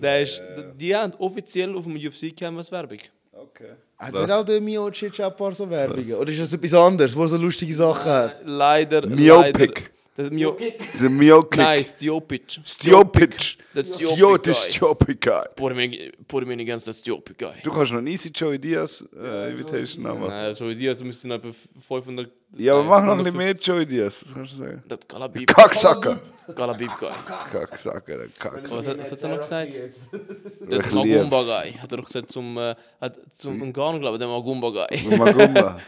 Der ist, die haben offiziell auf dem UFC Canvas Werbung. Okay. hat nicht auch der Miocic ein paar so Werbungen? Oder ist das etwas anderes, wo er so lustige Sachen hat? Leider. Miopic. leider- Der Mio Der Miokick. Nein, Stiopic. Stiopic. Der Stiopic Jo, Guy. das Stiopic Guy. Put him, in, put him in against the Stiopic guy. Du kannst noch einen easy Joey Diaz äh, Invitation haben. Nein, also die also müssen etwa 500. Ja, aber nein, mach noch ein bisschen mehr 150. Joey Diaz. Was kannst du sagen? Das Galabib. Kacksacker. Galabib. Kacksacker, der Kacksacker. Was, hat- was hat er noch gesagt? Ich Der lieb's. Magumba guy. Hat er doch gesagt zum, äh, hat zum Ungarn, glaube ich, der Magumba guy. Magumba.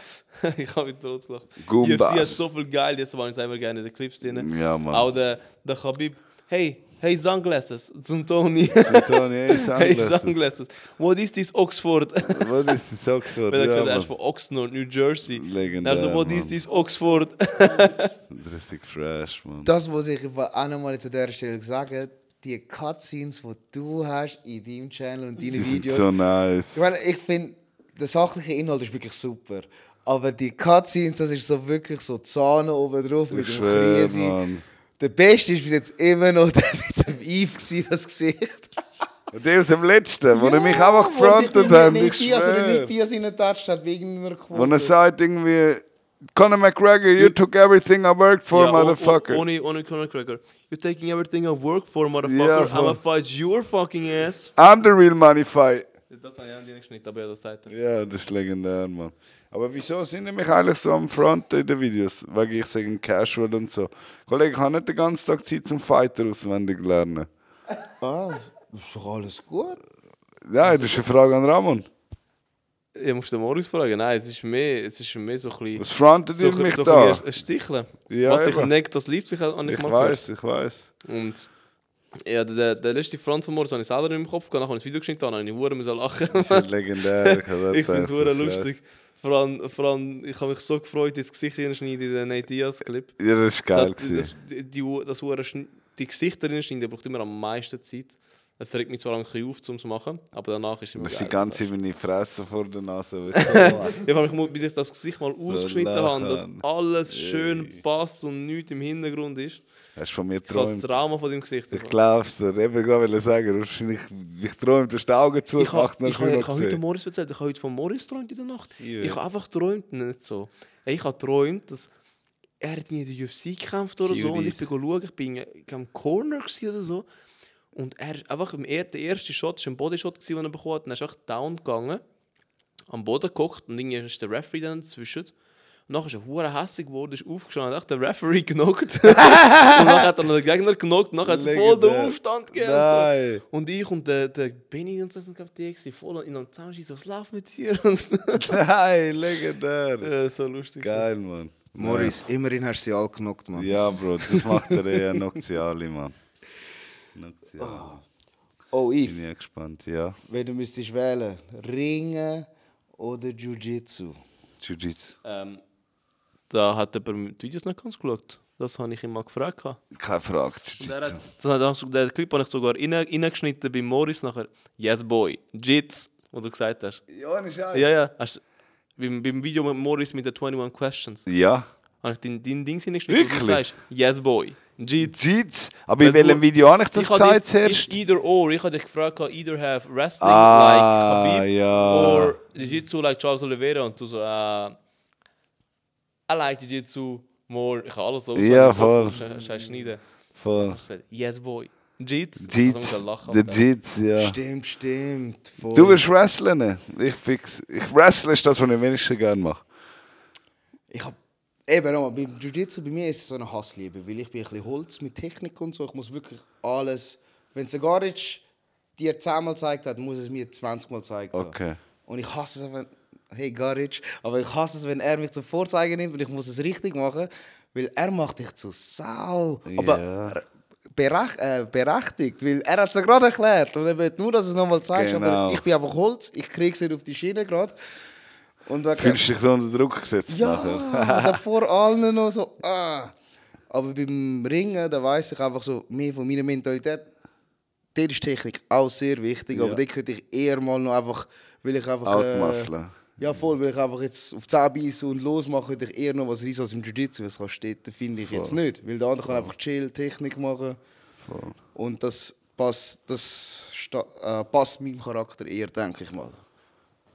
ich habe mich totgelacht. Gumbas. UFC hat so viel geil, jetzt waren ich selber gerne in den Clips drin. Ja, Mann. Auch der, der Khabib, hey, hey Sunglasses, zum Tony. Tony, hey, hey Sunglasses. Sunglasses, what is this Oxford? Was ist das Oxford? Weil er Ja, gesagt er ist von Oxnard, New Jersey. Legendär, Also, what is Mann. this Oxford? Richtig fresh, Mann. Das, was ich auch nochmal zu dieser Stelle sagen die Cutscenes, die du hast in deinem Channel und deinen Die sind Videos. so nice. Ich meine, ich finde, der sachliche Inhalt ist wirklich super. Aber die Cutscenes, das ist so wirklich so Zahne oben drauf mit dem Krise. Der Beste ist bis jetzt immer noch der mit dem Eve, gewesen, das Gesicht. Und der aus dem letzten, wo er mich Ja, einfach gefrontet nicht- hat. nicht Ich Diaz oder schwör. nicht Diaz in der Touch hat, wegen einer Wo er sagt irgendwie, Conor McGregor, you took everything I worked for, Ja, oh- motherfucker. Ohne, ohne Conor McGregor. You're taking everything I work for, motherfucker. Ja, voll. I'ma fight your fucking ass. I'm the real money fight. Das habe ich nicht geschnitten, aber ja, das sagt er. Ja, das ist legendär, Mann. Aber wieso sind die mich eigentlich so am Front in den Videos? Weil ich sage Casual und so. Kollege, ich habe nicht den ganzen Tag Zeit zum Fighter auswendig lernen. Ah, ist doch alles gut. Ja, das ist eine Frage an Ramon. Ich muss den Morris fragen. Nein, es ist mehr, es ist mehr so ein bisschen... Was frontet So, ihr ein- mich so da? ein bisschen ein Sticheln. Ja, Was eben. neckt, das liebt sich, habe ich Ich mal gehört. weiß, ich weiß. Und ja, der, der letzte Front von Morris habe ich selber nicht im Kopf gehabt. Nachher habe ich das Video geschnitten, dann habe ich hure müssen lachen. Das ist legendär. Ich, ich finde es lustig. Vor allem, vor allem, ich habe mich so gefreut, ins Gesicht hineinschneiden in den Nate Diaz-Clip. Ja, das ist geil. Das, das, die, die, das Schn- die Gesichter hineinschneiden, braucht immer am meisten Zeit. Es regt mich zwar ein bisschen auf, um es zu machen, aber danach ist es immer Das ist die ganze meine Fresse vor der Nase. weißt du? Ich mich, bis ich das Gesicht mal ausgeschnitten habe, dass alles schön passt und nichts im Hintergrund ist. Hast du von mir Ich geträumt? Trauma von dem Gesicht. Ich glaub's dir. Eben gerade wollte sagen, wahrscheinlich, ich träume, du hast die Augen Ich zugemacht ich mich ich noch habe heute. Morris erzählt, ich habe heute von Morris geträumt in der Nacht. Ja. Ich habe einfach geträumt, nicht so. Ich habe geträumt, dass er hat in der UFC gekämpft oder so und ich bin schauen, ich bin im Corner oder so und er ist einfach im er der erste Shot war ein Bodyshot gewesen, den er bekommen hat und er ist einfach down gegangen, am Boden geguckt und irgendwie ist der Referee dann dazwischen und nachher ist er hure hässlich geworden, ist aufgestanden, hat den Referee genockt und nachher hat er noch den Gegner genockt, nachher hat er voll den. Aufstand gegeben und so. Und ich und der, der Benny und so sind auf die gewesen, voll in einem Zusammenschieß, was läuft mit dir? Und so. Nein, legendär. Äh, so lustig. Geil, Mann. Morris, immerhin hast du sie alle genockt, Mann. Ja, Bro, das macht er eher Nocciali, Mann. Nocciali. Oh, Bin Yves, ich gespannt, ja. wenn du müsstest wählen, Ringen oder Jiu-Jitsu? Jiu-Jitsu. Ähm, da hat jemand die Videos nicht ganz geschaut. Das habe ich ihn mal gefragt. Keine Frage, Und Der, Jiu-Jitsu. hat, das auch- den Clip habe ich sogar rein- reingeschnitten bei Morris nachher. Yes, boy. Jits, was du gesagt hast. Ja, nicht Ja, ja. Hast, beim, beim Video mit Morris mit den 21 Questions Ja. habe ich dein, dein Ding hineingeschnitten, wo du Wirklich? sagst, Yes, boy. Jits. Jiu-Jitsu. Aber in welchem du- Video habe ich das Ich habe gesagt dich- zuerst? ich- Either or. Ich habe dich gefragt, either have wrestling Ah, like Khabib ja. or Jiu-Jitsu like Charles Oliveira. Und du so, äh, I like Jiu-Jitsu more. Ich habe alles so Ja, gesagt, voll. Scheiß schneiden. Voll. Yes, boy. Jits. Jiu-Jitsu. Der Jiu-Jitsu, ja. Stimmt, stimmt. Voll. Du willst wrestlen? Ich fix. Ich wrestle ist das, was ich am wenigsten gerne mache. Ich hab eben nochmal, beim Jiu-Jitsu bei mir ist es so eine Hassliebe, weil ich bin ein bisschen Holz mit Technik und so. Ich muss wirklich alles, wenn es Garic dir 10 Mal gezeigt hat, muss es mir 20 Mal gezeigt haben. Okay. Und ich hasse es, wenn, hey Garic, aber ich hasse es, wenn er mich zum Vorzeigen nimmt und ich muss es richtig machen, weil er macht dich zu Sau. Aber Ja. berech, äh, berechtigt, weil er hat es ja gerade erklärt und er will nur, dass du es nochmal zeigst, Genau. aber ich bin einfach Holz, ich kriege es nicht auf die Schiene gerade. Und wegen- Fühlst du dich so unter Druck gesetzt ja, nachher? vor allen noch so, ah. Aber beim Ringen, da weiß ich einfach so mehr von meiner Mentalität. Dort ist Technik auch sehr wichtig, aber Ja. dort könnte ich eher mal noch einfach, weil ich einfach... Outmuskeln. ja, voll, weil ich einfach jetzt auf 10 beißen und losmache, könnte ich eher noch was reissen als im Jiu-Jitsu. Das kannst du dort, finde ich jetzt nicht. Weil der andere kann einfach chill, Technik machen. Und das passt, das äh, passt meinem Charakter eher, denke ich mal.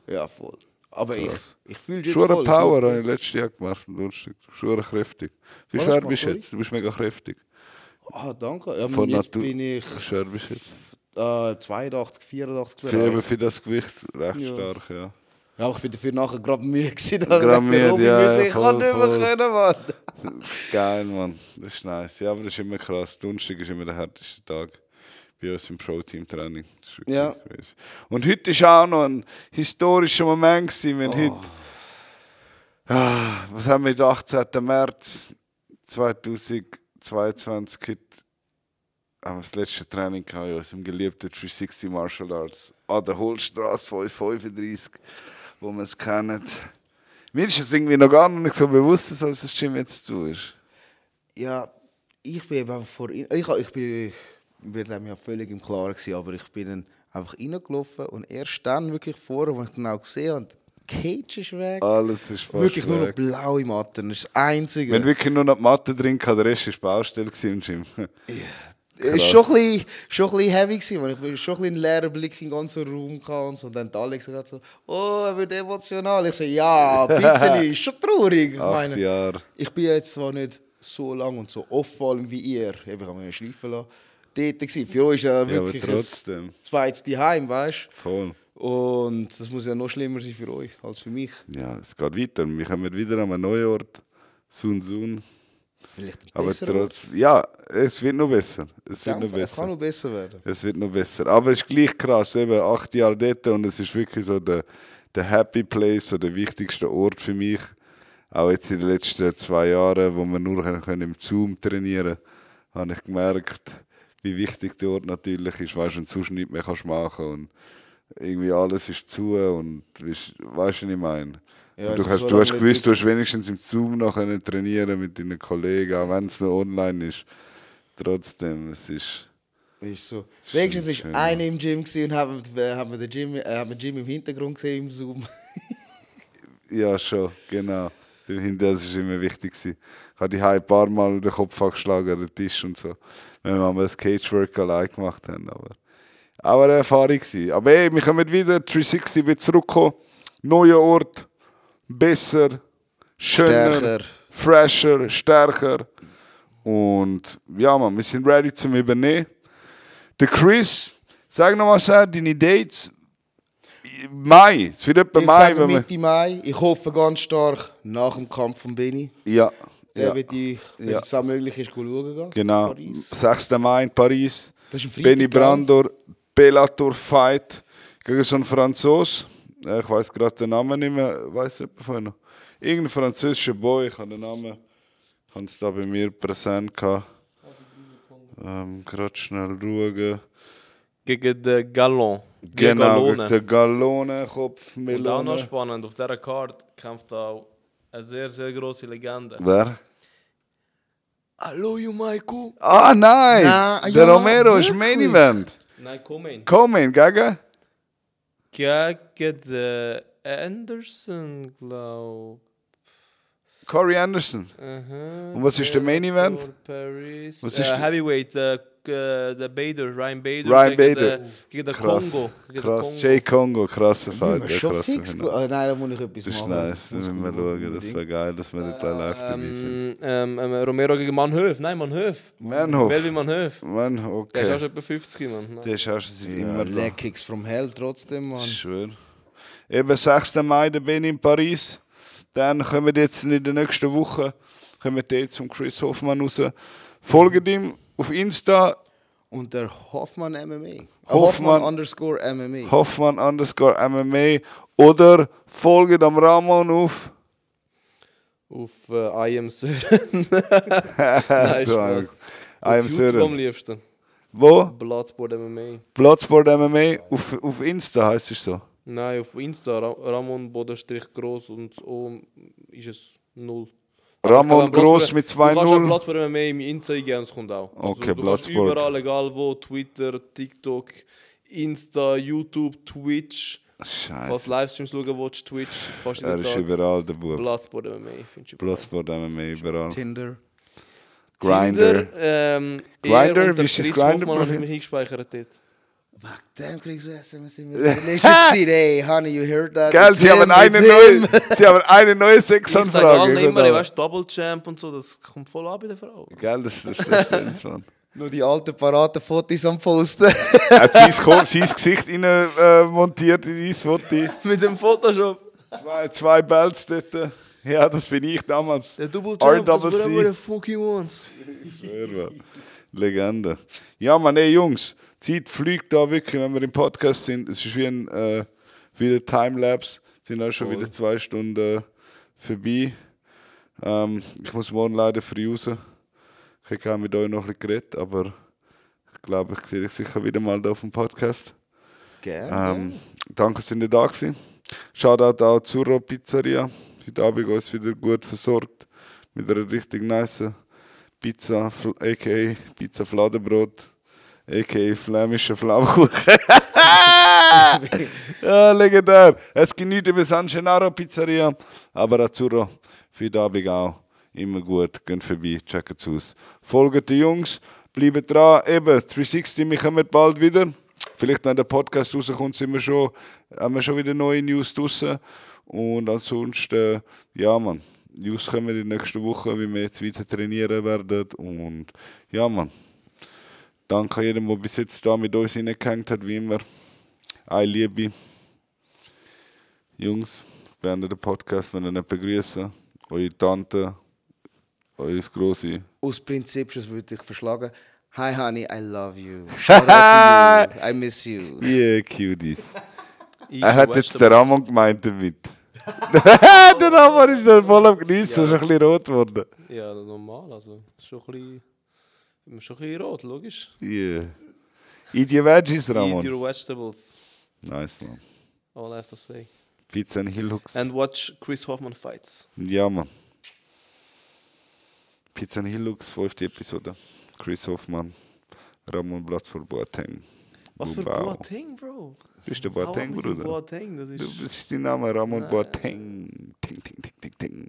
Ja, voll. Aber ich, ich fühle jetzt voll. Power habe ich letztes Jahr gemacht. Lustig. Schwere kräftig. Wie Was schwer bist du jetzt? Du bist mega kräftig. Ah, danke. Ja, Von jetzt Natur- bin ich Wie schwer bist du jetzt? äh, 82, 84 Für, eben für das Gewicht recht Ja. stark, ja. Ja, aber ich bin dafür nachher gerade müde gewesen. Gerade wegen der müde, ja, müssen. Ich voll, kann nicht mehr können, Mann. Geil, Mann. Das ist nice. Ja, aber das ist immer krass. Donnerstag ist immer der härteste Tag bei uns im Pro-Team-Training. Das Ja. crazy. Und heute war auch noch ein historischer Moment. Gewesen. Haben Oh. heute. Ah, was haben wir? Den 18. März 2022. Heute haben wir das letzte Training gehabt in unserem geliebten 360 Martial Arts an der Holstrasse 535, wo wir es kennen. Mir ist es irgendwie noch gar nicht so bewusst, dass unser Gym jetzt zu ist. Ja, ich bin eben einfach vor... Ich, ich bin, wir haben ja völlig im Klaren gewesen, aber ich bin dann einfach reingelaufen und erst dann wirklich vorher, wo ich dann auch gesehen habe, die Cage ist weg. Alles ist fast wirklich nur noch weg. blaue Matten, das ist das Einzige. Wenn wirklich nur noch die Matte drin hatte, der Rest war Baustelle im Gym. Es war schon ein bisschen, schon ein bisschen heavy, gewesen, weil ich bin schon ein bisschen einen leeren Blick in den ganzen Raum hatte und so. Und dann Alex gesagt so, oh, er wird emotional. Ich so, ja, ein bisschen, ist schon traurig. Ich Acht meine, Jahre. ich bin jetzt zwar nicht so lang und so vor allem wie ihr, ich habe mich schleifen lassen, dort gewesen. Für euch ist ja Ja, wirklich trotzdem. ein zweites Heim, weißt Voll. du? Und das muss ja noch schlimmer sein für euch als für mich. Ja, es geht weiter. Wir kommen wieder an einen neuen Ort. Sun Sun. Vielleicht ein Aber trotz, ja, es wird noch besser. Es wird noch Es kann besser. noch besser werden. Es wird noch besser. Aber es ist gleich krass, eben acht Jahre dort und es ist wirklich so der, der Happy Place, so der wichtigste Ort für mich. Auch jetzt in den letzten zwei Jahren, wo wir nur können im Zoom trainieren können, habe ich gemerkt, wie wichtig der Ort natürlich ist. Weißt du, und sonst nichts mehr kannst machen und irgendwie alles ist zu und weißt du, was ich meine? Ja, du also hast, so du hast gewusst, du hast wenigstens im Zoom noch können trainieren mit deinen Kollegen, auch wenn es noch online ist. Trotzdem, es ist. Ist so. Wenigstens war einer im Gym und haben, wir- haben wir den Gym, äh, haben Gym im Hintergrund gesehen im Zoom. Ja, schon, genau. Das war immer wichtig. Ich habe die ein paar Mal den Kopf angeschlagen an den Tisch und so. Wenn wir mal das Cagework allein gemacht haben. Aber auch eine Erfahrung. Gewesen. Aber ey, wir kommen wieder, 360 wird zurückkommen. Neuer Ort, besser, schöner, Stärker. fresher, stärker. Und ja, man, wir sind ready zum Übernehmen. Der Chris, sag nochmal, deine Dates. Mai, es wird etwa Ich Mai, sage. Mitte Mai. Ich hoffe ganz stark nach dem Kampf von Benny. Ja, Der ja, wird ich, wenn Ja. es auch möglich ist, schauen gehen. genau. Paris. 6. Mai in Paris. Das ist ein Benny? Brandor, Bellator Fight gegen so einen Franzos. Äh, Ich weiß gerade den Namen nicht mehr. Weiß nicht von noch. Irgendein französischer Boy, ich habe den Namen. Ich habe es da bei mir präsent gehabt. Ähm, gerade schnell schauen. Gegen den Gallon. Genau, Gallone. gegen den Gallonenkopf, Und auch noch spannend, auf dieser Karte kämpft auch eine sehr, sehr große Legende. Wer? Hallo, you Michael. Ah, nein! Na, der ja, Romero ist Main? Event. Nein, komm in. Komen, gegen? Gegen den Anderson, glaub Corey Anderson. Aha. Und was ist der Main Event? Paris. Was äh, ist der- Heavyweight, äh, g- der Bader, Ryan Bader. Ryan gegen Bader. Den, gegen den Krass. Kongo. Gegen Krass. Den Jay Congo, krasser Ja, Fight. Ja, schon fix gut. Ah, nein, da muss ich etwas Das ist machen. nice, da Muss müssen wir schauen. Das wäre geil, dass wir nicht live dabei sind. Ähm, ähm, ähm, Romero gegen Manhöf. Nein, Manhöf. Manhof. Melvin Manhöf. Mann, Der ist auch okay. schon etwa 50, Mann. Nein. Der ist auch schon Ja, immer. Leg Kicks from Hell trotzdem, Mann. Ich schwöre. Eben 6. Mai, da bin ich in Paris. Dann kommen wir jetzt in der nächsten Woche kommen wir jetzt zum Chris Hoffmann raus. Folgt ihm auf Insta, Und der Hoffmann MMA. Hoffmann- Hoffmann underscore MMA. Hoffmann underscore MMA. Oder folgt am Ramon auf. Auf äh, I am Sören. Nein, Spaß. I am YouTube am Sören. liebsten. Wo? Bloodsport MMA. Bloodsport MMA. Auf, auf Insta heißt es so. Nein, auf Insta Ra Ramon Bodenstrich groß und oben ist es null. Ramon Gross mit Du kannst auch 2-0. Bloodsport MMA im Insta eingeben, es kommt auch. Also Okay, du kannst Bloodsport. überall, egal wo, Twitter, TikTok, Insta, YouTube, Twitch. Was Scheiße. Livestreams schauen willst, Twitch, fast Er ist Tag. überall der Bub. Bloodsport MMA, findest du. Bloodsport MMA überall. Tinder. Grinder. Tinder, ähm, Grindr, er und der wie ist das habe ich Profil? mich eingespeichert dort. Wegen dem kriegst du SMS in der Relationship. Hey, honey, you heard that? It's sie haben, eine neue, sie haben eine neue Ich sage Sexanfrage. immer, weißt du, Double Champ und so, das kommt voll an bei der Frau. Geil, das ist der Schlechteste, Mann. Nur die alten paraten Fotos am Posten. Er hat sein, sein Gesicht rein, äh, montiert in dein Foto. Mit dem Photoshop. Zwei, zwei Belts dort. Ja, das bin ich damals. Der Double. Champ, das whatever the fuck he wants. Schwör, Mann. Legende. Ja, Mann, ey, Jungs, Zeit fliegt da wirklich, wenn wir im Podcast sind. Es ist wie ein äh, wie ein Timelapse. Sind auch schon wieder zwei Stunden vorbei. Ähm, ich muss morgen leider früh raus. Ich hätte gerne mit euch noch ein bisschen geredet, aber ich glaube, ich sehe dich sicher wieder mal da auf dem Podcast. Gerne. Ähm, danke, dass ihr da gewesen. Shoutout auch zur Pizzeria. Heute Abend uns wieder gut versorgt. Mit einer richtig nice Pizza, a.k.a. Pizza Fladenbrot, a.k.a. flämischer Flammkuchen. ja, legendär. Es nichts über San Gennaro Pizzeria, aber Azzurro für heute Abend auch. Immer gut, geht vorbei, checkt es aus. Folgt die Jungs, bleibt dran. Eben, 360, wir kommen bald wieder. Vielleicht, wenn der Podcast rauskommt, sind wir schon, haben wir schon wieder neue News draussen. Und ansonsten, ja, man, News kommen in der nächsten Woche, wie wir jetzt weiter trainieren werden. Und ja, man, danke jedem, der bis jetzt da mit uns reingehängt hat, wie immer. Eine Liebe. Jungs, beende den Podcast, wenn ihr nicht begrüßen. Eure Tante, eure Grosse. Aus Prinzip schon würde ich verschlagen. Hi, honey, I love you. Shout out to you. I miss you. Yeah, Cuties. Er hat jetzt den. Ramon gemeint damit. der Ramon ist dann voll am Genießen, ist Ja, ein bisschen rot geworden. Ja, normal, also. Ist schon ein bisschen, immer schon ein bisschen rot, logisch. Yeah. Eat your veggies, Eat Ramon. your vegetables, Nice, man. all I have to say. Pizza and Hillhooks. And watch Chris Hoffman fights. Ja, man. Pizza and Hillhooks, fünfte Episode. Chris Hoffmann, Ramon Platz für Boateng. Was für. Boateng, Bro? Bist du Hau ab Boateng, Bruder? Boateng, das Du ist... bist dein Name, Ramon Boateng. Ting, ting.